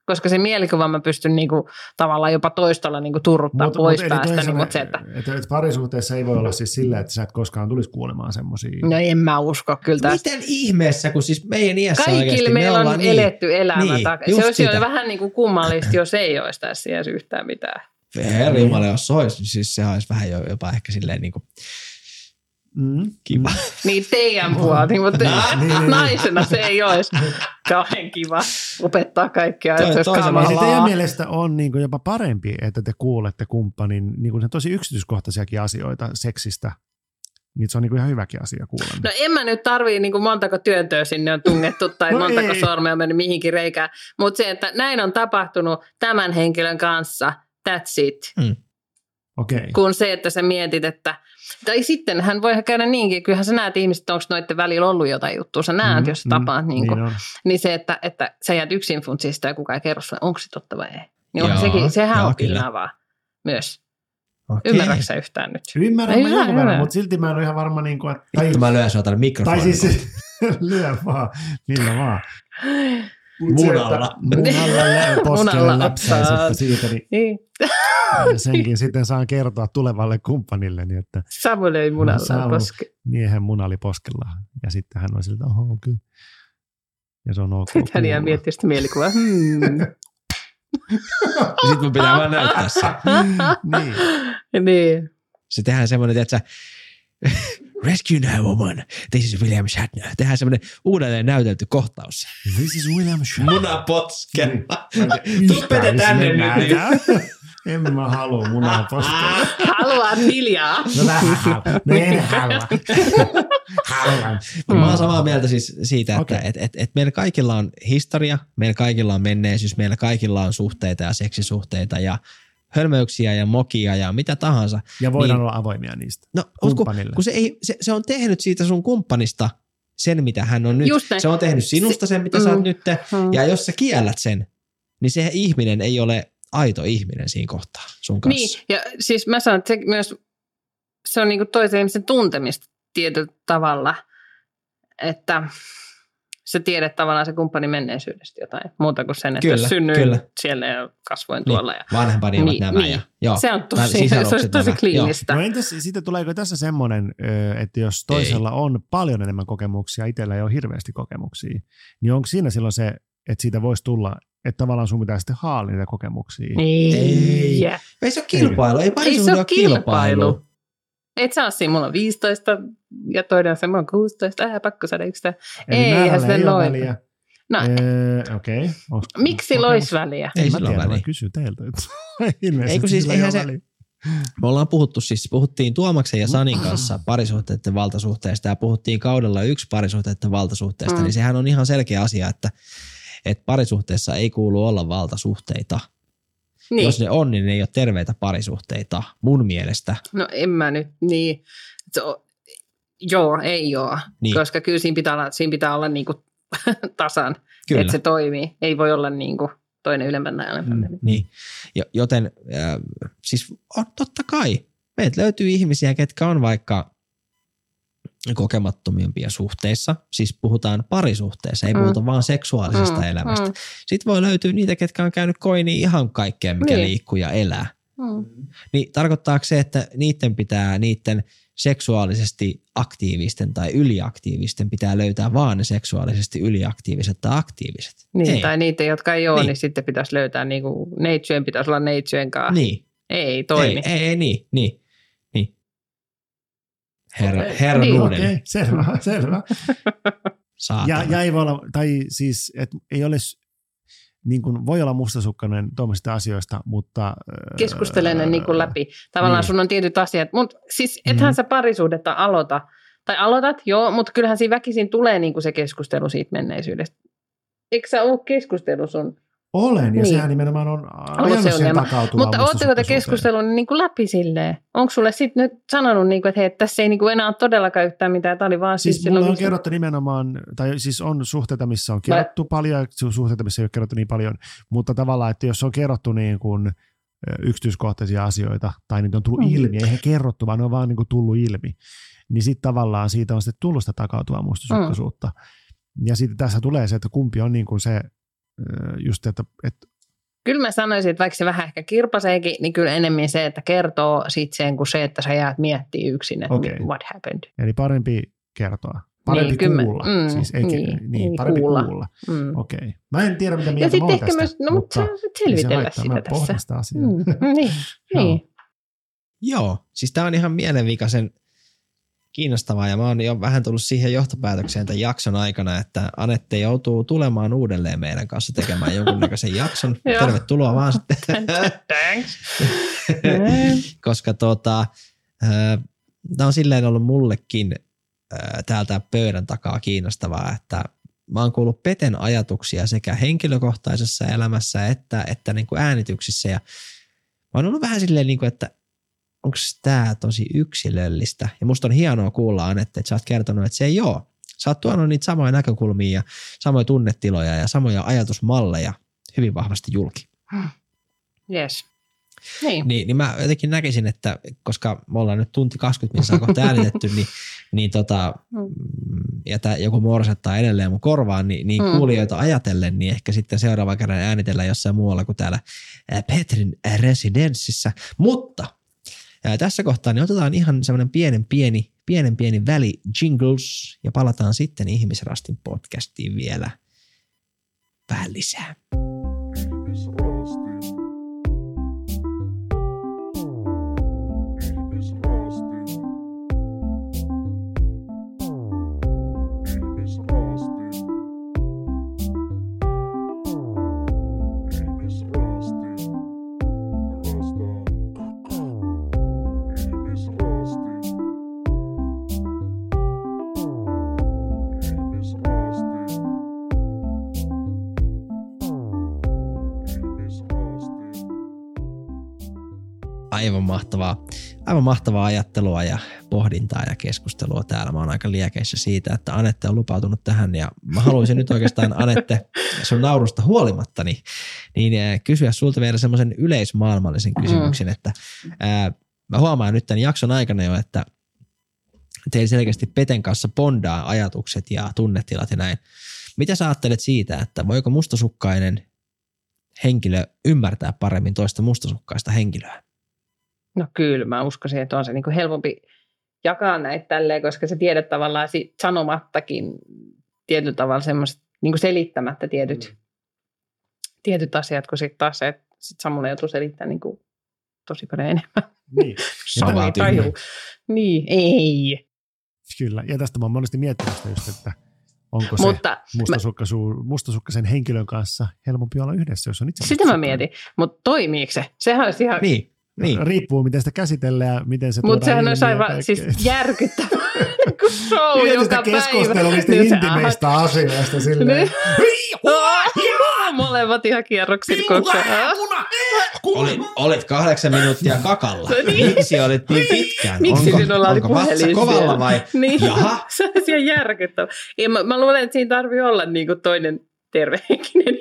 Koska se mielikuva mä pystyn niinku, tavallaan jopa toistolla niinku turruttaa Mut- pois mut eli päästä. Niin, mutta se, että, että, että parisuhteessa ei voi olla siis sillä, että sä et koskaan tulisi kuulemaan semmoisia. no en mä usko kyllä tästä. Miten ihmeessä, kun siis meidän iässä Kaikille oikeasti me meillä on ollaan niin, eletty elämä. Niin, se olisi sitä. jo vähän niin kuin kummallista, jos ei olisi tässä edes yhtään mitään. Herra Jumala, jos se olisi, niin siis se olisi vähän jo, jopa ehkä silleen niin kuin Mm. kiva. Niin teidän puolta, mutta *laughs* Niin, niin, niin. naisena se ei olisi kauhean kiva opettaa kaikkia, Toi- että se teidän mielestä on niin jopa parempi, että te kuulette kumppanin niin kuin tosi yksityiskohtaisiakin asioita seksistä. Niin se on niin kuin ihan hyväkin asia kuulla. No en mä nyt tarvii niin kuin montako työntöä sinne on tungettu tai No montako ei. sormea on mennyt mihinkin reikään. Mutta se, että näin on tapahtunut tämän henkilön kanssa, that's it. Okei. Okay. Kun se, että sä mietit, että... Tai sitten hän voi käydä niinkin, kyllähän sä näet ihmiset, onko noiden välillä ollut jotain juttua. Sä näet, Mm, jos sä tapaat. Niin, kuin, niin niin se, että, että sä jäät yksin funtsista ja kukaan ei kerro sulle, onko se totta vai ei. Niin Joo, sekin, sehän joo, on kyllä. piinavaa myös. Okei. Ymmärrätkö sä yhtään nyt? Ymmärrän Ei mä hyvä, jonkun verran, mutta silti mä en ole ihan varma, niin kuin, että, tai, Vittu mä lyön sua tänne tai mikrofonin. siis *laughs* lyö vaan, millä vaan. Munalla. Munalla poskelle Munalla ottaa. siitä, niin Niin. ja senkin sitten saan kertoa tulevalle kumppanille, niin että Samuel ei munalla Samu. koske. miehen muna oli poskella. Ja sitten hän on siltä, oho, kyllä. Ja se on ok. Sitten hän jää miettimään sitä mielikuvaa. Hmm. Sitten mun pitää vaan näyttää se. niin. niin. Se tehdään semmoinen, että Rescue 911, this is William Shatner. Tehdään semmoinen uudelleen näytelty kohtaus. This is William Shatner. Muna potkella. Mitä, Tuppete jos tänne nyt. niin-? *laughs* En mä halua munaa poskella. Haluat hiljaa. No vähän halua. No en halua. Mutta mä oon samaa mieltä siis siitä, että Okei. et, et, et meillä kaikilla on historia, meillä kaikilla on menneisyys, meillä kaikilla on suhteita ja seksisuhteita ja hölmöyksiä ja mokia ja mitä tahansa. Ja voidaan Niin. olla avoimia niistä. No, kun, Kumppanille. kun se, ei, se, se on tehnyt siitä sun kumppanista sen, mitä hän on nyt. Se on tehnyt sinusta sen, mitä sä oot mm. nyt. Mm. Ja jos sä kiellät sen, niin se ihminen ei ole aito ihminen siinä kohtaa sun kanssa. Niin, ja siis mä sanon, että se myös se on niinku toisen ihmisen tuntemista tietyllä tavalla, että sä tiedät tavallaan se kumppani menneisyydestä jotain muuta kuin sen, että Kyllä, synnyin kyllä. siellä ja kasvoin Niin, tuolla. Ja Vanhempani ovat Niin, nämä. niin. Ja, joo, se on tosi, se olisi tosi nämä. kliinistä. No entäs sitten tuleeko tässä semmoinen, että jos toisella on paljon enemmän kokemuksia, itsellä ei ole hirveästi kokemuksia, niin onko siinä silloin se, että siitä voisi tulla, että tavallaan sun pitää sitten haalita niitä kokemuksia? Ei. Ei. Ei, Ei se ole kilpailu, ei ei parisuhde se ole kilpailu. kilpailu. Et saa siinä, mulla on 15 ja toinen on se, mulla on 16, ää, pakko saada yksi eihän ole noin. väliä. No, Öö, Okei. Okay. miksi sillä olisi väliä? Ei sillä ole väliä. mä kysyn teiltä. että *laughs* ilmeisesti Ei kun siis eihän ole se- väliä. Me ollaan puhuttu siis, puhuttiin Tuomaksen ja Sanin kanssa parisuhteiden valtasuhteesta ja puhuttiin kaudella yksi parisuhteiden valtasuhteesta, Mm. niin sehän on ihan selkeä asia, että, että parisuhteessa ei kuulu olla valtasuhteita. Niin. Jos ne on, niin ne ei ole terveitä parisuhteita, mun mielestä. No en mä nyt, niin. On, joo, ei joo. Niin. Koska kyllä siinä pitää olla, siinä pitää olla niinku *laughs* tasan, Kyllä. että se toimii. Ei voi olla niinku toinen ylempänä ja ylempänä. Mm. Niin. Jo- Joten äh, siis on totta kai. Meiltä löytyy ihmisiä, ketkä on vaikka kokemattomimpia suhteissa. Siis puhutaan parisuhteessa, ei Mm. puhuta vaan seksuaalisesta Mm, elämästä. mm, Sitten voi löytyä niitä, ketkä on käynyt koiniin ihan kaikkea, mikä Niin. liikkuu ja elää. mm. Niin tarkoittaako se, että niiden pitää, niiden seksuaalisesti aktiivisten tai yliaktiivisten pitää löytää vaan ne seksuaalisesti yliaktiiviset tai aktiiviset? Niin, ei. tai niitä, jotka ei ole, Niin. niin, niin sitten pitäisi löytää, niinku, neitsyen pitäisi olla neitsyen kanssa. Niin. Ei toimi. Ei, ei, ei, niin, niin, niin. Herra, herra Niin. Nudeli, Okei, selvä, *laughs* selvä. Ja, ja ei voi olla, tai siis, että ei ole, niin kuin, voi olla mustasukkainen tuommoisista asioista, mutta... öö, Keskustele ne niinku läpi. Tavallaan niin. sun on tietyt asiat. Mutta siis ethän Mhm. sä parisuudetta aloita. Tai aloitat, joo, mutta kyllähän siinä väkisin tulee niinku se keskustelu siitä menneisyydestä. Eikö sä ole keskustelu sun? Olen, ja Niin. sehän nimenomaan on se ajanut on siihen Mutta ootteko te keskustellut niin kuin läpi silleen? Onko sulle sitten nyt sanonut, niin kuin, että hei, tässä ei niin kuin enää ole todellakaan yhtään mitään, tämä oli vaan siis, Siis mulle on kerrottu nimenomaan, tai siis on suhteita, missä on kerrottu paljon, ja suhteita, missä ei ole kerrottu niin paljon, mutta tavallaan, että jos on kerrottu niin kuin yksityiskohtaisia asioita, tai niitä on tullut Mm. ilmi, eihän kerrottu, vaan ne on vaan niin kuin tullut ilmi, niin sitten tavallaan siitä on sitten tullut sitä takautuvaa mustasukkaisuutta. Mm. Ja sitten tässä tulee se, että kumpi on niin kuin se, just että, että Kyllä mä sanoisin, että vaikka se vähän ehkä kirpaseekin, niin kyllä enemmän se, että kertoo sit sen kuin se, että sä jäät miettimään yksin, että Okei. what happened. eli parempi kertoa. Parempi Niin, mä- kuulla. mm, siis ei, niin, niin, niin, parempi kuulla. kuulla. Mm. Okei. Mä en tiedä, mitä Ja mieltä mä sitten oon ehkä tästä, myös, no mutta sä voit selvitellä haittaa, sitä mä tässä. sitä asiaa. Mm, niin, *laughs* niin. Joo, siis tämä on ihan mielenvikaisen kiinnostavaa ja mä oon jo vähän tullut siihen johtopäätökseen tämän jakson aikana, että Anette joutuu tulemaan uudelleen meidän kanssa tekemään jonkunnäköisen jakson. *laughs* Tervetuloa vaan sitten. Thanks. *laughs* koska tota, tämä on silleen ollut mullekin ää, täältä pöydän takaa kiinnostavaa, että mä oon kuullut Peten ajatuksia sekä henkilökohtaisessa elämässä että, että niin kuin äänityksissä ja mä oon ollut vähän silleen, niin kuin, että onko tämä tosi yksilöllistä ja musta on hienoa kuulla Anette, että sä oot kertonut, että se ei ole. Sä oot tuonut niitä samoja näkökulmia ja samoja tunnetiloja ja samoja ajatusmalleja hyvin vahvasti julki. Yes. Niin. Niin, niin mä jotenkin näkisin, että koska me ollaan nyt tunti 20 minuuttia kohta äänitetty, niin, niin tota, Mm. mm, ja tää joku morsettaa edelleen mun korvaan, niin, niin Mm. kuulijoita ajatellen, niin ehkä sitten seuraavan kerran äänitellään jossain muualla kuin täällä ää, Petrin residenssissä. Mutta ää, tässä kohtaa niin otetaan ihan semmoinen pienen pieni, pienen pieni väli jingles ja palataan sitten Ihmisrastin podcastiin vielä vähän lisää. Mahtavaa, aivan mahtavaa ajattelua ja pohdintaa ja keskustelua täällä. Mä oon aika liekeissä siitä, että Anette on lupautunut tähän ja mä haluaisin nyt oikeastaan *laughs* Anette sun naurusta huolimatta niin, eh, kysyä sulta vielä semmoisen yleismaailmallisen kysymyksen, että ää, mä huomaan nyt tämän jakson aikana jo, että teillä selkeästi Peten kanssa bondaa ajatukset ja tunnetilat ja näin. Mitä sä ajattelet siitä, että voiko mustasukkainen henkilö ymmärtää paremmin toista mustasukkaista henkilöä? No kyllä, mä uskoisin, että on se niin kuin helpompi jakaa näitä tälleen, koska sä tiedät tavallaan sit sanomattakin tietyllä tavalla semmoiset, niin kuin selittämättä tietyt, mm. tietyt asiat, kun sitten taas se, että sit Samuel joutuu selittämään niin kuin tosi paljon enemmän. Niin, Samu ei taju. Niin, ei. kyllä. Ja tästä mä oon monesti miettinyt sitä just, että onko se Mutta mustasukkasu- mustasukkaisen henkilön kanssa helpompi olla yhdessä, jos on itse sitä mä mietin. Mutta toimiiko se? Sehän olisi ihan... Niin, niin. Riippuu, miten sitä käsitellään ja miten se Mutta tuodaan sehän ja aivan siis *laughs* kun show Mietin joka sitä päivä. keskustelua niistä Niin se- intimeistä asioista *laughs* silleen. Molemmat ihan kierroksin koko ajan. Olit, olit kahdeksan minuuttia kakalla. No niin. Miksi olit niin pitkään? Miksi onko, sinulla oli puhelin kovalla vai? Niin. Jaha. *laughs* Se olisi ihan järkyttävää. Ei, mä, mä luulen, että siinä tarvii olla niin kuin toinen tervehenkinen.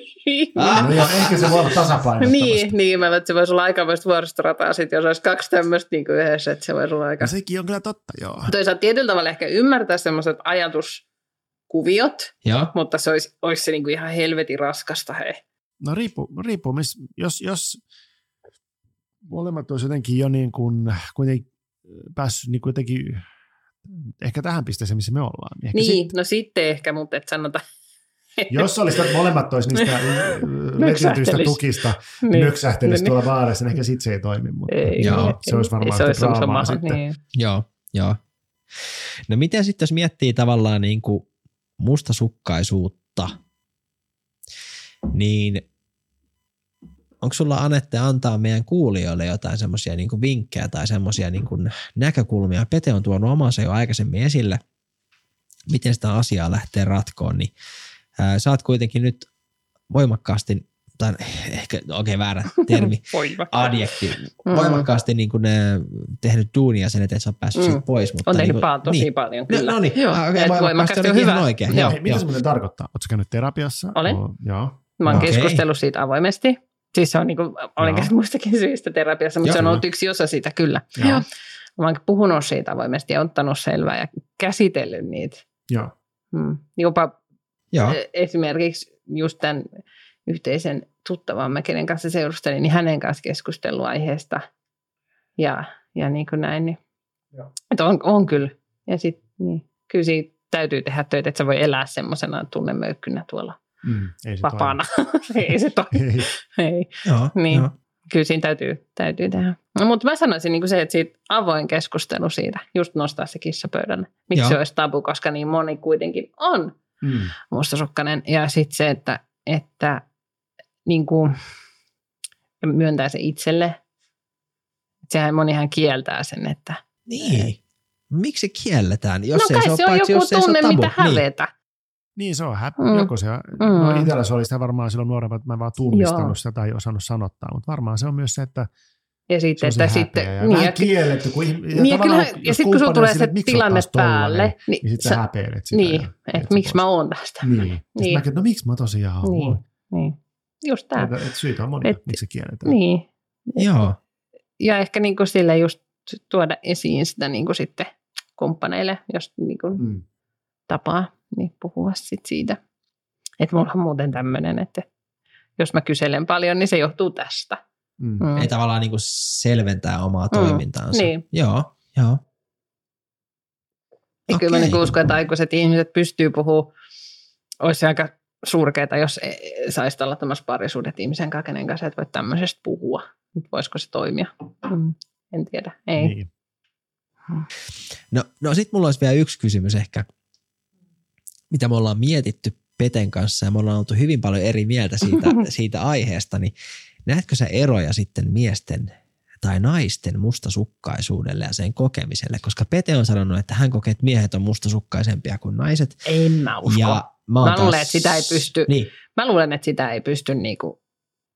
Ah. No ehkä se voi olla tasapainottamasta. Niin, niin, mä luulen, että se voisi olla aikamoista vuoristorataa sit, jos olisi kaksi tämmöistä niin kuin yhdessä, että se voisi olla aika... No sekin on kyllä totta, joo. Toisaalta tietyllä tavalla ehkä ymmärtää semmoiset ajatuskuviot, Joo. mutta se olisi, olisi se niin kuin ihan helvetin raskasta, hei. No riippuu, riippuu miss, jos, jos molemmat olisi jotenkin jo niin kuin, kuitenkin päässyt niin kuin jotenkin ehkä tähän pisteeseen, missä me ollaan. Ehkä Niin, no sitten ehkä, mutta et sanota... Jos olisi, että molemmat olisi niistä vetytyistä Nöksähtelis. tukista Niin. niin. nöksähtelisi Niin. tuolla baarissa, niin ehkä sitten se ei toimi. Mutta Ei, Joo, ei, se olisi varmaan se olisi draamaa sitten. Niin. Joo, joo. No miten sitten, jos miettii tavallaan niin kuin mustasukkaisuutta, niin onko sulla Anette antaa meidän kuulijoille jotain semmoisia niin vinkkejä tai semmoisia niin näkökulmia? Pete on tuonut omansa jo aikaisemmin esille, miten sitä asiaa lähtee ratkoon, niin ää, sä oot kuitenkin nyt voimakkaasti, tai ehkä, okei okay, väärä *laughs* termi, Voimakkaasti. adjekti, Mm. voimakkaasti niin kuin, tehnyt duunia sen, että et sä oot päässyt Mm. siitä pois. Mutta On tehnyt niin paljon, tosi niin. paljon, No, kyllä. no niin, Joo, Ah, okei, et voimakkaasti voimakkaasti on hyvä. oikein. Joo. Joo, Hei, mitä joo. se muuten tarkoittaa? Oletko käynyt terapiassa? Olen. O, joo. Mä oon Okei. keskustellut siitä avoimesti. Siis se on niin kuin, olen käynyt muistakin syistä terapiassa, mutta Joo. se on ollut yksi osa siitä kyllä. Joo. Joo. Mä oon puhunut siitä avoimesti ja ottanut selvää ja käsitellyt niitä. Joo. Hmm. Jopa Joo. e- esimerkiksi just tämän yhteisen tuttavamme, kenen kanssa seurustelin, niin hänen kanssa keskustellut aiheesta. Ja, ja niin kuin näin. Niin. Joo. Että on, on kyllä. Ja sit, niin, kyllä siitä täytyy tehdä töitä, että sä voi elää semmoisena tunnemöykkynä tuolla Mm, ei se vapaana. *laughs* Ei se toimi. toimi. Ei. Ei. Joo, Niin. joo. Kyllä siinä täytyy, täytyy tehdä. No, mutta mä sanoisin niin kuin se, että siitä avoin keskustelu siitä, just nostaa se kissa pöydälle. Miksi Joo. se olisi tabu, koska niin moni kuitenkin on Mm. mustasukkainen. Ja sitten se, että, että niin kuin, myöntää se itselle. Sehän monihan kieltää sen, että Niin. Miksi se kielletään? Jos no ei kai se, se on paitsi joku jos ei se tunne, ole tabu. mitä hävetä. Niin se on, hä- Mm. joko se, mm. no Mm. itsellä se oli sitä varmaan silloin nuorempana, että mä en vaan tunnistanut Joo. sitä tai osannut sanottaa, mutta varmaan se on myös se, että Ja sitten, että sitten, ja niin, vähän kielletty, kun, ja, niin, ja, kyllähän, ja sitten kun sulla tulee se tilanne päälle, niin, niin sit sä, häpeilet sitä. niin ja että et miksi mä oon tästä. Niin. Sitten Niin. mäkin, no miksi mä tosiaan oon. Niin, niin. Just tämä. Että, että syitä on monia, Et- miksi se kielletään. Niin. Joo. Ja ehkä niin kuin sille just tuoda esiin sitä niin kuin sitten kumppaneille, jos niin kuin Mm. tapaa, niin puhua sit siitä. Että mulla on muuten tämmöinen, että jos mä kyselen paljon, niin se johtuu tästä. Mm. Mm. Ei tavallaan niin kuin selventää omaa Mm, toimintaansa. niin. Joo, joo. Ja kyllä mä niin uskon, että aikuiset ihmiset pystyy puhumaan. Olisi aika surkeata, jos e- saisi olla tämmöistä parisuudet ihmisen kanssa, kenen kanssa et voi tämmöisestä puhua. Nyt voisiko se toimia? Mm. En tiedä. Ei. Niin. No, no sitten mulla olisi vielä yksi kysymys ehkä, mitä me ollaan mietitty Peten kanssa ja me ollaan oltu hyvin paljon eri mieltä siitä, *laughs* siitä aiheesta, niin näetkö sä eroja sitten miesten tai naisten mustasukkaisuudelle ja sen kokemiselle? Koska Pete on sanonut, että hän kokee, että miehet on mustasukkaisempia kuin naiset. En mä usko. Ja mä, Mä luulen, taas- että sitä ei pysty- Niin, Mä luulen, että sitä ei pysty niinku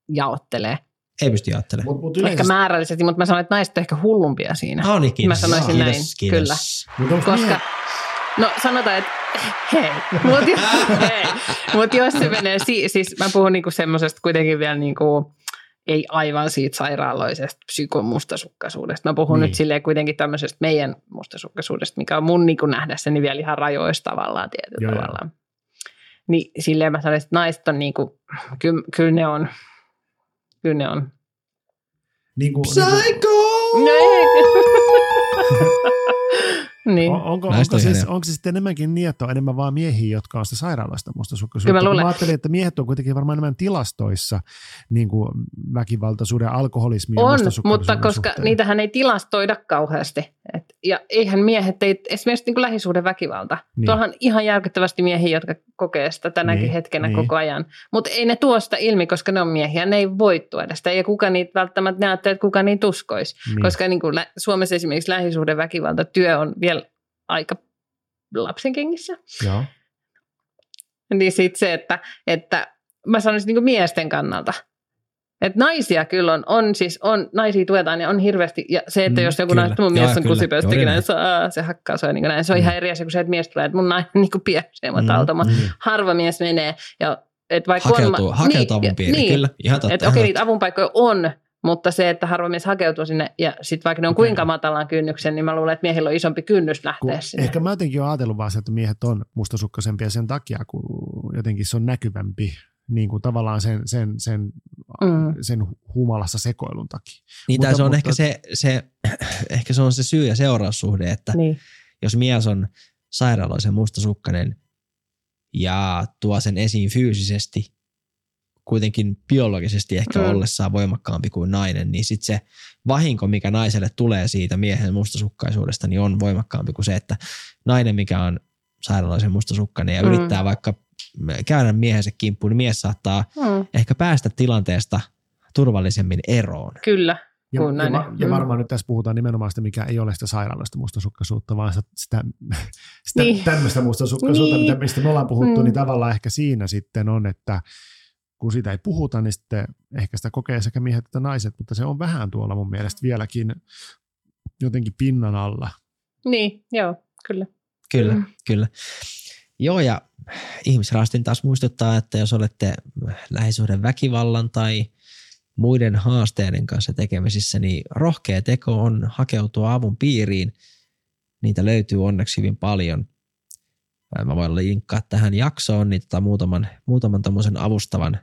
jaottelee. Ei pysty ajattelemaan. Mut, mut Ehkä yleisesti, määrällisesti, mutta mä sanoin, että naiset on ehkä hullumpia siinä. No niin, kiitos. Mä sanoisin kiitos, näin, kiitos. kyllä. mut Koska, miehet- no sanotaan, että hei, mutta jos, *laughs* hei, mut jos se menee, si, siis mä puhun niinku semmoisesta kuitenkin vielä niinku, ei aivan siitä sairaaloisesta psykomustasukkaisuudesta. Mä puhun Niin. nyt silleen kuitenkin tämmöisestä meidän mustasukkaisuudesta, mikä on mun niinku nähdessäni vielä ihan rajoista tavallaan tietyllä Joo, tavalla. Niin silleen mä sanoisin, että naiset on niinku, kyllä, kyllä ne on, kyllä ne on. niinku, niinku, Psycho! niin. *laughs* *laughs* on, onko, onko, on siis, onko se sitten enemmänkin niin, että on enemmän vaan miehiä, jotka on sitä sairaaloista mustasukkaisuutta? Kyllä mä luulen. Mä ajattelin, että miehet on kuitenkin varmaan enemmän tilastoissa niin kuin väkivaltaisuuden, alkoholismin ja On, mutta koska suhteen. niitähän ei tilastoida kauheasti. Et, ja eihän miehet, ei, esimerkiksi niin lähisuuden väkivalta. Niin. Niin. Tuohan on ihan järkyttävästi miehiä, jotka kokee sitä tänäkin Niin, niin. hetkenä niin. niin. koko ajan. Mutta ei ne tuo sitä ilmi, koska ne on miehiä. Ne ei voi tuoda sitä. Ja kuka niitä välttämättä ajattelee, että kuka niitä uskoisi. Niin. Niin. Koska niin kuin Suomessa esimerkiksi lähisuuden väkivalta työ on vielä aika lapsenkengissä. Joo. Niin sitten se, että, että mä sanoisin niin miesten kannalta. Että naisia kyllä on, on siis, on, naisia tuetaan ja on hirveästi, ja se, että Mm, jos joku kyllä. nainen, mun mies on Juuri näin, se, aa, se hakkaa sua niin näin. Se on Mm. ihan eri asia kuin se, että mies tulee, että mun nainen *laughs* niin kuin piäksee mua Mm. Mm. Harva mies menee, ja et vaikka Hakeutuu, on, hakeutuu niin, avun piiriin, niin, kyllä. Ihan totta. Että okei, niitä avunpaikkoja on, mutta se, että harva mies hakeutuu sinne, ja sitten vaikka ne on kuinka matalan kynnyksen, niin mä luulen, että miehillä on isompi kynnys Kun lähteä sinne. ehkä mä jotenkin olen ajatellut vaan se, että miehet on mustasukkaisempia sen takia, kun jotenkin se on näkyvämpi niin kuin tavallaan sen, sen, sen, Mm. sen humalassa sekoilun takia. Niin, Mutta- tai se on mutta- ehkä se, se, ehkä se on se syy- ja seuraussuhde, että Niin. jos mies on sairaaloisen mustasukkainen ja tuo sen esiin fyysisesti, kuitenkin biologisesti ehkä Mm. ollessaan voimakkaampi kuin nainen, niin sitten se vahinko, mikä naiselle tulee siitä miehen mustasukkaisuudesta, niin on voimakkaampi kuin se, että nainen, mikä on sairaaloisen mustasukkainen ja Mm. yrittää vaikka käydä miehensä kimppuun, niin mies saattaa Mm. ehkä päästä tilanteesta turvallisemmin eroon. Kyllä. Ja, Kun ja, va- ja mm. varmaan nyt tässä puhutaan nimenomaan sitä, mikä ei ole sitä sairaaloista mustasukkaisuutta, vaan sitä, sitä, sitä Niin. tämmöistä mustasukkaisuutta, Niin. mitä, mistä me ollaan puhuttu, Mm. niin tavallaan ehkä siinä sitten on, että kun sitä ei puhuta, niin sitten ehkä sitä kokee sekä miehet että naiset, mutta se on vähän tuolla mun mielestä vieläkin jotenkin pinnan alla. Niin, joo, kyllä. Kyllä, Mm. kyllä. Joo, ja ihmisraastin taas muistuttaa, että jos olette lähisuuden väkivallan tai muiden haasteiden kanssa tekemisissä, niin rohkea teko on hakeutua avun piiriin. Niitä löytyy onneksi hyvin paljon. Mä voin linkkaa tähän jaksoon niin tota muutaman, muutaman tommosen avustavan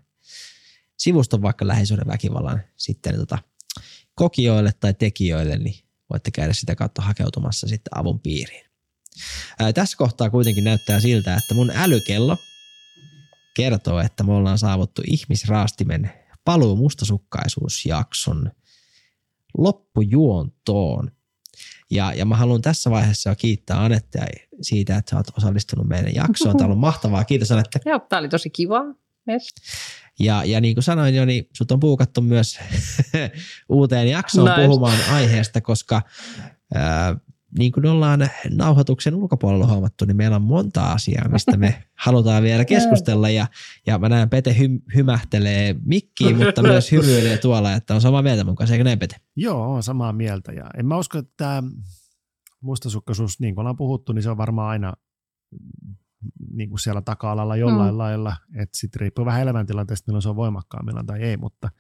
sivuston vaikka lähisuuden väkivallan sitten tota, kokijoille tai tekijöille, niin voitte käydä sitä kautta hakeutumassa sitten avun piiriin. Ää, tässä kohtaa kuitenkin näyttää siltä, että mun älykello kertoo, että me ollaan saavuttu ihmisraastimen paluu mustasukkaisuusjakson loppujuontoon. Ja, ja mä haluan tässä vaiheessa jo kiittää Anettea siitä, että sä oot osallistunut meidän jaksoon. Tämä on ollut mahtavaa. Kiitos Anette. Joo, tämä oli tosi kiva. Yes. Ja, ja niin kuin sanoin jo, niin sut on puukattu myös *laughs* uuteen jaksoon Nice. puhumaan aiheesta, koska ää, niin kuin ollaan nauhoituksen ulkopuolella huomattu, niin meillä on monta asiaa, mistä me *laughs* halutaan vielä keskustella. Ja, ja mä näen Pete hy, hymähtelee mikkiin, mutta *laughs* myös hymyilee tuolla, että on samaa mieltä mun kanssa, eikö näin Pete? Joo, on samaa mieltä. Ja en mä usko, että tämä mustasukkaisuus, niin kuin ollaan puhuttu, niin se on varmaan aina mm, niin kuin siellä taka-alalla jollain Mm. mm. lailla. Että sitten riippuu vähän elämäntilanteesta, milloin se on voimakkaammillaan tai ei, mutta,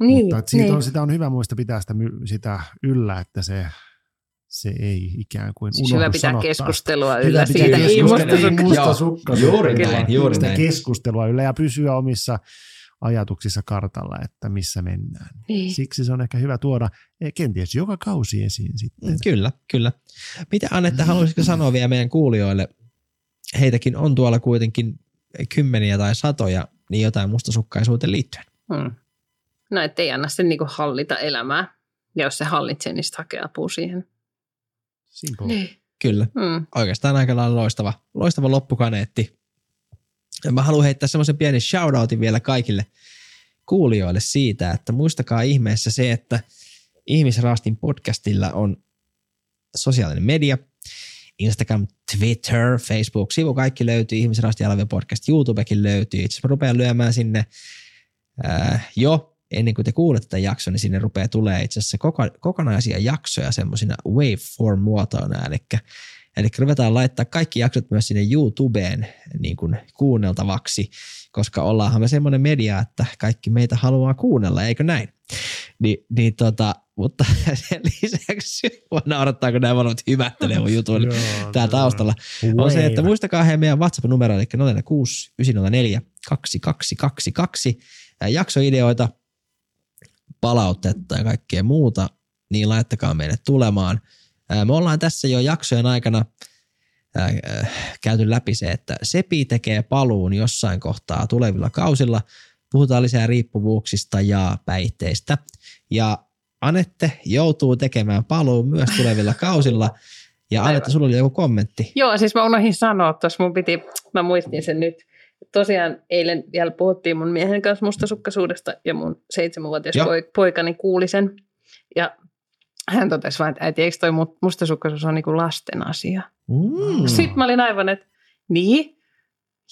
Niin, mutta siitä niin. on, sitä on hyvä muista pitää sitä, sitä yllä, että se, se ei ikään kuin Siis unohdu hyvä pitää sanottaa. keskustelua Hyvä yllä pitää siitä. Mustasukkaisuutta, juuri näin, juuri sitä näin. keskustelua yllä ja pysyä omissa ajatuksissa kartalla, että missä mennään. Niin. Siksi se on ehkä hyvä tuoda eh, kenties joka kausi esiin sitten. Kyllä, kyllä. Mitä Anette, haluaisitko sanoa vielä meidän kuulijoille? Heitäkin on tuolla kuitenkin kymmeniä tai satoja, niin jotain mustasukkaisuuteen liittyen. Hmm. No, ettei anna sen niinku hallita elämää. Ja jos se hallitsee, niin sitten hakee apua siihen. Simple. Niin. Kyllä. Hmm. oikeastaan aika lailla loistava, loistava loppukaneetti. Ja mä haluan heittää semmoisen pienen shoutoutin vielä kaikille kuulijoille siitä, että muistakaa ihmeessä se, että Ihmisraastin podcastilla on sosiaalinen media, Instagram, Twitter, Facebook-sivu, kaikki löytyy, Ihmisraasti Alavia podcast, YouTubekin löytyy. Itse asiassa mä rupean lyömään sinne äh, jo ennen kuin te kuulette tämän jakson, niin sinne rupeaa tulee itse asiassa koko, kokonaisia jaksoja semmoisina waveform-muotoina, eli Eli ruvetaan laittaa kaikki jaksot myös sinne YouTubeen niin kuin kuunneltavaksi, koska ollaanhan me semmoinen media, että kaikki meitä haluaa kuunnella, eikö näin? Ni, niin tota, mutta *laughs* sen lisäksi, voi naurattaa, kun nämä molemmat hymättelee mun jutun *laughs* Joo, täällä taustalla, on se, että muistakaa he meidän WhatsApp-numero, eli 046 904 2222, jaksoideoita, palautetta ja kaikkea muuta, niin laittakaa meille tulemaan. Me ollaan tässä jo jaksojen aikana käyty läpi se, että Sepi tekee paluun jossain kohtaa tulevilla kausilla. Puhutaan lisää riippuvuuksista ja päihteistä. Ja Anette joutuu tekemään paluun myös tulevilla kausilla. Ja. Anette, sulla oli joku kommentti. Joo, siis mä unohdin sanoa tuossa, mun piti, mä muistin sen nyt. Tosiaan eilen vielä puhuttiin mun miehen kanssa mustasukkaisuudesta ja mun seitsemänvuotias Joo. poi- poikani kuuli sen. Ja hän totesi vain, että äiti, eikö toi mu- mustasukkaisuus on niinku lasten asia? Mm. Sitten mä olin aivan, että niin,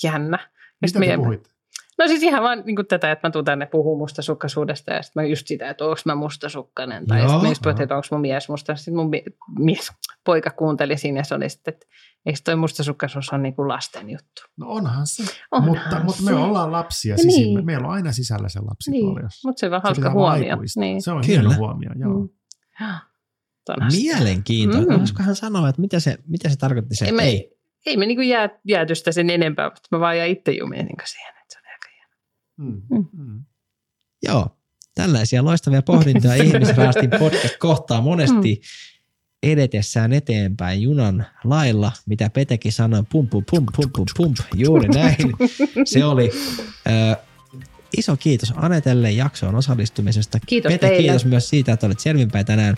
jännä. Ja Mitä te puhuitte? No siis ihan vaan niin tätä, että mä tuun tänne puhumaan mustasukkaisuudesta ja sitten mä just sitä, että onko mä mustasukkainen. Tai Joo. sitten mä just puhuttiin, että onko mun mies musta. Sitten mun mie- mies, poika kuunteli siinä ja se oli sitten, että eikö toi mustasukkaisuus ole niin kuin lasten juttu. No onhan se. Onhan mutta, mutta me se. ollaan lapsia Niin. sisimme. Meillä on aina sisällä se lapsipuoli. Niin, jos- mutta se on vaan se hauska huomio. Niin. Se on Kyllä. hieno huomio, joo. Mm. Onhan se. Mielenkiintoista. Mm. Mm. Olisiko hän sanoa, että mitä se, mitä se tarkoitti se, Ei että me, ei? ei me niin jää, jääty sitä sen enempää, mutta mä vaan jäin itse jumiin niin siihen. Että se oli aika hieno. Mm. Mm. Mm. Joo, tällaisia loistavia pohdintoja *laughs* ihmisraastin podcast kohtaa monesti edetessään eteenpäin junan lailla, mitä Petekin sanoi, pump, pump, pump, pump, pump, pump, juuri näin. Se oli ö, iso kiitos Anetelle jaksoon osallistumisesta. Kiitos Pete, teille. kiitos myös siitä, että olet selvinpäin tänään.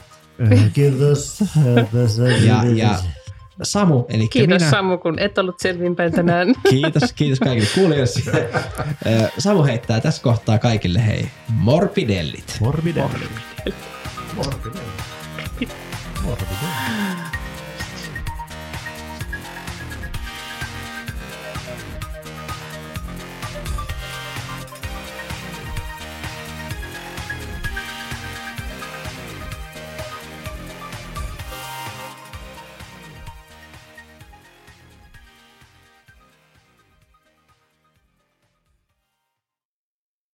Eh, Kiitos. Ja, ja Samu, eli Kiitos minä. Samu, kun et ollut selvinpäin tänään. *laughs* Kiitos, kiitos kaikille kuulijoille. *laughs* Samu heittää tässä kohtaa kaikille hei, morpidellit. Morbidelli. Morbidelli. Morbidelli.